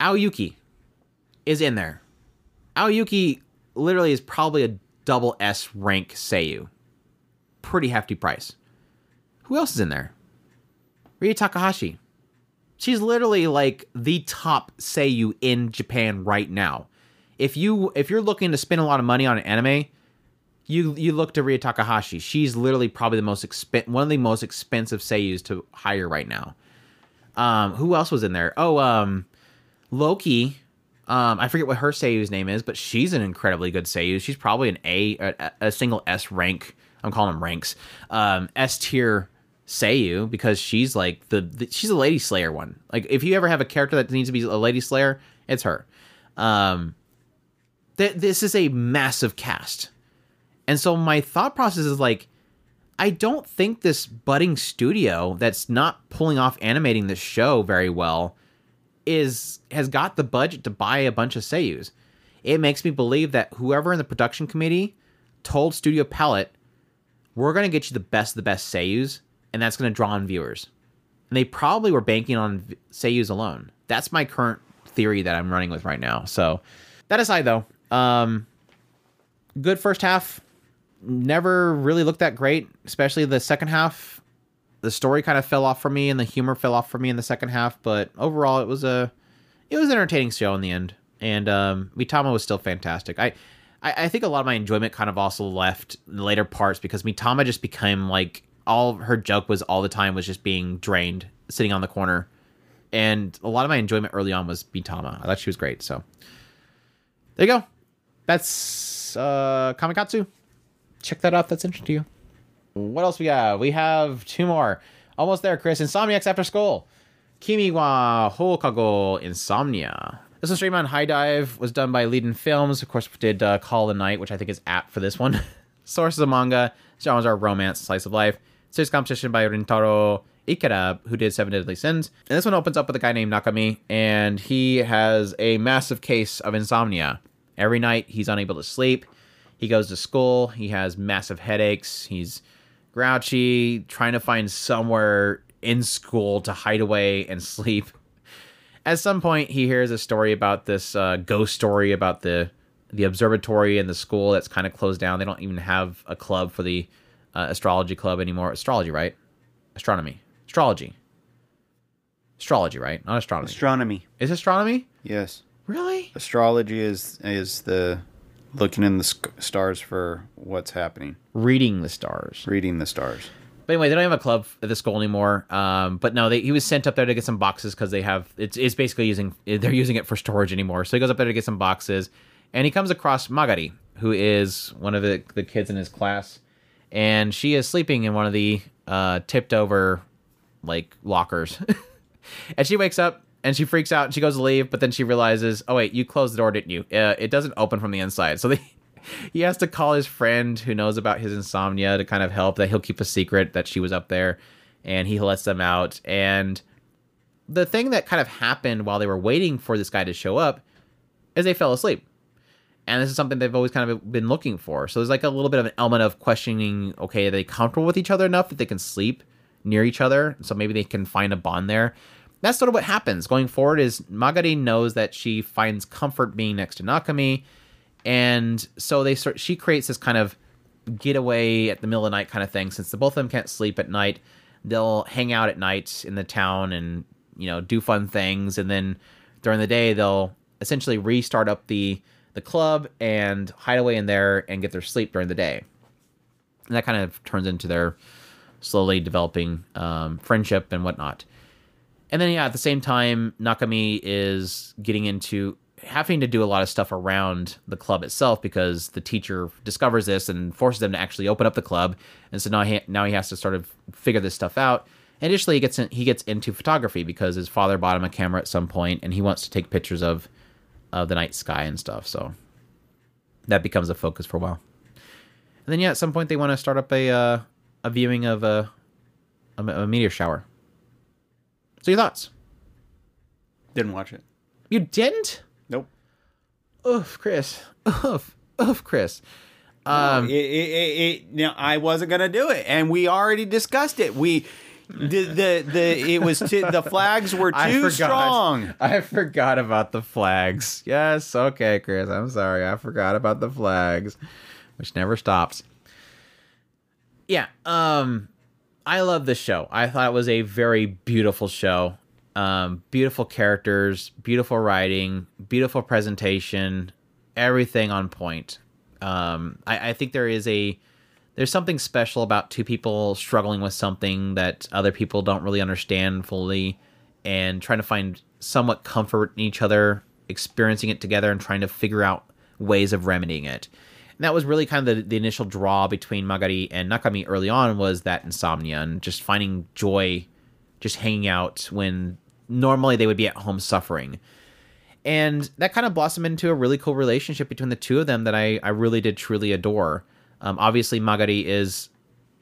Aoi Yuki is in there. Aoi Yuki literally is probably a double S rank seiyu. Pretty hefty price. Who else is in there? Rie Takahashi. She's literally like the top seiyu in Japan right now. If you if you're looking to spend a lot of money on an anime, you you look to Rie Takahashi. She's literally probably the most expen- one of the most expensive seiyus to hire right now. Um, who else was in there? Oh, um, Loki. Um, I forget what her seiyu's name is, but she's an incredibly good seiyu. She's probably an A, a, a single S rank. I'm calling them ranks. Um, S tier seiyu because she's like the, the she's a lady slayer one. Like if you ever have a character that needs to be a lady slayer, it's her. Um, th- this is a massive cast and so my thought process is like, I don't think this budding studio that's not pulling off animating this show very well is has got the budget to buy a bunch of seiyus. It makes me believe that whoever in the production committee told Studio Palette, "We're to get you the best of the best seiyus, and that's going to draw in viewers." And they probably were banking on seiyus alone. That's my current theory that I'm running with right now. So, that aside, though, um, good first half never really looked that great, especially the second half. The story kind of fell off for me, and the humor fell off for me in the second half. But overall, it was a it was an entertaining show in the end, and um, Mitama was still fantastic. I, I I think a lot of my enjoyment kind of also left in the later parts because Mitama just became like all her joke was all the time was just being drained, sitting on the corner, and a lot of my enjoyment early on was Mitama. I thought she was great. So there you go. That's uh, Kamikatsu check that out. That's interesting to you. What else we got? We have two more. Almost there, Chris. Insomniacs After School. Kimi wa Hokago Insomnia. This was streamed on HIDIVE. was done by Liden Films. Of course, did uh, Call the Night, which I think is apt for this one. Sources of manga. Genres are romance, slice of life. Series competition by Rintaro Ikeda, who did Seven Deadly Sins. And this one opens up with a guy named Nakami, and he has a massive case of insomnia. Every night, he's unable to sleep. He goes to school. He has massive headaches. He's grouchy, trying to find somewhere in school to hide away and sleep. At some point, he hears a story about this uh, ghost story about the the observatory and the school that's kind of closed down. They don't even have a club for the uh, astrology club anymore. Astrology, right? Astronomy, astrology, astrology, right? Not astronomy. Astronomy. Is astronomy Yes. really? Astrology is is the looking in the stars for what's happening, Reading the stars. reading the stars. But anyway, they don't have a club at the school anymore. Um, but no, they, he was sent up there to get some boxes because they have it's, it's basically using they're using it for storage anymore. So he goes up there to get some boxes, and he comes across Magari, who is one of the the kids in his class, and she is sleeping in one of the uh, tipped over like lockers, and she wakes up and she freaks out and she goes to leave, but then she realizes, oh wait, you closed the door, didn't you? Uh, it doesn't open from the inside, so he has to call his friend who knows about his insomnia to kind of help that he'll keep a secret that she was up there and he lets them out. And the thing that kind of happened while they were waiting for this guy to show up is they fell asleep and this is something they've always kind of been looking for. So there's like a little bit of an element of questioning okay are they comfortable with each other enough that they can sleep near each other? So maybe they can find a bond there. That's sort of what happens going forward is magari knows that she finds comfort being next to nakami and so they start she creates this kind of getaway at the middle of the night kind of thing. Since the both of them can't sleep at night they'll hang out at night in the town and you know do fun things. And then during the day they'll essentially restart up the the club and hide away in there and get their sleep during the day and that kind of turns into their slowly developing um, friendship and whatnot And then yeah, at the same time, Nakami is getting into having to do a lot of stuff around the club itself because the teacher discovers this and forces them to actually open up the club. And so now he now he has to sort of figure this stuff out. And additionally, he gets in, he gets into photography because his father bought him a camera at some point, and he wants to take pictures of of the night sky and stuff. So that becomes a focus for a while. And then yeah, at some point they want to start up a uh, a viewing of a, a a meteor shower. So your thoughts? Didn't watch it. You didn't? Nope. Oof, Chris. Oof, oof, Chris. Um, it, it, it, it, now I wasn't gonna do it, and we already discussed it. We the the, the it was too, the flags were I too forgot. strong. I forgot about the flags. Yes, okay, Chris. I'm sorry. I forgot about the flags, which never stops. Yeah, um I love this show. I thought it was a very beautiful show. Um beautiful characters, beautiful writing, beautiful presentation, everything on point. Um I, I think there is a there's something special about two people struggling with something that other people don't really understand fully and trying to find somewhat comfort in each other, experiencing it together and trying to figure out ways of remedying it. And that was really kind of the, the initial draw between Magari and Nakami early on was that insomnia and just finding joy just hanging out when normally they would be at home suffering. And that kind of blossomed into a really cool relationship between the two of them that I, I really did truly adore. Um, obviously, Magari is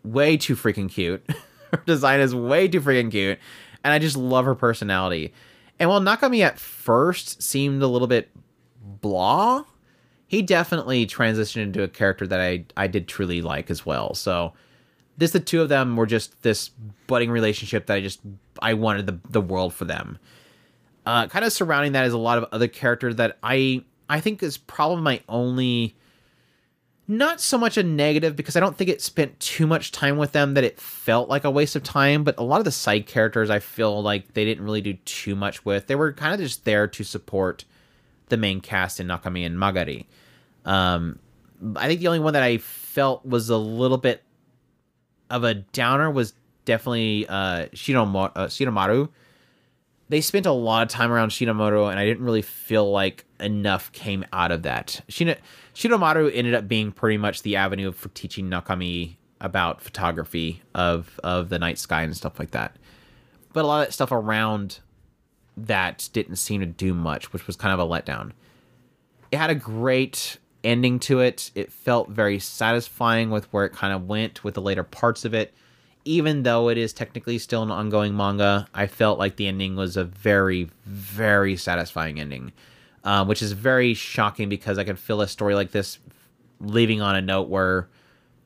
way too freaking cute. her design is way too freaking cute. And I just love her personality. And while Nakami at first seemed a little bit blah, he definitely transitioned into a character that I, I did truly like as well. So this the two of them were just this budding relationship that I just I wanted the, the world for them. Uh, kind of surrounding that is a lot of other characters that I I think is probably my only not so much a negative because I don't think it spent too much time with them that it felt like a waste of time, but a lot of the side characters I feel like they didn't really do too much with. They were kind of just there to support the main cast in Nakami and Magari. Um, I think the only one that I felt was a little bit of a downer was definitely uh, Shinomo- uh, Shinomaru. They spent a lot of time around Shinomaru, and I didn't really feel like enough came out of that. Shino- Shinomaru ended up being pretty much the avenue for teaching Nakami about photography of of the night sky and stuff like that. But a lot of that stuff around that didn't seem to do much, which was kind of a letdown. It had a great ending to it. It felt very satisfying with where it kind of went with the later parts of it. Even though it is technically still an ongoing manga, I felt like the ending was a very, very satisfying ending, uh, which is very shocking because I can feel a story like this leaving on a note where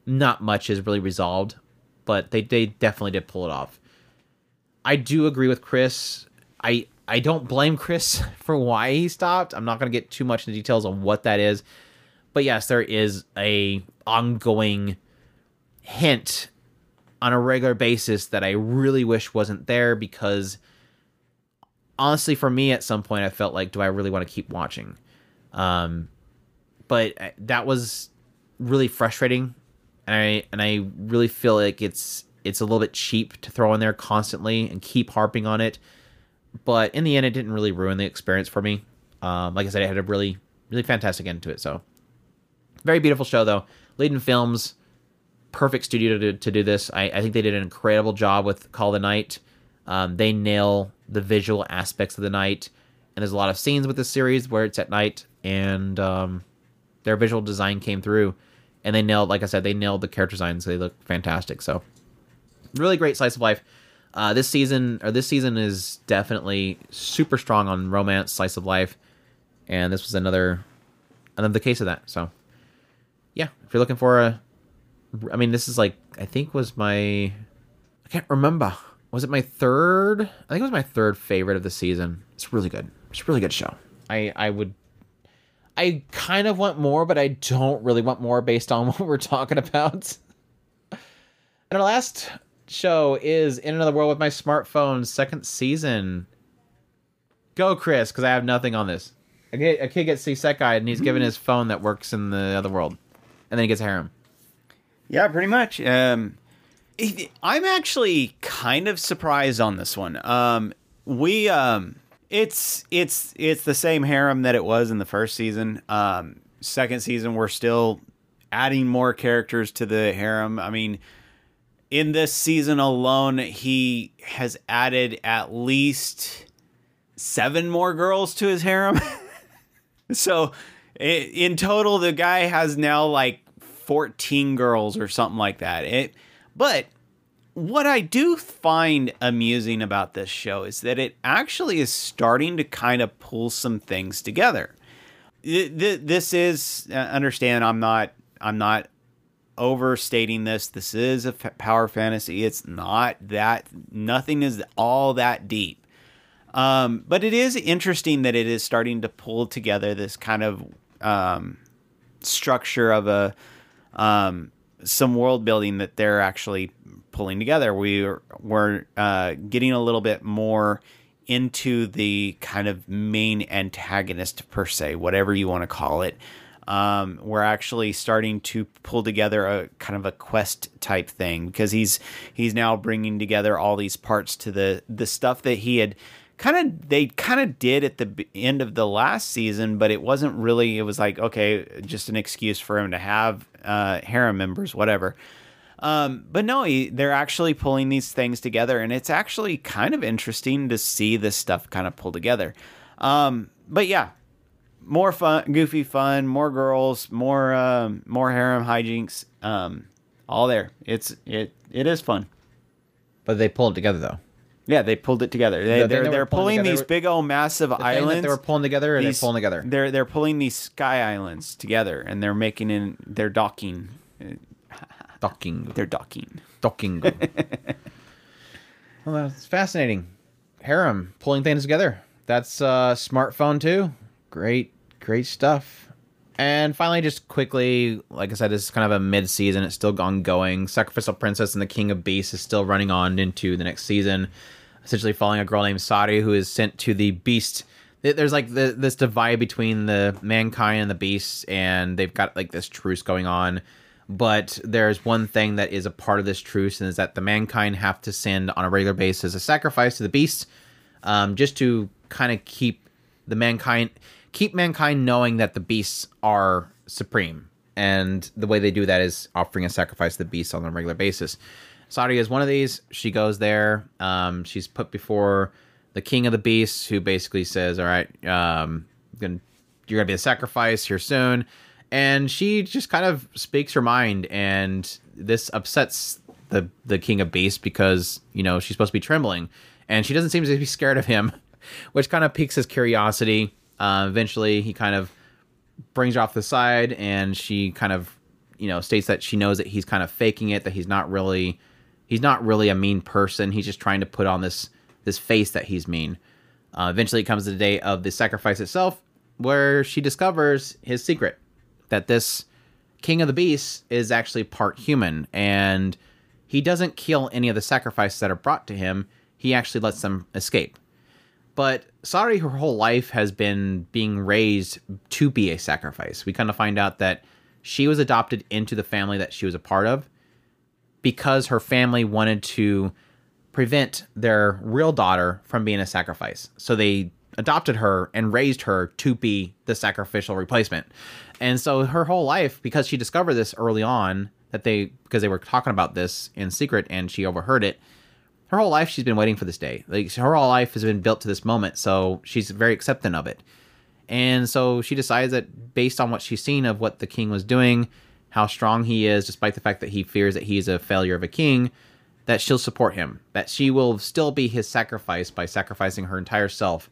not much is really resolved, but they, they definitely did pull it off. I do agree with Chris. I I don't blame Chris for why he stopped. I'm not going to get too much into details on what that is. But yes, there is a ongoing hint on a regular basis that I really wish wasn't there because honestly for me at some point I felt like do I really want to keep watching? Um but uh, that was really frustrating and I and I really feel like it's it's a little bit cheap to throw in there constantly and keep harping on it. But in the end, it didn't really ruin the experience for me. Um, like I said, it had a really, really fantastic end to it. So, very beautiful show, though. Liden Films, perfect studio to, to do this. I, I think they did an incredible job with Call the Night. Um, they nail the visual aspects of the night, and there's a lot of scenes with this series where it's at night, and um, their visual design came through, and they nailed, like I said, they nailed the character designs. They look fantastic. So, really great slice of life. Uh, this season or this season is definitely super strong on romance, slice of life, and this was another another case of that. So, yeah, if you're looking for a, I mean, this is like I think was my, I can't remember. Was it my third? I think it was my third favorite of the season. It's really good. It's a really good show. I I would. I kind of want more, but I don't really want more based on what we're talking about. And our last show is In Another World with My Smartphone, second season. Go, Chris, because I have nothing on this. A kid, a kid gets isekai and he's given his phone that works in the other world. And then he gets a harem. Yeah, pretty much. Um, it- I'm actually kind of surprised on this one. Um, we um it's it's it's the same harem that it was in the first season. Um second season we're still adding more characters to the harem. I mean in this season alone he has added at least seven more girls to his harem. So in total the guy has now like 14 girls or something like that. It but what I do find amusing about this show is that it actually is starting to kind of pull some things together. Th- th- This is uh, understand I'm not I'm not overstating this. This is a power fantasy. It's not that nothing is all that deep. Um, but it is interesting that it is starting to pull together this kind of um, structure of a um, some world building that they're actually pulling together. We are, we're uh, getting a little bit more into the kind of main antagonist per se, whatever you want to call it. Um, we're actually starting to pull together a kind of a quest type thing because he's he's now bringing together all these parts to the the stuff that he had kind of they kind of did at the end of the last season, but it wasn't really. It was like okay, just an excuse for him to have uh, harem members, whatever. Um, but no, he, they're actually pulling these things together, and it's actually kind of interesting to see this stuff kind of pull together. Um, but yeah, more fun, goofy fun, more girls, more um, more harem hijinks, um, all there. It's it it is fun. But they pulled it together though. Yeah, they pulled it together. They, the they're, they they're pulling pulling these big old massive The islands. they were pulling together, and these- they pulling together. They're they're pulling these sky islands together, and they're making in they're docking. Docking. They're docking. Docking. well, that's fascinating. Harem pulling things together. That's uh, smartphone too. Great, great stuff. And finally, just quickly, like I said, this is kind of a mid-season. It's still ongoing. Sacrificial Princess and the King of Beasts is still running on into the next season. Essentially, following a girl named Sari who is sent to the Beast. There's like the, this divide between the mankind and the beasts, and they've got like this truce going on but there's one thing that is a part of this truce and is that the mankind have to send on a regular basis a sacrifice to the beast um, just to kind of keep the mankind keep mankind knowing that the beasts are supreme. And the way they do that is offering a sacrifice to the beasts on a regular basis. Saudi is one of these. She goes there. Um, she's put before the king of the beasts who basically says all right um, you're gonna be a sacrifice here soon. And she just kind of speaks her mind and this upsets the the king of beasts because you know she's supposed to be trembling and she doesn't seem to be scared of him which kind of piques his curiosity uh, eventually he kind of brings her off the side and she kind of you know states that she knows that he's kind of faking it that he's not really he's not really a mean person. He's just trying to put on this this face that he's mean. Uh, eventually it comes to the day of the sacrifice itself where she discovers his secret that this king of the beasts is actually part human and he doesn't kill any of the sacrifices that are brought to him. He actually lets them escape but Sari, her whole life has been being raised to be a sacrifice. We kind of find out that she was adopted into the family that she was a part of because her family wanted to prevent their real daughter from being a sacrifice. So they adopted her and raised her to be the sacrificial replacement. And so her whole life, because she discovered this early on, that they because they were talking about this in secret and she overheard it, her whole life she's been waiting for this day. Like her whole life has been built to this moment, so she's very accepting of it. And so she decides that based on what she's seen of what the king was doing, how strong he is, despite the fact that he fears that he's a failure of a king, that she'll support him. That she will still be his sacrifice by sacrificing her entire self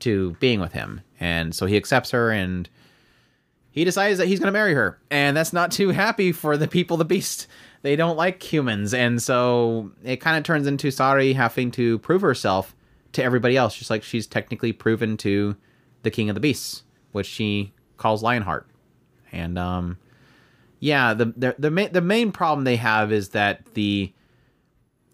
to being with him. And so he accepts her and he decides that he's going to marry her. And that's not too happy for the people, the beast. They don't like humans. And so it kind of turns into Sari having to prove herself to everybody else, just like she's technically proven to the king of the beasts, which she calls Lionheart. And um, yeah, the the the, ma- the main problem they have is that the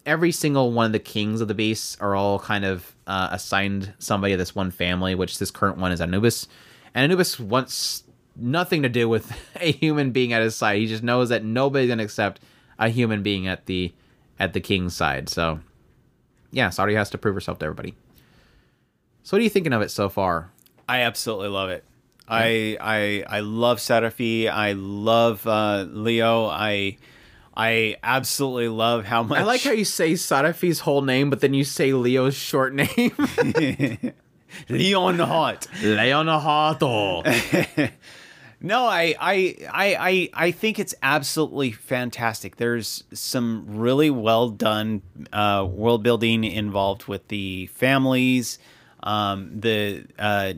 every single one of the kings of the beasts are all kind of uh, assigned somebody of this one family, which this current one is Anubis. And Anubis wants nothing to do with a human being at his side. He just knows that nobody's gonna accept a human being at the at the king's side. So yeah, Saudi has to prove herself to everybody. So what are you thinking of it so far? I absolutely love it. I I I love Sariphi. I love uh, Leo. I I absolutely love how much I like how you say Sariphi's whole name, but then you say Leo's short name. Leonhart. Leonardo. No, I, I, I, I, think it's absolutely fantastic. There's some really well done uh, world building involved with the families, um, the uh,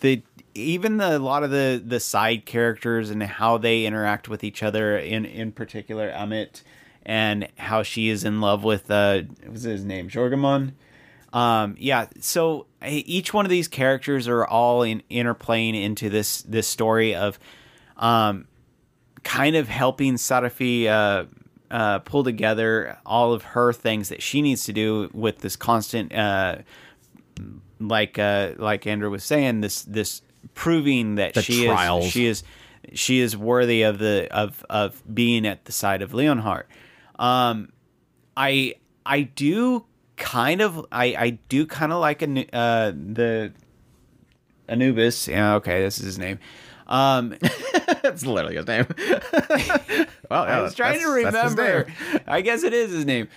the even the, a lot of the the side characters and how they interact with each other. In in particular, Amit and how she is in love with uh, what was his name, Jorgamon. Um, yeah, so each one of these characters are all in interplaying into this this story of um, kind of helping Sariphi uh, uh, pull together all of her things that she needs to do with this constant, uh, like uh, like Andrew was saying, this this proving that The she trials. is she is she is worthy of the of of being at the side of Leonhart. Um, I I do kind of I I do kind of like Anu- uh the Anubis. Yeah, okay, this is his name. Um, That's literally his name. well, I was trying to remember. I guess it is his name.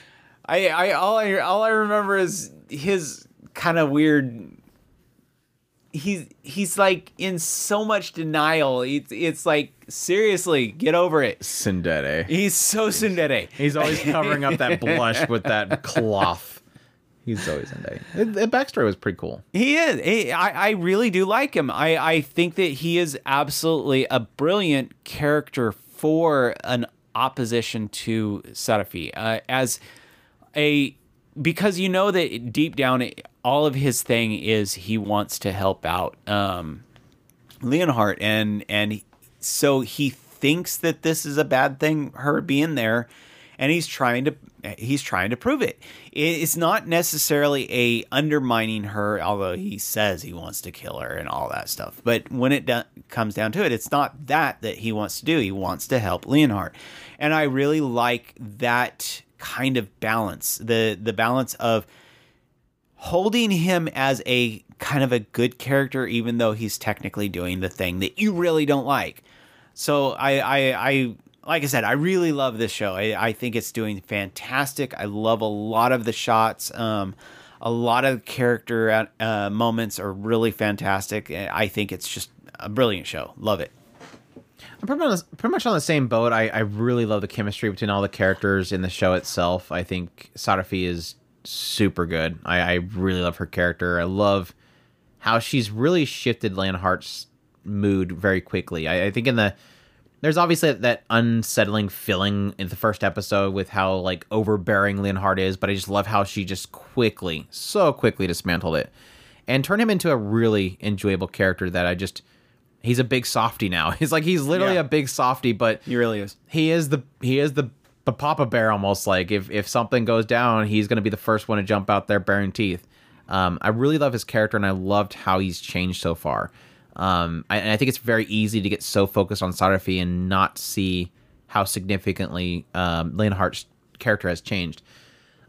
I I all I all I remember is his kind of weird. He's he's like in so much denial. It's it's like seriously, get over it. Sindere. He's so tsundere. He's always covering up that blush with that cloth. He's always in day. The backstory was pretty cool. He is. He- I, I really do like him. I, I think that he is absolutely a brilliant character for an opposition to Sariphi. Uh, as a because you know that deep down, all of his thing is he wants to help out um, Leonhart, and and so he thinks that this is a bad thing, her being there, and he's trying to he's trying to prove it. It's not necessarily a undermining her, although he says he wants to kill her and all that stuff. But when it do- comes down to it, it's not that that he wants to do. He wants to help Leonhart, and I really like that kind of balance the the balance of holding him as a kind of a good character, even though he's technically doing the thing that you really don't like. So I, I, I like I said, I really love this show. I, I think it's doing fantastic. I love a lot of the shots. Um, a lot of character uh, moments are really fantastic. I think it's just a brilliant show. Love it. I'm pretty much, pretty much on the same boat. I, I really love the chemistry between all the characters in the show itself. I think Sariphi is super good. I, I really love her character. I love how she's really shifted Leonhart's mood very quickly. I, I think in the there's obviously that unsettling feeling in the first episode with how like overbearing Leonhart is, but I just love how she just quickly, so quickly dismantled it and turned him into a really enjoyable character that I just he's a big softy now. He's like he's literally Yeah. a big softy, but He really is. he is the he is the the Papa Bear almost like if if something goes down, he's gonna be the first one to jump out there bearing teeth. Um, I really love his character and I loved how he's changed so far. Um, I, and I think it's very easy to get so focused on Sariphi and not see how significantly um, Leonhart's character has changed.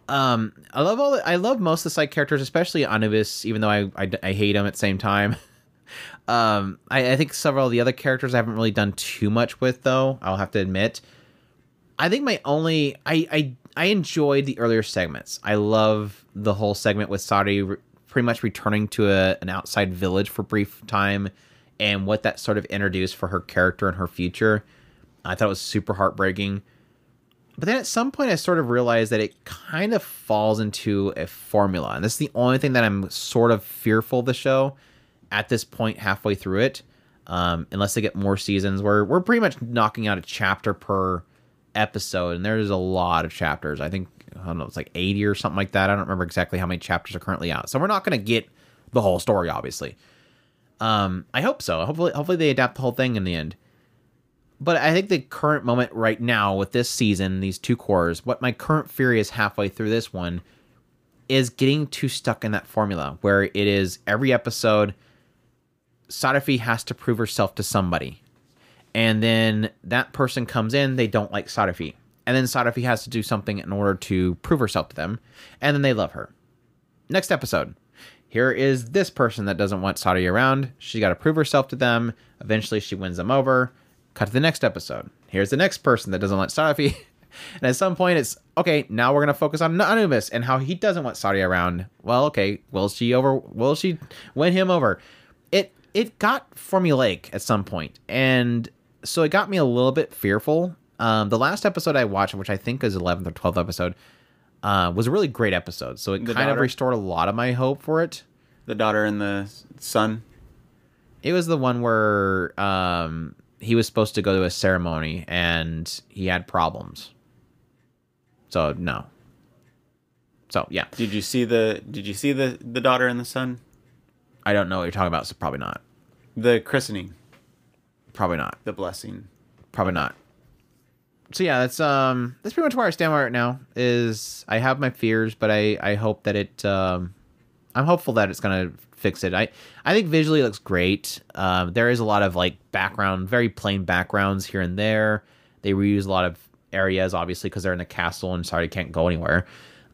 Um, I love all. The, I love most of the side characters, especially Anubis, even though I, I, I hate him at the same time. um, I, I think several of the other characters I haven't really done too much with, though. I'll have to admit. I think my only I I I enjoyed the earlier segments. I love the whole segment with re- pretty much returning to a, an outside village for brief time, and what that sort of introduced for her character and her future. I thought it was super heartbreaking. But then at some point, I sort of realized that it kind of falls into a formula, and this is the only thing that I'm sort of fearful of the show at this point, halfway through it. Um, unless they get more seasons, where we're pretty much knocking out a chapter per episode, and there's a lot of chapters. I think I don't know, it's like 80 or something like that. I don't remember exactly how many chapters are currently out. So we're not going to get the whole story, obviously. Um, I hope so. Hopefully, hopefully they adapt the whole thing in the end. But I think the current moment right now with this season, these two cours, what my current fear is halfway through this one is getting too stuck in that formula where it is every episode, Sariphi has to prove herself to somebody. And then that person comes in, they don't like Sariphi. And then Sariphi has to do something in order to prove herself to them. And then they love her. Next episode, here is this person that doesn't want Saudi around. She got to prove herself to them. Eventually, she wins them over. Cut to the next episode. Here's the next person that doesn't want Saudi. and at some point, it's okay. Now we're gonna focus on Anubis and how he doesn't want Saudi around. Well, okay. Will she over? Will she win him over? It it got formulaic at some point, and so it got me a little bit fearful. Um, the last episode I watched, which I think is 11th or 12th episode, uh, was a really great episode. So it The kind of restored a lot of my hope for it. The daughter and the son. It was the one where um, he was supposed to go to a ceremony and he had problems. So no. So yeah, Did you see the Did you see the the daughter and the son? I don't know what you're talking about. So probably not. The christening, Probably not. the blessing. Probably not. So yeah, that's um that's pretty much where I stand right now. Is I have my fears, but I I hope that it um I'm hopeful that it's gonna fix it. I I think visually it looks great. Um, there is a lot of like background, very plain backgrounds here and there. They reuse a lot of areas, obviously, because they're in the castle and sorry can't go anywhere.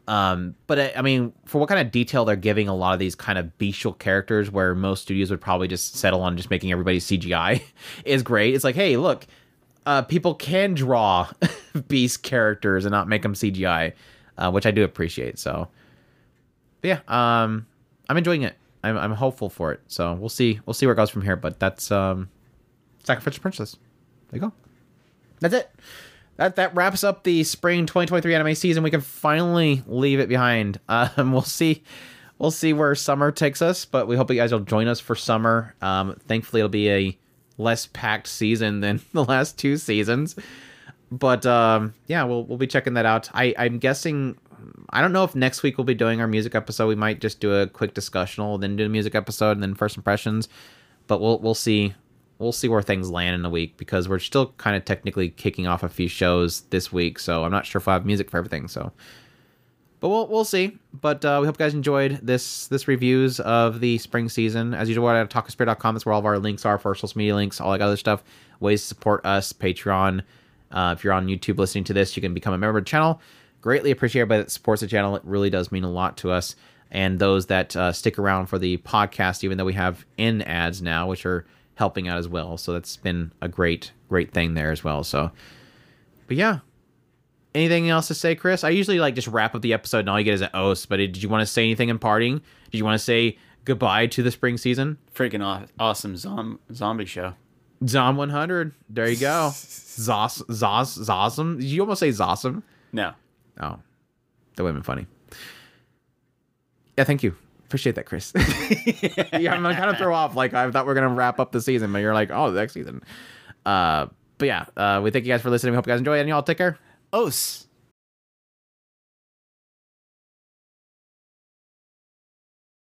Um, but I, I mean, for what kind of detail they're giving a lot of these kind of bestial characters, where most studios would probably just settle on just making everybody CGI, is great. It's like, hey, look, uh, people can draw beast characters and not make them CGI, uh, which I do appreciate. So, but yeah, um, I'm enjoying it. I'm, I'm hopeful for it. So we'll see. We'll see where it goes from here. But that's um, Sacrificial Princess. There you go. That's it. That that wraps up the spring 2023 anime season. We can finally leave it behind. Um, we'll see. We'll see where summer takes us, but we hope you guys will join us for summer. Um, thankfully, it'll be a less packed season than the last two seasons. But um, yeah, we'll we'll be checking that out. I I'm guessing. I don't know if next week we'll be doing our music episode. We might just do a quick discussional, then do a music episode, and then first impressions. But we'll we'll see. We'll see where things land in a week because we're still kind of technically kicking off a few shows this week. So I'm not sure if I will have music for everything. So but we'll we'll see. But uh, we hope you guys enjoyed this this reviews of the spring season. As usual, we're at otakuspirit.com. That's where all of our links are for social media links, all that other stuff. Ways to support us, Patreon. Uh, if you're on YouTube listening to this, you can become a member of the channel. Greatly appreciate everybody that supports the channel. It really does mean a lot to us. And those that uh, stick around for the podcast, even though we have in ads now, which are helping out as well. So that's been a great, great thing there as well. So, but yeah, anything else to say, Chris? I usually like just wrap up the episode and all you get is an os. But did you want to say anything in parting? Did you want to say goodbye to the spring season? Freaking aw- awesome zom- zombie show. Zom 100. There you go. Zos, Zos, Zosum. Did you almost say Zossum? No. Oh, that would have been funny. Yeah, thank you. Appreciate that, Chris. yeah, I'm kind of throw off. Like I thought we are gonna wrap up the season, but you're like, oh, the next season. Uh, but yeah, uh, we thank you guys for listening. We hope you guys enjoy it, and y'all take care. Os.